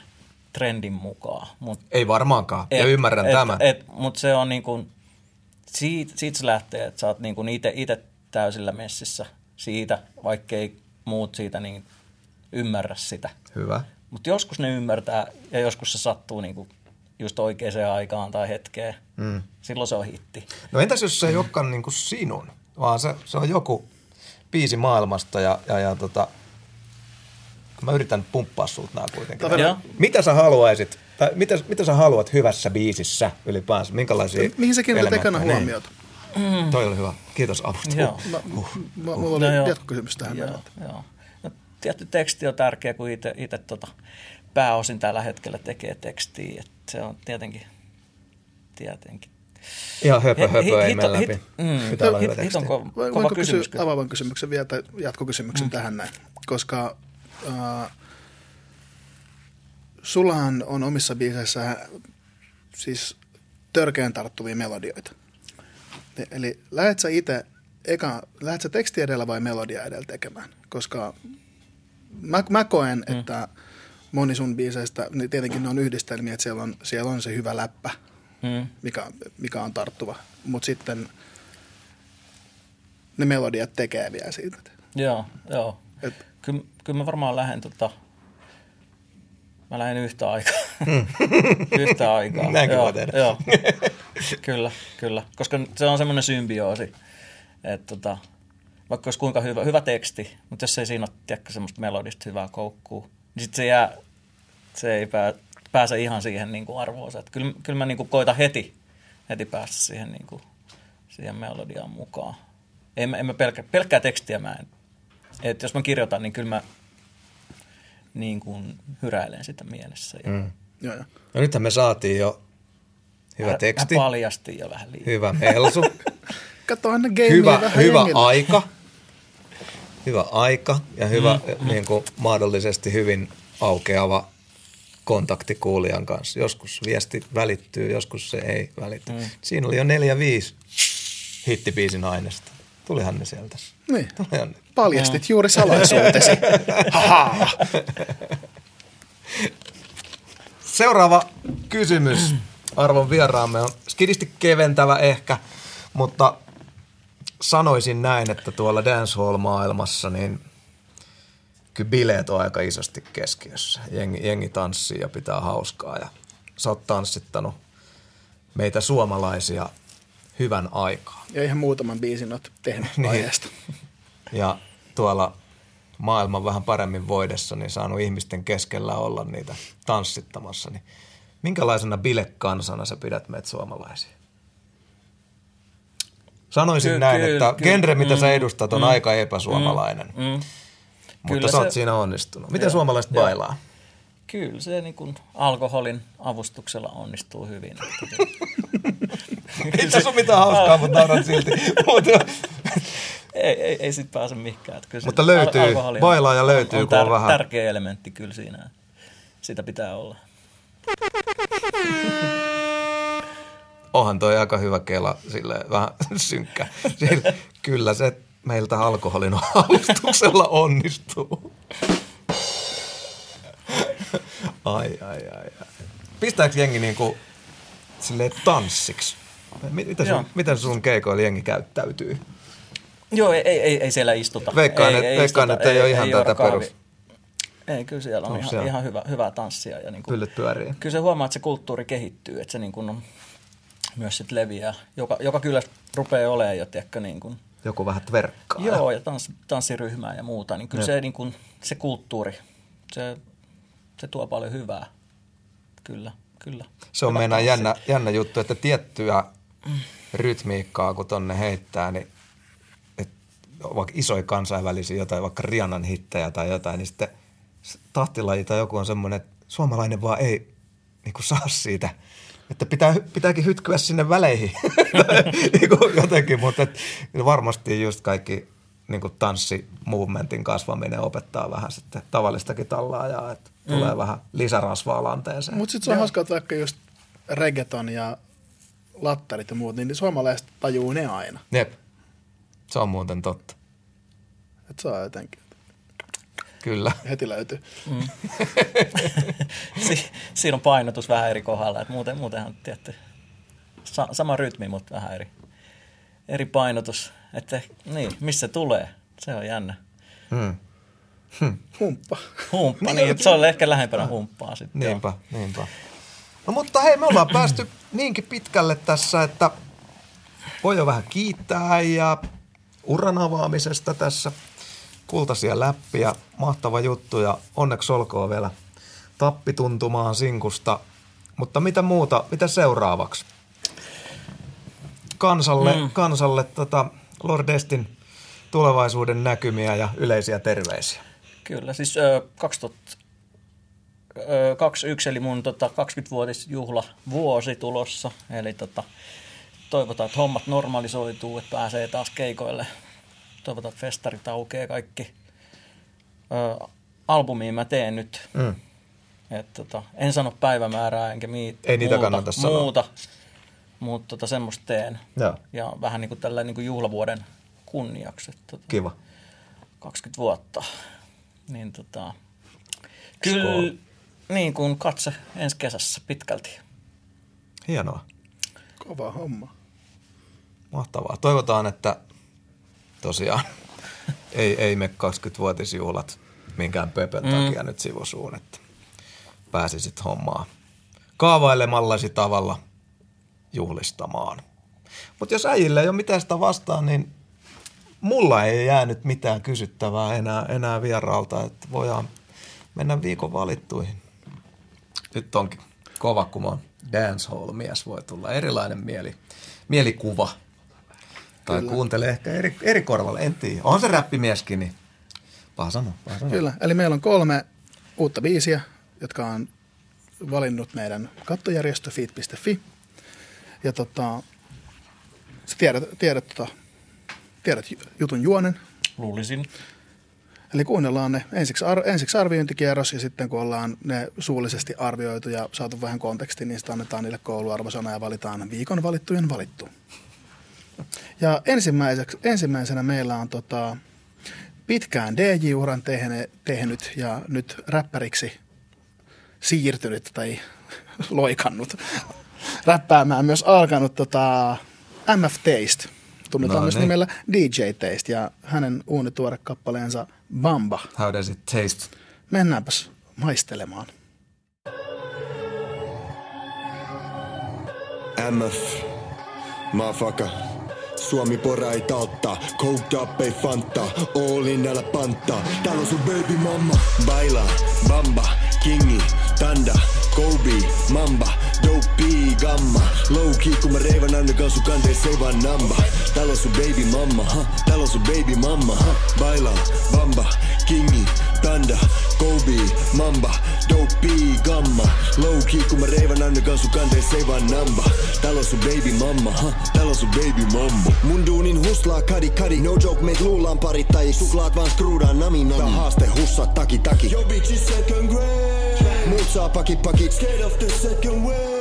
trendin mukaan. Mut, ei varmaankaan, et, ja ymmärrän et, tämän. Mutta se on niin kuin, siitä, siitä se lähtee, että sä oot niin itse täysillä messissä siitä, vaikkei muut siitä niin ymmärrä sitä. Hyvä. Mutta joskus ne ymmärtää ja joskus se sattuu niin kuin just oikeaan aikaan tai hetkeen. Mm. Silloin se on hitti. No entäs jos se ei olekaan niin kuin sinun, vaan se, se on joku biisi maailmasta ja, ja, ja tota, mä yritän pumppaa sulta nämä kuitenkin. Mitä sä haluaisit tai mitä, mitä sä haluat hyvässä biisissä ylipäänsä? Minkälaisia Mihin sä kiinnität ekana niin. huomiota? Mm. Toi oli hyvä. Kiitos avusta. Joo. Mä, uh. mä, mulla oli no, jatkokysymys tähän. Joo, joo. No, tietty teksti on tärkeä, kun itse tota, pääosin tällä hetkellä tekee tekstiä. Et se on tietenkin, tietenkin. Ihan höpö, höpö, hit, ei hit, mene läpi. Hit, mm, Pitää olla hyvä teksti. Hit on ko- kova kysymys. Kysyä avaavan kysymyksen vielä tai jatkokysymyksen mm. tähän näin? Koska uh, sullahan on omissa biiseissä siis törkeän tarttuvia melodioita. Eli lähet sä itse eka, lähdet sä teksti edellä vai melodia edellä tekemään? Koska mä, mä koen, mm. että moni sun biiseistä, niin tietenkin ne on yhdistelmiä, että siellä on, siellä on se hyvä läppä, mm. mikä, mikä on tarttuva. Mutta sitten ne melodiat tekee vielä siitä. Joo, joo. Et, kyllä, kyllä mä varmaan lähden tota, mä lähden yhtä aikaa. Mm. yhtä aikaa. Näinkö joo, tehdä? Joo, kyllä, kyllä. Koska se on semmoinen symbioosi, että tota, vaikka olisi kuinka hyvä, hyvä teksti, mutta jos ei siinä ole tiedäkö, semmoista melodista hyvää koukkuu, niin sitten se jää, se ei pää, pääse ihan siihen niin kuin arvoonsa. Että kyllä, kyllä mä niin kuin koitan heti, heti päästä siihen, niin kuin, siihen melodiaan mukaan. En, en mä pelkkä, pelkkää tekstiä mä en. Et jos mä kirjoitan, niin kyllä mä niin kuin hyräilen sitä mielessä. Ja... Mm. Joo, joo. No nythän me saatiin jo hyvä mä, teksti. Mä paljastin jo vähän liikaa. Hyvä Elsu. Kato aina hyvä, vähän hyvä aika. Hyvä aika ja hyvä mm. niin kuin, mahdollisesti hyvin aukeava kontakti kuulijan kanssa. Joskus viesti välittyy, joskus se ei välity. Mm. Siinä oli jo neljä, viisi hittibiisin aineesta. Tulihan ne sieltä. Niin. Paljastit mm. juuri salaisuutesi. Seuraava kysymys arvon vieraamme on skidisti keventävä ehkä, mutta sanoisin näin, että tuolla dancehall-maailmassa niin kyllä bileet on aika isosti keskiössä. Jengi, jengi tanssii ja pitää hauskaa ja sä oot tanssittanut meitä suomalaisia hyvän aikaa. Ja ihan muutaman biisin oot tehnyt niin. aiheesta. Ja tuolla maailman vähän paremmin voidessa, niin saanut ihmisten keskellä olla niitä tanssittamassa. Niin minkälaisena bilekansana sä pidät meitä suomalaisia? Sanoisin ky- näin, ky- että ky- genre, mitä mm, sä edustat, on mm, aika epäsuomalainen. Mm, mm. Mutta Kyllä sä oot se, siinä onnistunut. Miten joo, suomalaiset joo. bailaa? Kyllä se niin kuin alkoholin avustuksella onnistuu hyvin. ei tässä ole mitään hauskaa, mutta nauran silti. ei, ei, ei sit pääse mihinkään. Kyllä mutta löytyy, bailaa ja löytyy, on, on, tär- on vähän. tärkeä elementti kyllä siinä. Sitä pitää olla. Onhan toi aika hyvä kela, sille vähän synkkä. Sille, kyllä se meiltä alkoholin avustuksella onnistuu. Ai, ai, ai, ai. Pistääkö jengi niinku silleen tanssiksi? Miten sun, miten sun keikoilla jengi käyttäytyy? Joo, ei, ei, ei siellä istuta. Veikkaan, ei, ei, veikkaan että ei, ei ole ihan ei tätä perus. Ei, kyllä siellä on, on ihan, siellä. ihan hyvä, hyvää tanssia. Ja niin kuin, Pyllyt pyörii. Kyllä se huomaa, että se kulttuuri kehittyy, että se niin kuin on, myös sit leviää. Joka, joka kyllä rupeaa olemaan jo, tiedätkö, niin kuin, Joku vähän verkkaa. Joo, ja tans, tanssiryhmää ja muuta. Niin kyllä ne. se, niin kuin, se kulttuuri, se, se tuo paljon hyvää. Kyllä, kyllä. Se on meidän jännä, jännä juttu, että tiettyä rytmiikkaa, kun tonne heittää, niin vaikka isoja kansainvälisiä jotain, vaikka Rianan hittejä tai jotain, niin sitten tahtilaji tai joku on semmoinen, että suomalainen vaan ei niin kuin saa siitä, että pitää, pitääkin hytkyä sinne väleihin niin kuin jotenkin, mutta et, varmasti just kaikki niin kuin tanssimovementin kasvaminen opettaa vähän sitten tavallistakin tallaajaa, että mm. tulee vähän lisärasvaa lanteeseen. Mutta sitten se on hauskaa, että vaikka just reggaeton ja lattarit ja muut, niin suomalaiset tajuu ne aina. Jep. Se on muuten totta. Et saa jotenkin. Kyllä. Heti löytyy. Mm. si- siinä on painotus vähän eri kohdalla. Et muuten, muutenhan tietty sa- sama rytmi, mutta vähän eri, eri painotus. Että niin, missä tulee? Se on jännä. Hmm. Hmm. Humppa. Humppa, niin, niin se on ehkä lähempänä humppaa sitten. Niinpä, joo. niinpä. No mutta hei, me ollaan päästy niinkin pitkälle tässä, että voi jo vähän kiittää ja uran avaamisesta tässä. Kultaisia läppiä, mahtava juttu ja onneksi olkoon vielä tappituntumaan sinkusta. Mutta mitä muuta, mitä seuraavaksi? Kansalle, mm. kansalle tota Lord Destin tulevaisuuden näkymiä ja yleisiä terveisiä. Kyllä, siis ö, 2021 eli mun tota, 20-vuotisjuhla vuosi tulossa. Eli tota, toivotaan, että hommat normalisoituu, että pääsee taas keikoille. Toivotaan, että festarit aukeaa kaikki. Ö, albumiin mä teen nyt. Mm. Et, tota, en sano päivämäärää enkä mi- Ei niitä muuta, muuta mutta tota, semmoista teen. Ja, ja vähän niin kuin tällä niin kuin juhlavuoden kunniaksi. Että, tota, Kiva. 20 vuotta. Niin tota, kyllä niin kuin katse ensi kesässä pitkälti. Hienoa. Kova homma. Mahtavaa. Toivotaan, että tosiaan ei, ei me 20-vuotisjuhlat minkään pöpön mm. takia nyt sivusuun, että pääsisit hommaa kaavailemallasi tavalla juhlistamaan. Mutta jos äijille ei ole mitään sitä vastaan, niin mulla ei jäänyt mitään kysyttävää enää, enää vieraalta, että voidaan mennä viikon valittuihin. Nyt onkin kova, kun mä dancehall-mies, voi tulla erilainen mieli, mielikuva. Tai Kyllä. kuuntelee ehkä eri, eri korvalle, en tiedä. On se räppimieskin, niin paha sanoa, paha sanoa. Kyllä, eli meillä on kolme uutta biisiä, jotka on valinnut meidän kattojärjestö feed.fi. Ja tota, sä tiedät, tiedät, tota, tiedät jutun juonen. Luulisin. Eli kuunnellaan ne ensiksi, ar- ensiksi arviointikierros ja sitten kun ollaan ne suullisesti arvioitu ja saatu vähän konteksti, niin sitten annetaan niille kouluarvosana ja valitaan viikon valittujen valittu. Ja ensimmäisenä meillä on tota, pitkään DJ-uran tehne, tehnyt ja nyt räppäriksi siirtynyt tai loikannut räppäämään myös alkanut tota, MF Taste. Tunnetaan no, myös niin. nimellä DJ Taste ja hänen uunituore kappaleensa Bamba. How does it taste? Mennäänpäs maistelemaan. MF, motherfucker. Suomi pora ei taltta, coked up ei fanta, all in älä panta. Täällä on sun baby mama, baila, bamba, kingi, tanda, Kobe, mamba, dopey, gamma. Low key kun mä reivan annakaan sun kanteen se vaan namba Täällä on sun baby mama, ha, täällä on sun baby mama, ha. Baila, bamba, kingi, tanda, Kobe, mamba, dopey, gamma. Low key kun mä reivan annakaan sun kanteen se vaan namba Täällä on sun baby mama, ha, täällä on sun baby mama. Mun duunin huslaa kadi kadi, no joke meet luullaan parittai Suklaat vaan skruudaan nami nami. Tää haaste hussa taki taki. Yo bitches second grade. Muut saa pakit pakit. Scared of the second way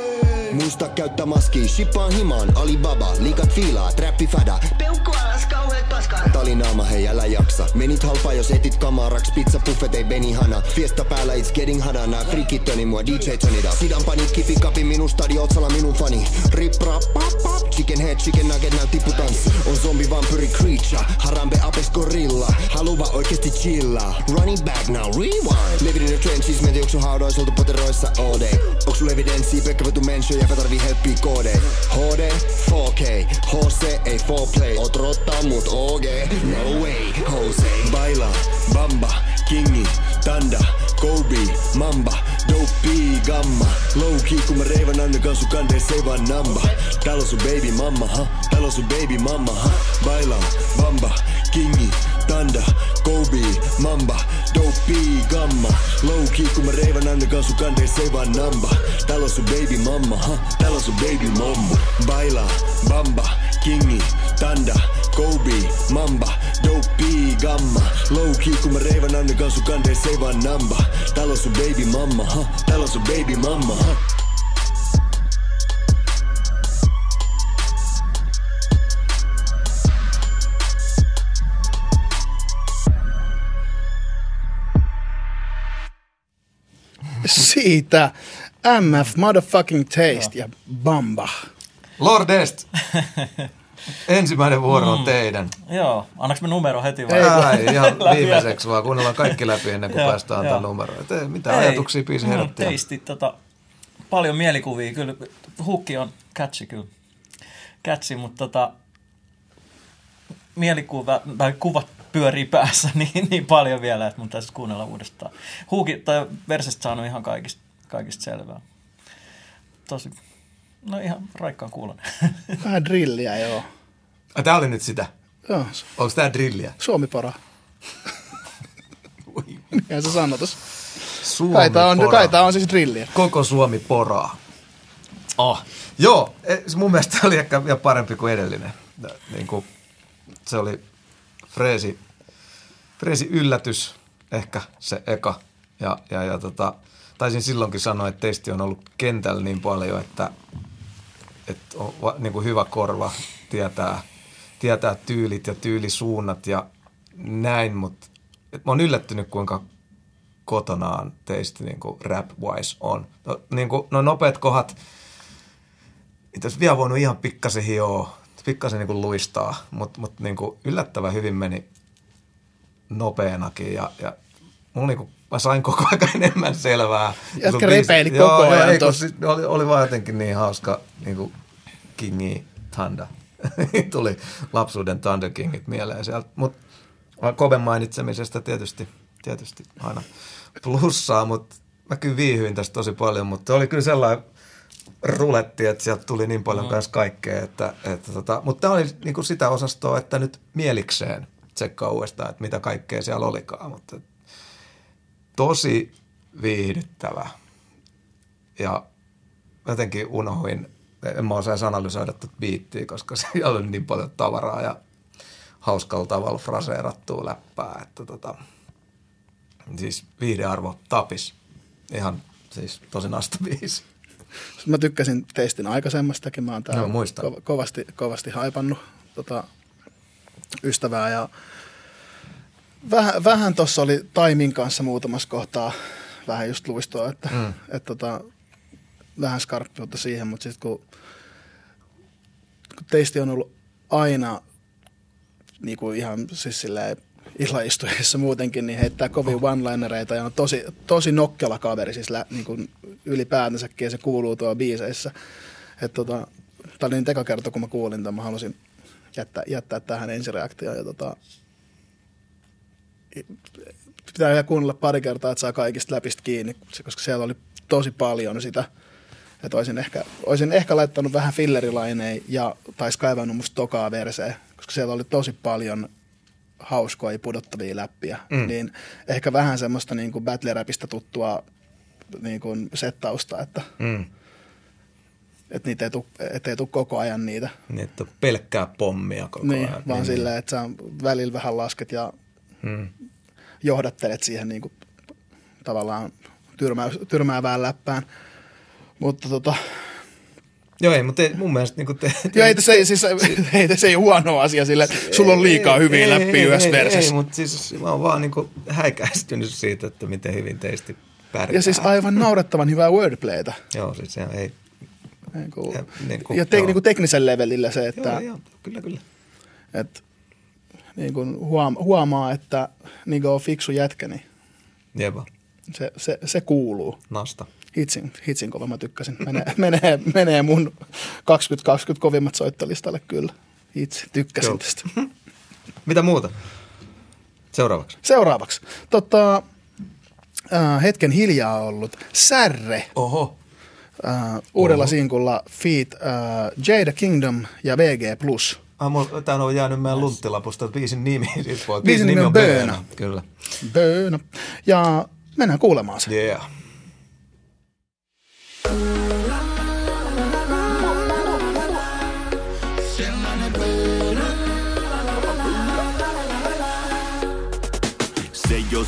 Muista käyttää maski, shippaan himaan. Alibaba, liikat fiilaa, trappi fada. Peukku alas, paskaa Talinaama, hei älä jaksa. Menit halpaa jos etit kamaraks Pizza buffet ei benihana Fiesta päällä it's getting hadana Frikit töni mua DJ Tonida Sidan panik kifi kapi minun stadi Otsala minun fani. Rip rap pop pop Chicken head chicken nugget näyt tipputanssi On zombi vampyri creature. Harambe apes gorilla. Haluva oikeesti chilla. Running back now rewind. Living in the trenches Mietin onks sun haudoiseltu poteroissa? All day Onks sulla evidenssi Pekka vetu mention Jäpä tarvii helppii koodei HD 4K HC ei 4play Oot rottaa mut No way Jose Baila Bamba Kingi Tanda Kobe Mamba Dopey Gamma. Low key kun mä reivan annakaan sun kanteen se vaan namba. Täällä on sun baby mama ha Täällä on sun baby mama ha Baila Bamba Kingi Tanda Kobe Mamba Dopey Gamma. Low key kun mä reivan annakaan sun kanteen se vaan namba Täällä on sun baby mama huh? Täällä on sun baby mama Baila Bamba Kingi Tanda Kobe Mamba Dopey Gamma. Low key kun mä reivan annakaan sun kanteen se vaan namba Täällä on sun baby mama huh? Täällä on sun baby mama ha Siitä MF Motherfucking Taste ja Bamba. Lordest! Ensimmäinen vuoro on mm. teidän. Joo, annaks me numero heti vai? Ei, ihan viimeiseksi vaan, kuunnellaan kaikki läpi ennen kuin päästään antaa numero. Et mitä Ei, ajatuksia biisi herätti? Teisti tota, paljon mielikuvia, kyllä hukki on catchy kyllä. Catchy, mutta tota, mielikuva, tai kuvat pyörii päässä niin, niin paljon vielä, että mun täytyisi kuunnella uudestaan. Huuki, tai versestä saanut ihan kaikista, kaikista selvää. Tosi, no ihan raikkaan kuulon. Vähän drilliä, joo. Ah, tää oli nyt sitä? Joo. Onko tää drilliä? Suomi para. Mikä se sanotus? Suomi Kai tää on, pora. kai tää on siis drilliä. Koko Suomi poraa. Oh. Joo, e, se mun mielestä oli ehkä vielä parempi kuin edellinen. Niin kuin, se oli freesi, freesi yllätys, ehkä se eka. Ja, ja, ja tota, taisin silloinkin sanoa, että testi on ollut kentällä niin paljon, että, että on niin kuin hyvä korva tietää, tietää tyylit ja tyylisuunnat ja näin, mutta mä oon yllättynyt, kuinka kotonaan teistä niin kuin rap-wise on. No, niin kuin, no nopeat kohdat, itse vielä voinut ihan pikkasen hioa, pikkasen niin kuin luistaa, mutta mut niin kuin yllättävän hyvin meni nopeanakin ja, ja mulla niin kuin, mä sain koko ajan enemmän selvää. Jätkä repeili koko joo, ajan. Ei, tos... oli, oli vaan jotenkin niin hauska niin kuin Kingi Tanda. Tuli lapsuuden Thunder Kingit mieleen sieltä. Mutta Koben mainitsemisesta tietysti, tietysti aina plussaa, mutta mä kyllä viihyin tästä tosi paljon, mutta oli kyllä sellainen ruletti, että sieltä tuli niin paljon mm. kanssa kaikkea, että, että tota, mutta tämä oli niin kuin sitä osastoa, että nyt mielikseen tsekkaa uudestaan, että mitä kaikkea siellä olikaan, mutta tosi viihdyttävä ja jotenkin unohuin, en mä osaa analysoida tuota biittiä, koska siellä oli niin paljon tavaraa ja hauskalla tavalla fraseerattua läppää, että tota, siis viihdearvo tapis. Ihan siis tosi nasta biisi. Mä tykkäsin teistin aikaisemmastakin. Mä oon täällä no, ko- kovasti, kovasti haipannut tota, ystävää ja vähän, vähän tuossa oli Taimin kanssa muutamassa kohtaa vähän just luistoa, että mm. et, et, tota, vähän skarppiutta siihen, mutta sitten kun, kun teisti on ollut aina niin kuin ihan siis silleen illaistuessa muutenkin, niin heittää kovin one-linereita ja on tosi, tosi nokkela kaveri siis lä, niin kuin ylipäätänsäkin ja se kuuluu tuo biiseissä. tota, tämä oli niin teka kerta, kun mä kuulin tämän, mä halusin jättää, jättää tähän ensireaktioon ja tota, pitää vielä kuunnella pari kertaa, että saa kaikista läpistä kiinni, koska siellä oli tosi paljon sitä, että olisin ehkä, olisin ehkä laittanut vähän fillerilaineen ja taisi kaivannut musta tokaa verseen, koska siellä oli tosi paljon hauskoja pudottavia läppiä, mm. niin ehkä vähän semmoista niin kuin battle-rapista tuttua niin kuin settausta, että, mm. Että niitä ei tule, ettei tule koko ajan niitä. Niin, että pelkkää pommia koko niin, ajan. Vaan niin. silleen, että sä välillä vähän lasket ja mm. johdattelet siihen niin kuin, tavallaan tyrmää, tyrmäävään läppään. Mutta tota, Joo, ei, mutta mun mielestä niin te, te, Joo, ei, se, ei, siis, ei, se ei huono asia sillä, että sulla on liikaa hyviä läppiä yhdessä versessä. Ei, mutta siis mä oon vaan niin kuin häikäistynyt siitä, että miten hyvin teisti pärjää. Ja siis aivan naurettavan hyvää wordplaytä. joo, siis se ei... Niin kuin, ja, niin kuin, ja te, niin kuin teknisen levelillä se, että... Joo, joo, kyllä, kyllä. Että niin kuin huom, huomaa, että niin kuin on fiksu jätkä, niin Jeba. Se, se, se kuuluu. Nasta hitsin, hitsin kova mä tykkäsin. Menee, menee, menee mun 2020 kovimmat soittolistalle kyllä. Hitsi, tykkäsin Joo. tästä. Mitä muuta? Seuraavaksi. Seuraavaksi. Tota, äh, hetken hiljaa ollut Särre. Oho. Äh, uudella Oho. sinkulla Feet äh, Jada Kingdom ja VG+. Ah, Tämä on jäänyt meidän lunttilapusta, biisin nimi. Siis voi, biisin nimi on Böönä. Kyllä. Böönä. Ja mennään kuulemaan se. Yeah.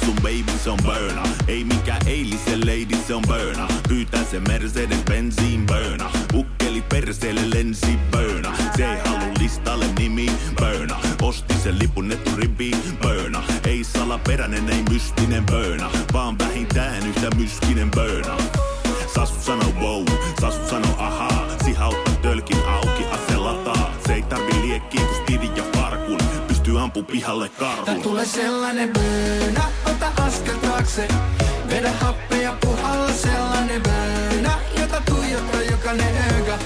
Sun baby se on burna Ei mikä eilisen lady se on burna Pyytää se Mercedes bensiin burna Ukkeli perseelle lensi burna Se ei halu listalle nimi burna Osti sen lipun ribi burna Ei salaperäinen, ei mystinen burna Vaan vähintään yhtä myskinen burna Sasu sano wow, Sasu sano ahaa. Sihautta tölkin auki, ase lataa. Se ei tarvi liekkiä, kun Stevie ja ampu pihalle karhun Tää tulee sellainen böönä, ota askel taakse. Vedä happea puhalla sellainen böönä Jota tuijottaa jokainen öga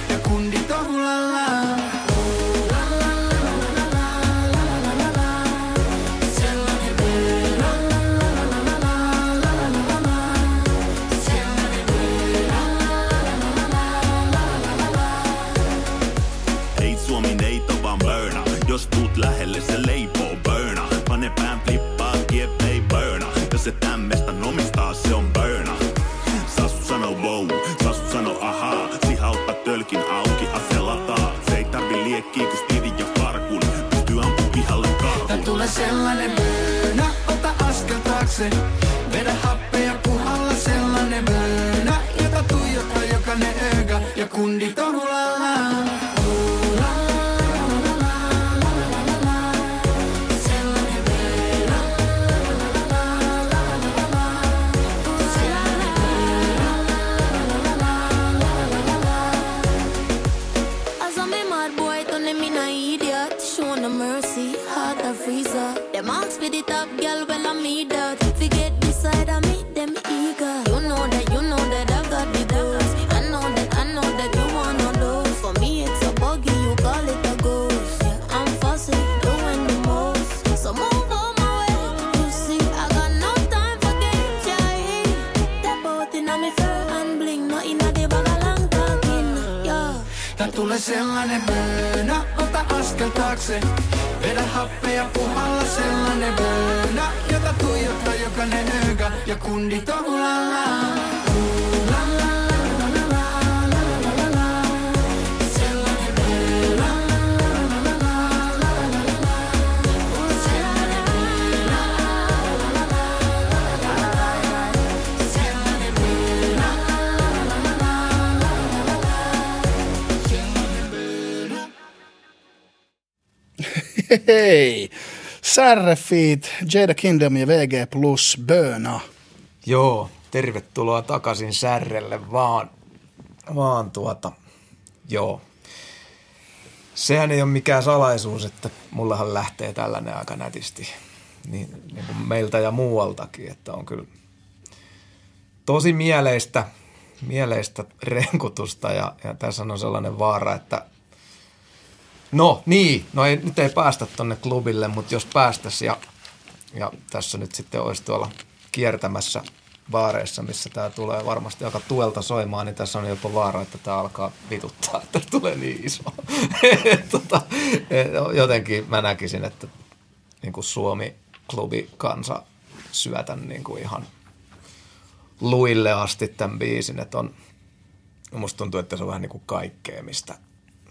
sellainen burna, ota askel taakse Vedä happea puhalla sellainen burna Jota tuijottaa jokainen öga ja kundit on Tää tulee sellainen vöönä, ota askel taakse. Vedä happea puhalla sellainen vöönä, jota tuijottaa jokainen öökä ja kundit on. Hei! Särrefeet, Jada Kingdom ja VG Plus Böna. Joo, tervetuloa takaisin Särrelle vaan, vaan tuota, joo. Sehän ei ole mikään salaisuus, että mullahan lähtee tällainen aika nätisti niin, niin kuin meiltä ja muualtakin, että on kyllä tosi mieleistä, mieleistä renkutusta ja, ja tässä on sellainen vaara, että No niin, no ei, nyt ei päästä tonne klubille, mutta jos päästäisiin ja, ja tässä nyt sitten olisi tuolla kiertämässä baareissa, missä tämä tulee varmasti aika tuelta soimaan, niin tässä on jopa vaara, että tämä alkaa vituttaa, että tulee niin iso. tota, jotenkin mä näkisin, että niin kuin Suomi-klubi kansa syötän niin kuin ihan luille asti tämän biisin, että on, musta tuntuu, että se on vähän niin kuin kaikkea, mistä,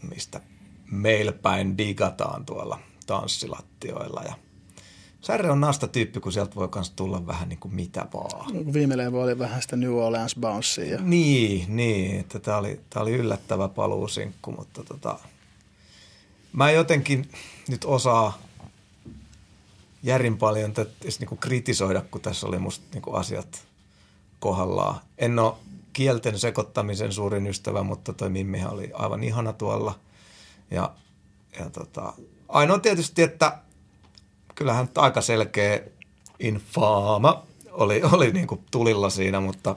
mistä meillä päin digataan tuolla tanssilattioilla ja Särre on nasta tyyppi, kun sieltä voi myös tulla vähän niin kuin mitä vaan. Viime levy oli vähän sitä New Orleans Bouncea. Ja... Niin, niin, että tämä oli, tämä oli yllättävä paluusinkku, mutta tota, mä jotenkin nyt osaa järin paljon tätä niin kuin kritisoida, kun tässä oli musta niin kuin asiat kohdallaan. En ole kielten sekoittamisen suurin ystävä, mutta toi Mimmihan oli aivan ihana tuolla – ja, ja tota, ainoa tietysti, että kyllähän aika selkeä infaama oli, oli niin kuin tulilla siinä, mutta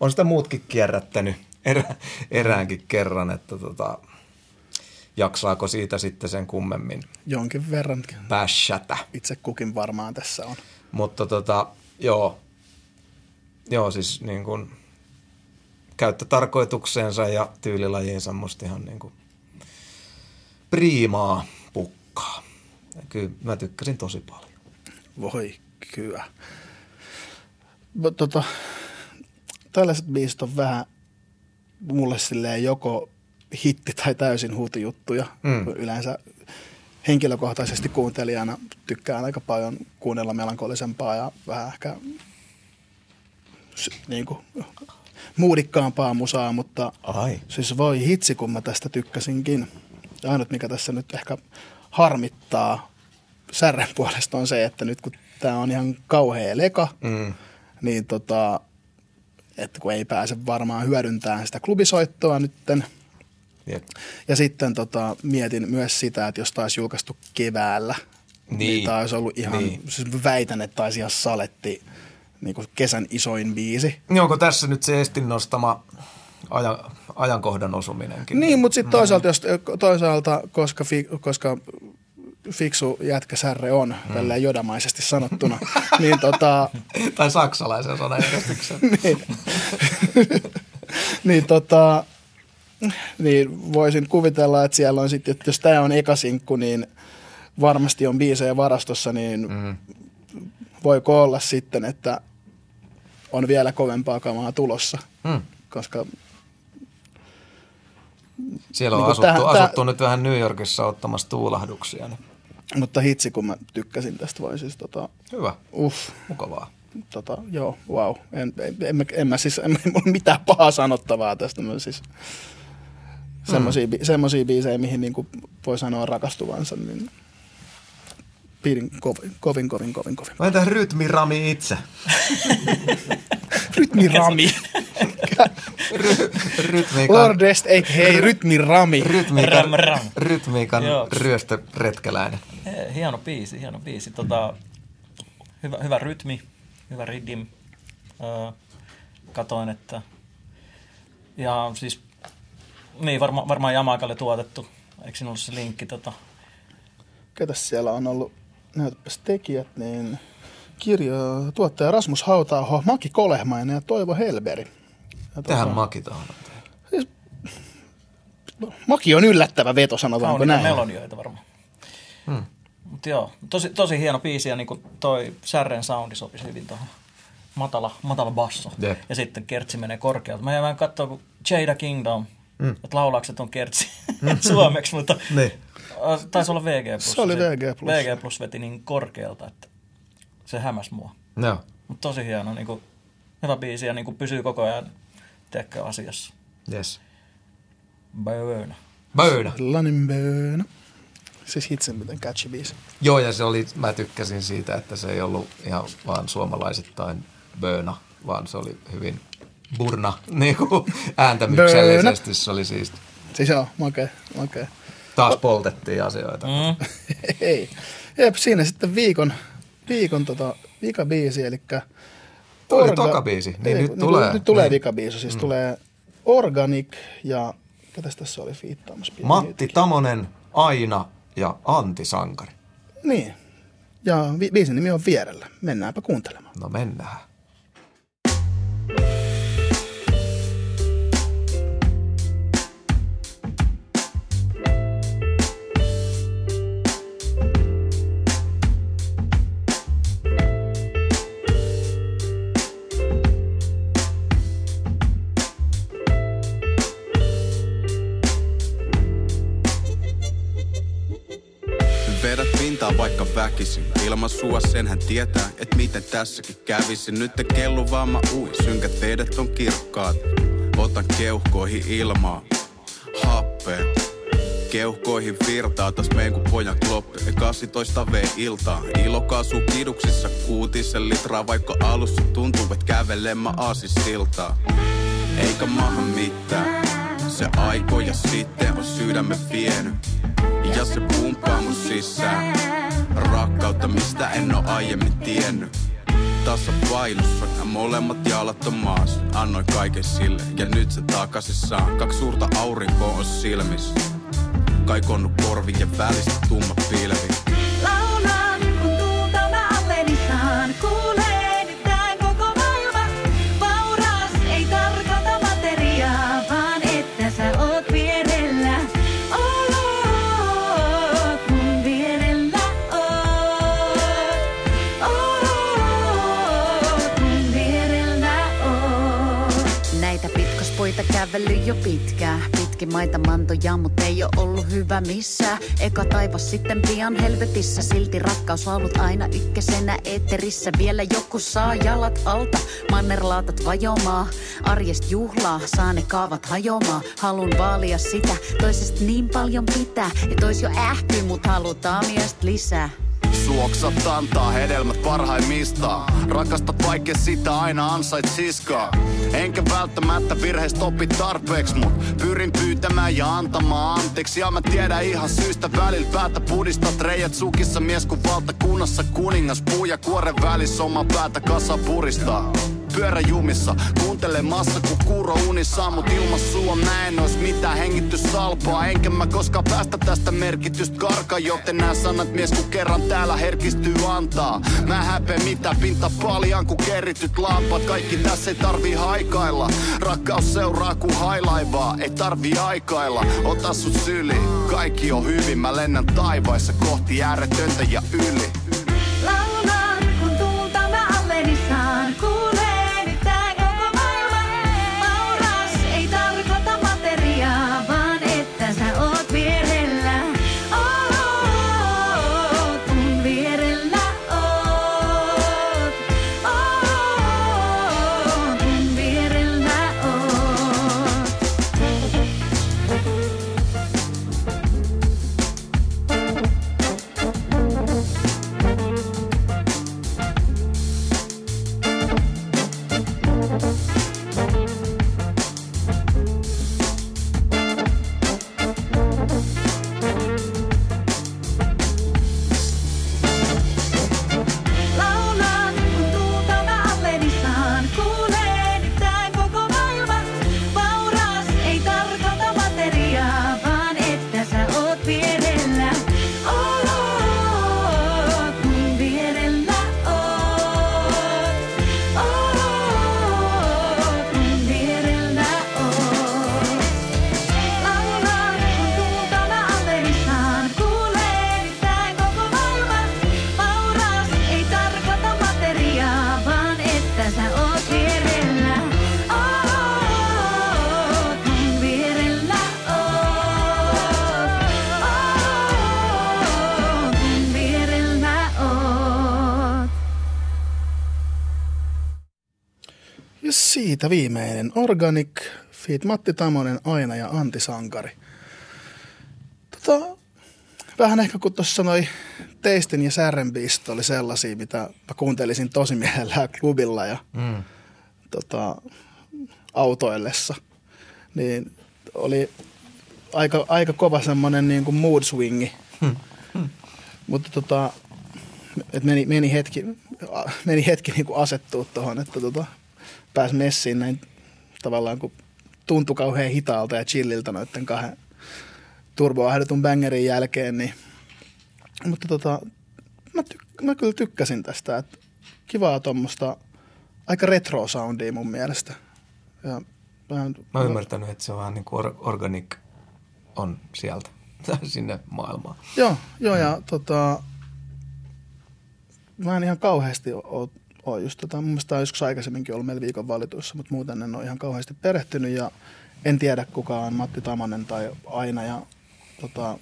on sitä muutkin kierrättänyt erä, eräänkin kerran, että tota, jaksaako siitä sitten sen kummemmin Jonkin verran. Bashata. Itse kukin varmaan tässä on. Mutta tota, joo, joo siis niin kuin käyttötarkoitukseensa ja tyylilajiinsa musta ihan niin kuin priimaa pukkaa. Ja kyllä mä tykkäsin tosi paljon. Voi kyllä. Tota, tällaiset biisit on vähän mulle silleen joko hitti tai täysin huutijuttuja. Mm. Yleensä henkilökohtaisesti kuuntelijana tykkään aika paljon kuunnella melankolisempaa ja vähän ehkä niin kuin, muudikkaampaa musaa, mutta Ai. siis voi hitsi, kun mä tästä tykkäsinkin. Ja ainut, mikä tässä nyt ehkä harmittaa särren puolesta on se, että nyt kun tämä on ihan kauhea leka, mm. niin tota, että kun ei pääse varmaan hyödyntämään sitä klubisoittoa nytten. Jep. Ja sitten tota, mietin myös sitä, että jos taisi julkaistu keväällä, niin, niin tämä olisi ollut ihan, niin. siis väitän, että taisi ihan saletti niin kuin kesän isoin biisi. Niin onko tässä nyt se Estin nostama ajan, ajankohdan osuminenkin. Niin, mutta sitten toisaalta, jos, toisaalta koska, fi, koska fiksu jätkä särre on, mm. tälleen jodamaisesti sanottuna, niin tota... tai saksalaisen sanajärjestyksen. niin, niin tota, niin voisin kuvitella, että siellä on sitten, että jos tämä on ekasinkku, niin varmasti on biisejä varastossa, niin mm. voiko olla sitten, että on vielä kovempaa kamaa tulossa, mm. koska siellä on niin asuttu, tähän, asuttu täh... nyt vähän New Yorkissa ottamassa tuulahduksia. Niin. Mutta hitsi, kun mä tykkäsin tästä, voi siis tota... Hyvä. Uff. Mukavaa. Tota, joo, wow. En, en, en, en, mä siis, en, en mulla mitään pahaa sanottavaa tästä. Mä siis semmosia, mm. semmosia biisejä, mihin niinku voi sanoa rakastuvansa, niin pidin kovin, kovin, kovin, kovin, kovin. Mä entä rytmirami itse? rytmirami. Ry, rytmiikan... Lordest, ei hei, rytmirami. Rytmiikan, ram, ram. rytmiikan ryöstöretkeläinen. Hieno biisi, hieno biisi. Tota, hyvä, hyvä rytmi, hyvä riddim. Öö, katoin, että ja siis niin, varma, varmaan Jamakalle tuotettu. Eikö siinä ollut se linkki? Tota? Ketäs siellä on ollut, näytäpäs tekijät, niin kirja, tuottaja Rasmus Hautaaho, Maki Kolehmainen ja Toivo Helberi. Tähän tota, Maki tahansa. Siis, Maki on yllättävä veto, sanotaanko näin. melodioita varmaan. Hmm. Mutta joo, tosi, tosi hieno biisi ja niin toi Särren soundi sopisi hyvin tuohon. Matala, matala basso. Yep. Ja sitten kertsi menee korkealta. Mä jäin vähän katsoa, kun Jada Kingdom, mm. että laulaukset on kertsi mm. suomeksi, mutta niin. taisi olla VG+. Se oli VG+. VG Plus veti niin korkealta, että se hämäs mua. No. Mutta tosi hieno, niin kuin, hyvä biisi ja niin kuin pysyy koko ajan tekkö asiassa. Yes. Böönä. Böönä. Lanin böönä. Siis hitsen miten catchy biisi. Joo, ja se oli, mä tykkäsin siitä, että se ei ollut ihan vaan suomalaisittain böönä, vaan se oli hyvin burna niin kuin ääntämyksellisesti. Se oli siisti. Siis joo, makea, makea. Taas poltettiin asioita. Mm. Ei. Jep, siinä sitten viikon, viikon tota, vikabiisi, eli orga... oli tokabiisi, niin ei, nyt, nyt tulee. Nyt tulee niin. vikabiisi, siis mm. tulee Organic ja ketäs tässä oli fiittaamassa? Matti hetki. Tamonen, Aina ja Antti Sankari. Niin. Ja vi- biisin nimi on Vierellä. Mennäänpä kuuntelemaan. No mennään. Väkisin. Ilman sua senhän tietää, että miten tässäkin kävisi. Nyt te kellu vaan mä ui, synkät vedet on kirkkaat. Otan keuhkoihin ilmaa, happea. Keuhkoihin virtaa, taas meen kun pojan kloppi. 18 V iltaa, ilokaasu kiduksissa kuutisen litraa. Vaikka alussa tuntuu, että kävelen mä siltaa. Eikä maha mitään, se aikoja sitten on sydämen vienyt. Ja se pumppaa mun sisään. Rakkautta mistä en oo aiemmin tiennyt. Tasapailussa ja molemmat jalat on maas. Annoin kaiken sille ja nyt se takaisin Kaksi suurta aurinkoa on silmissä. Kaikonnut korvien välistä tumma pilvi kävellyt jo pitkään. Pitkin maita mantoja, mut ei oo ollut hyvä missään. Eka taivas sitten pian helvetissä, silti rakkaus ollut aina ykkösenä eetterissä. Vielä joku saa jalat alta, mannerlaatat vajomaa. Arjest juhlaa, saa ne kaavat hajomaa. Halun vaalia sitä, toisesta niin paljon pitää. Ja tois jo ähkyy, mut halutaan miestä lisää. Suoksat antaa hedelmät parhaimmista. Rakastat vaikka sitä aina ansait siskaa. Enkä välttämättä virheistä opi tarpeeksi, mut pyrin pyytämään ja antamaan anteeksi. Ja mä tiedän ihan syystä välillä päätä pudistat reijät sukissa mies kun valtakunnassa kuningas. Puu ja kuoren välissä oma päätä kasa puristaa pyöräjumissa Kuuntelemassa kun kuuro unissa Mut ilman sua mä en ois mitään hengityssalpaa Enkä mä koskaan päästä tästä merkitystä karka Joten nää sanat mies kun kerran täällä herkistyy antaa. Mä häpeä mitä pinta paljon kun kerrityt lampat Kaikki tässä ei tarvi haikailla. Rakkaus seuraa kun hailaivaa. Ei tarvi aikailla. Ota sut syli Kaikki on hyvin. Mä lennän taivaissa kohti ääretöntä ja yli siitä viimeinen. Organic, Feet Matti Tamonen, Aina ja Antti Sankari. Tota, vähän ehkä kun tuossa sanoi Teistin ja Särrenbeast oli sellaisia, mitä mä kuuntelisin tosi mielellään klubilla ja mm. tota, autoillessa. Niin oli aika, aika kova semmoinen niin kuin mood swingi. Hmm. Hmm. Mutta tota, et meni, meni hetki, meni hetki niin kuin asettua tuohon, että tota, pääsi messiin näin tavallaan, kun tuntui kauhean hitaalta ja chilliltä noiden kahden turboahdetun bangerin jälkeen, niin mutta tota, mä, tyk- mä kyllä tykkäsin tästä, että kivaa tuommoista aika retro soundia mun mielestä. Ja vähän, mä oon ymmärtänyt, että se on vähän niin kuin or- organic on sieltä sinne maailmaan. Joo, joo ja mm. tota, mä en ihan kauheasti ole, ole just tota, mun mielestä on joskus aikaisemminkin ollut meillä viikon valituissa, mutta muuten en ole ihan kauheasti perehtynyt ja en tiedä kuka on Matti Tamanen tai Aina ja tota,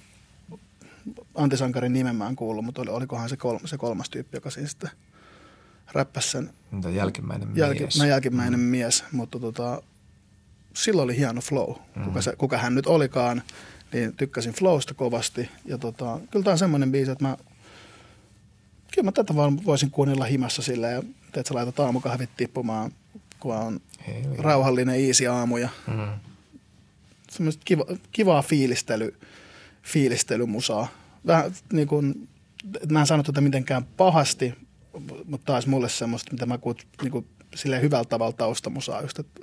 Antti Sankarin nimen mä en kuullut, mutta olikohan se, kol, se kolmas tyyppi, joka siis sitten räppäsi sen. Mitä jälkimmäinen jälki, mies. No, jälkimmäinen mm. mies, mutta tota, silloin oli hieno flow. Mm. Kuka, se, kuka hän nyt olikaan, niin tykkäsin flowsta kovasti. Ja tota, kyllä tämä on semmoinen biisi, että mä, kyllä mä tätä vaan voisin kuunnella himassa sillä ja että sä laitat aamukahvit tippumaan, kun on Hei, rauhallinen iisi aamu ja mm. semmoista kiva, kivaa fiilistely, fiilistelymusaa. Vähän niin kuin, mä en sano tätä mitenkään pahasti, mutta taas mulle semmoista, mitä mä kuut, niin kuin, silleen hyvällä tavalla taustamusaa just, että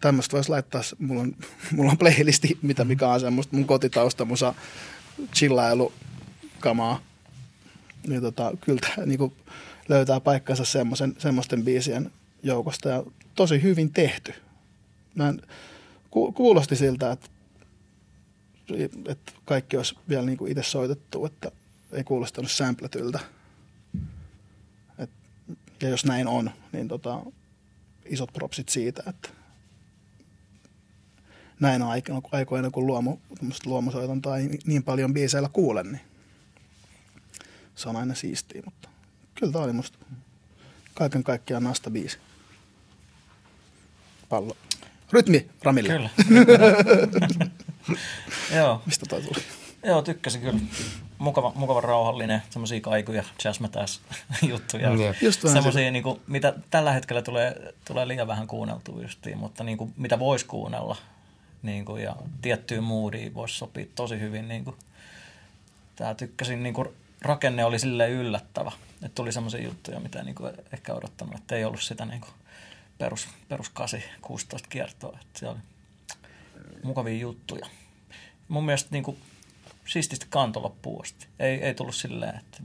tämmöistä voisi laittaa, mulla on, mulla on playlisti, mitä mikä on semmoista mun kotitaustamusa, chillailu, kamaa. Niin tota, kyllä tämä niin löytää paikkansa semmoisen, semmoisten biisien joukosta ja tosi hyvin tehty. Mä en, ku, kuulosti siltä, että, että kaikki olisi vielä niin itse soitettu, että ei kuulostanut sampletyltä. Ja jos näin on, niin tota, isot propsit siitä, että näin on aikoina, kun luomu, luomusoitantaa niin paljon biiseillä kuulen, niin se on aina siistiä, mutta kyllä tämä oli musta kaiken kaikkiaan nasta biisi. Pallo. Rytmi Ramille. Kyllä. Joo. Mistä toi tuli? Joo, tykkäsin kyllä mukava, mukava rauhallinen, semmoisia kaikuja, jazzmetäs juttuja. semmoisia, niin kuin, mitä tällä hetkellä tulee, tulee liian vähän kuunneltua justiin, mutta niin kuin, mitä voisi kuunnella. Niin kuin, ja tiettyyn moodiin voisi sopia tosi hyvin. Niin kuin, tää tykkäsin, niin kuin, rakenne oli sille yllättävä. Että tuli semmoisia juttuja, mitä niin kuin, ehkä odottanut, että ei ollut sitä niin kuin, perus, perus 8, 16 kiertoa. Että se oli mukavia juttuja. Mun mielestä niin kuin, siististi kanto loppuun asti. Ei, ei tullut silleen, että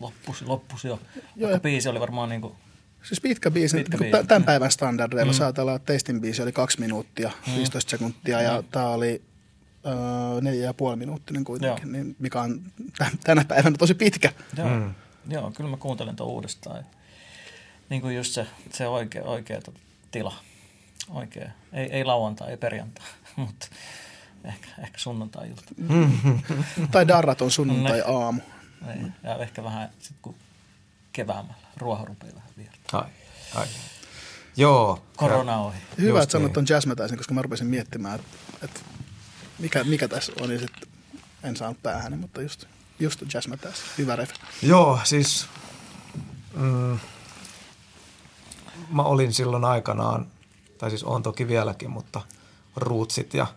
loppusi, loppusi jo. Joo, ja biisi oli varmaan niin kuin Siis pitkä biisi, pitkä niin biisi. tämän päivän standardeilla. Mm. Saatellaan, että teistin biisi oli kaksi minuuttia, mm. 15 sekuntia, ja mm. tämä oli neljä ja puoli minuuttinen kuitenkin, niin mikä on tänä päivänä tosi pitkä. Joo, mm. Joo kyllä mä kuuntelen tuon uudestaan. Niin kuin just se, se oikea, oikea tila. Oikea. Ei, ei lauantai, ei perjantai, mutta ehkä, ehkä sunnuntai-ilta. tai darrat on sunnuntai-aamu. Niin, ja ehkä vähän sitten kun keväämällä ruoha rupeaa vähän viertä. Ai, ai. Joo. Korona ohi. Hyvä, että sanot tuon jazzmätäisen, koska mä rupesin miettimään, että, että mikä, mikä tässä on, ja sitten en saanut päähän, mutta just, just jazzmätäis. Hyvä ref. Joo, siis mm, mä olin silloin aikanaan, tai siis on toki vieläkin, mutta Rootsit ja –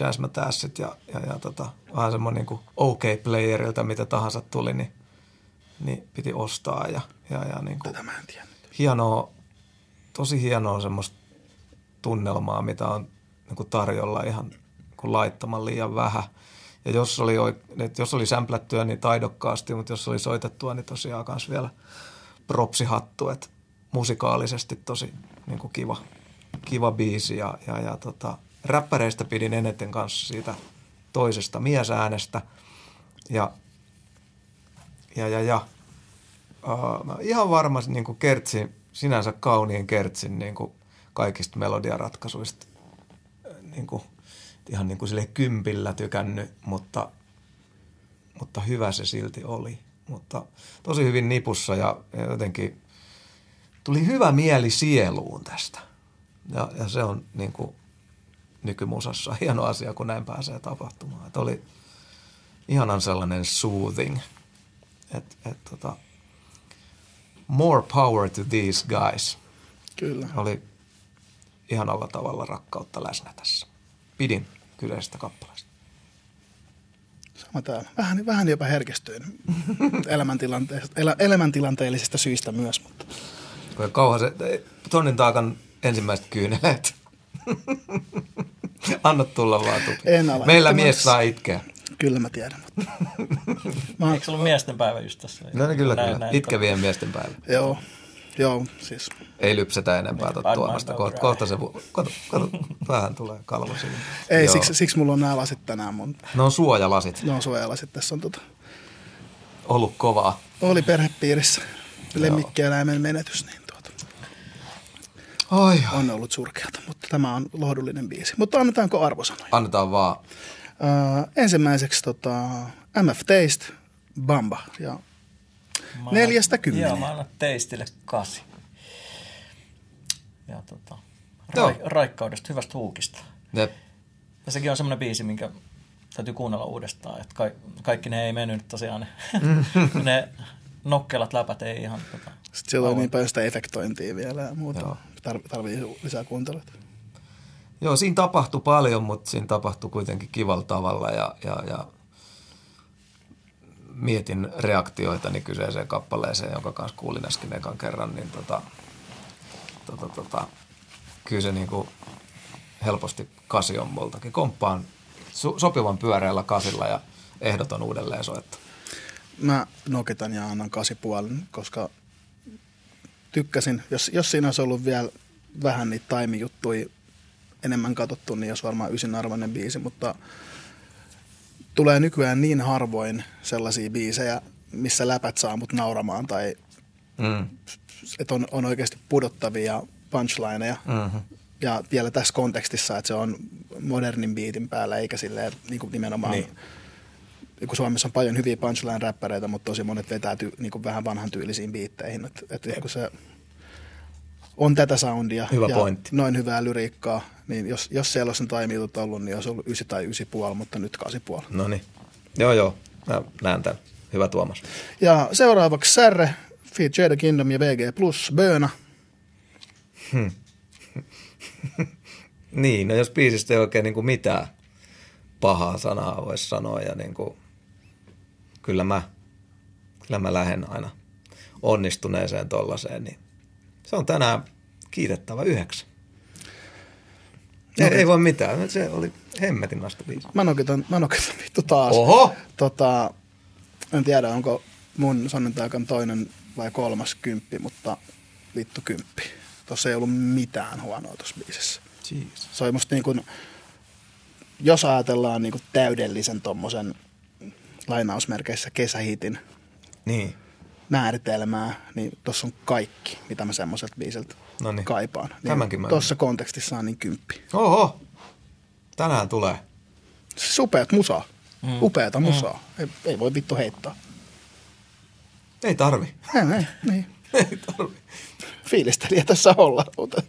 jazzmätässit ja, ja, ja tota, vähän semmoinen niin OK-playerilta, mitä tahansa tuli, niin, niin piti ostaa. Ja, ja, ja niin kuin, Tätä mä en tiedä. Hienoa, tosi hienoa semmoista tunnelmaa, mitä on niin kuin tarjolla ihan niin laittaman liian vähän. Ja jos oli, että jos oli sämplättyä niin taidokkaasti, mutta jos oli soitettua, niin tosiaan myös vielä propsihattu, että musikaalisesti tosi niin kuin kiva, kiva biisi ja, ja, ja tota, räppäreistä pidin eniten kanssa siitä toisesta miesäänestä. Ja, ja, ja, ja mä ihan varmasti niin kuin kertsin, sinänsä kauniin kertsin niin kuin kaikista melodiaratkaisuista niin kuin, ihan niin kuin sille kympillä tykännyt, mutta, mutta hyvä se silti oli. Mutta tosi hyvin nipussa ja jotenkin tuli hyvä mieli sieluun tästä. Ja, ja se on niin kuin nykymusassa hieno asia, kun näin pääsee tapahtumaan. Että oli ihanan sellainen soothing, että et, tota, more power to these guys. Kyllä. Oli ihanalla tavalla rakkautta läsnä tässä. Pidin kyseisestä kappaleesta. Sama täällä. Vähän, vähän jopa herkistyin elämäntilanteellisista, elä, elämäntilanteellisista syistä myös. Mutta. Kauhan se, tonnin taakan ensimmäiset kyyneleet. Anna tulla vaan tupi. En ala. Meillä mies saa itkeä. Kyllä mä tiedän. Mutta... mä Eikö se ollut miesten päivä just tässä? No niin, kyllä, näin, kyllä. Näin, Itkevien miesten päivä. Joo, joo, siis. Ei lypsetä enempää tuota tuomasta. Kohta, kohta se, kato, kato, vähän tulee kalvo sinne. Ei, siksi, siksi mulla on nämä lasit tänään. Mun... Ne on suojalasit. Ne on suojalasit. Tässä on tota... Ollut kovaa. Oli perhepiirissä lemmikkieläimen menetys, niin tuota. Oi. On ollut surkeata, mutta tämä on lohdullinen biisi. Mutta annetaanko arvosanoja? Annetaan vaan. Uh, ensimmäiseksi tota, MF Taste, Bamba ja mä neljästä kymmeneen. Joo, mä annan Tasteille kasi. Ja tota, ra- raikkaudesta, hyvästä huukista. Jep. Ja sekin on semmoinen biisi, minkä täytyy kuunnella uudestaan. Että ka- kaikki ne ei mennyt tosiaan. Ne, ne nokkelat läpät ei ihan... Tota, Sitten siellä on niin paljon sitä efektointia vielä ja muuta. Joo. Tarv- tarvii lisää kuunteluita. Joo, siinä tapahtui paljon, mutta siinä tapahtui kuitenkin kivalla tavalla ja, ja, ja mietin reaktioitani kyseiseen kappaleeseen, jonka kanssa kuulin äsken ekan kerran, niin tota, tota, tota, kyllä se niin kuin helposti kasi on multakin. Komppaan so- sopivan pyöreällä kasilla ja ehdoton uudelleen soitto. Mä nokitan ja annan kasipuolen, koska tykkäsin. Jos, jos siinä olisi ollut vielä vähän niitä taimijuttuja enemmän katsottu, niin olisi varmaan ysin arvoinen biisi, mutta tulee nykyään niin harvoin sellaisia biisejä, missä läpät saa mut nauramaan tai mm. Että on, on oikeasti pudottavia punchlineja. Mm-hmm. Ja vielä tässä kontekstissa, että se on modernin biitin päällä, eikä silleen niin kuin nimenomaan niin kun Suomessa on paljon hyviä punchline-räppäreitä, mutta tosi monet vetää ty, niin kuin vähän vanhan tyylisiin biitteihin. Et, et kun se on tätä soundia Hyvä ja pointti. noin hyvää lyriikkaa, niin jos, jos siellä olisi taimiutut ollut, niin olisi ollut 9 tai 9,5, mutta nyt 8,5. No niin. Joo, joo. Mä näen tämän. Hyvä Tuomas. Ja seuraavaksi Särre, Feed Jada Kingdom ja VG Plus, Böna. Hmm. niin, no jos biisistä ei oikein niin kuin mitään pahaa sanaa voisi sanoa ja niin kuin, kyllä mä, kyllä mä lähden aina onnistuneeseen tollaiseen, niin se on tänään kiitettävä yhdeksän. Ei, ei voi mitään, se oli hemmetin nasta biisi. Mä nokitan, mä nokitan vittu taas. Oho! Tota, en tiedä, onko mun sonnintaikan toinen vai kolmas kymppi, mutta vittu kymppi. Tuossa ei ollut mitään huonoa tuossa biisissä. Jeez. Se oli musta niin kuin, jos ajatellaan niin kuin täydellisen tommosen lainausmerkeissä kesähitin niin. määritelmää, niin tuossa on kaikki, mitä mä semmoiselta biiseltä Noniin. kaipaan. Niin Tämänkin mä Tuossa kontekstissa on niin kymppi. Oho, tänään tulee. Siis upeat musaa. Mm. Upeata musaa. Mm. Ei, ei voi vittu heittää. Ei tarvi. Ei, ei, niin. ei tarvi. Fiilistelijä tässä olla. Mutta...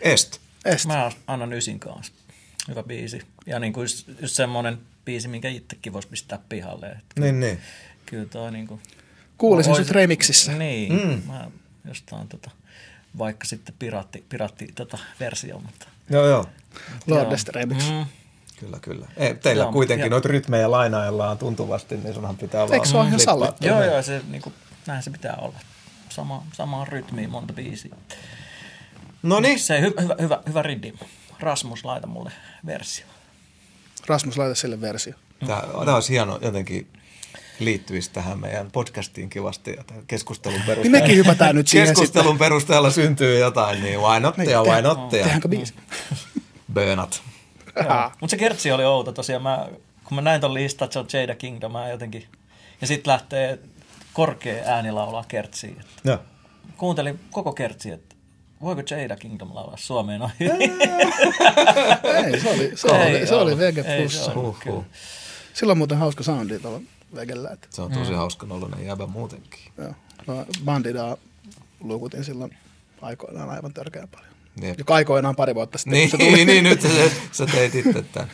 Est. Est. Mä annan ysin kanssa. Hyvä biisi. Ja niin kuin just, just semmoinen biisi, minkä itsekin voisi pistää pihalle. Että niin, niin. Kyllä toi niin kuin... Kuulisin sut remiksissä. Niin. Mm. Mä jostain tota, vaikka sitten piraatti, piraatti tota, versio, mutta... Joo, joo. Lordest remix. Mm. Kyllä, kyllä. Ei, teillä joo, kuitenkin ja... noita rytmejä lainaillaan tuntuvasti, niin sunhan pitää Eikö se ole ihan sallittu? Joo, joo, se, niin kuin, näin se pitää olla. Sama, samaan rytmiin monta biisiä. No niin. Se hy, hyvä, hyvä, hyvä riddi. Rasmus, laita mulle versio. Rasmus, laita sille versio. Tämä, tämä olisi hieno jotenkin liittyisi tähän meidän podcastiin kivasti ja keskustelun perusteella. Niin mekin hypätään nyt siihen Keskustelun sitten. perusteella syntyy jotain, niin why not ja why not. Tehdäänkö biisi? Bönat. Mutta se kertsi oli outo tosiaan. Mä, kun mä näin ton listan, että se on Jada Kingdom, mä jotenkin... Ja sitten lähtee korkea ääni laulaa kertsiin. Joo. Kuuntelin koko kertsi, että voiko Jada Kingdom laulaa Suomeen ohi? ei, se oli, se ei oli, se oli VG Plus. Huh, Sillä on muuten hauska soundi tuolla VGllä. Että. Se on tosi mm. hauska nolonen jäbä muutenkin. Joo. No, Bandida lukutin silloin aikoinaan aivan törkeän paljon. Jep. Joka aikoinaan pari vuotta sitten. Niin, se tuli. niin, nyt sä, sä teit itse tämän.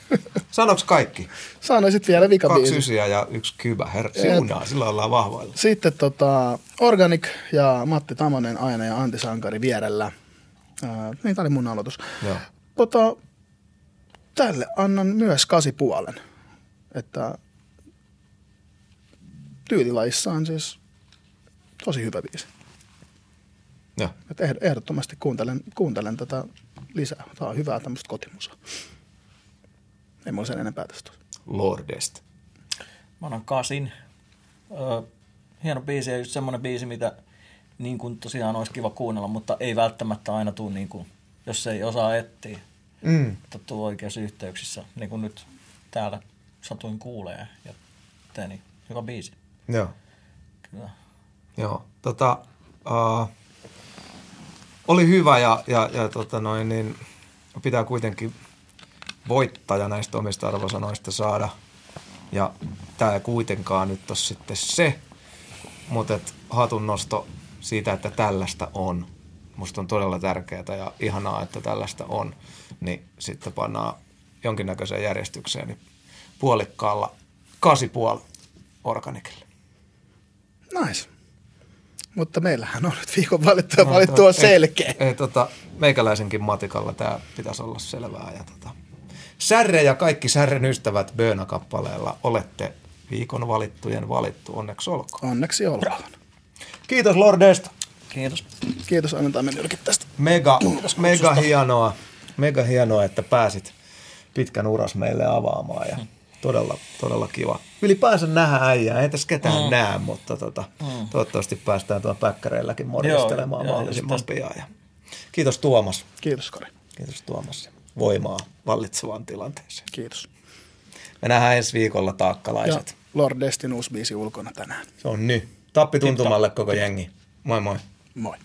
Sanoks kaikki? Sanoisit vielä vika Kaksi ysiä ja yksi kybä. Herra, siunaa, sillä ollaan vahvoilla. Sitten tota, Organic ja Matti Tamonen aina ja Antti Sankari vierellä. Ää, niin, tämä oli mun aloitus. Joo. Tota, tälle annan myös kasi puolen. Että tyylilajissa on siis tosi hyvä biisi. Joo. Et ehd- ehdottomasti kuuntelen, kuuntelen tätä lisää. Tämä on hyvää tämmöistä kotimusaa. Ei mulla sen enempää tästä. ole. Lordest. Mä annan kasin. Öö, hieno biisi ja just semmoinen biisi, mitä niin kuin tosiaan olisi kiva kuunnella, mutta ei välttämättä aina tule, niin kuin, jos ei osaa etsiä. Mm. Tuu oikeassa yhteyksissä, niin kuin nyt täällä satuin kuulee ja tein niin hyvä biisi. Joo. Kyllä. Joo. Tota, uh, oli hyvä ja, ja, ja tota noin, niin pitää kuitenkin voittaja näistä omista arvosanoista saada. Ja tämä ei kuitenkaan nyt ole sitten se, mutta hatun nosto siitä, että tällaista on. Musta on todella tärkeää ja ihanaa, että tällaista on. Niin sitten pannaan jonkinnäköiseen järjestykseen niin puolikkaalla kasi puoli organikille. Nice. Mutta meillähän on nyt viikon valittu ja valittu on selkeä. Ei, ei, tota, meikäläisenkin matikalla tämä pitäisi olla selvää. Ja, tota, Särre ja kaikki Särren ystävät Böna-kappaleella olette viikon valittujen valittu. Onneksi olkoon. Onneksi olkoon. Kiitos Lordesta. Kiitos. Kiitos annetaan mennä ylkin tästä. Mega, mega hienoa, mega hienoa, että pääsit pitkän uras meille avaamaan ja todella, todella kiva. Ylipäänsä nähdä äijää, ei tässä ketään mm. näe, mutta tota, mm. toivottavasti päästään tuon päkkäreilläkin morjastelemaan Joo, mahdollisimman just pian. Ja kiitos Tuomas. Kiitos Kari. Kiitos Tuomas. ja Voimaa vallitsevaan tilanteeseen. Kiitos. Me nähdään ensi viikolla Ja taakkalaiset. Lord Destin uusi biisi ulkona tänään. Se on nyt. Tappi tuntumalle koko jengi. Moi moi. Moi.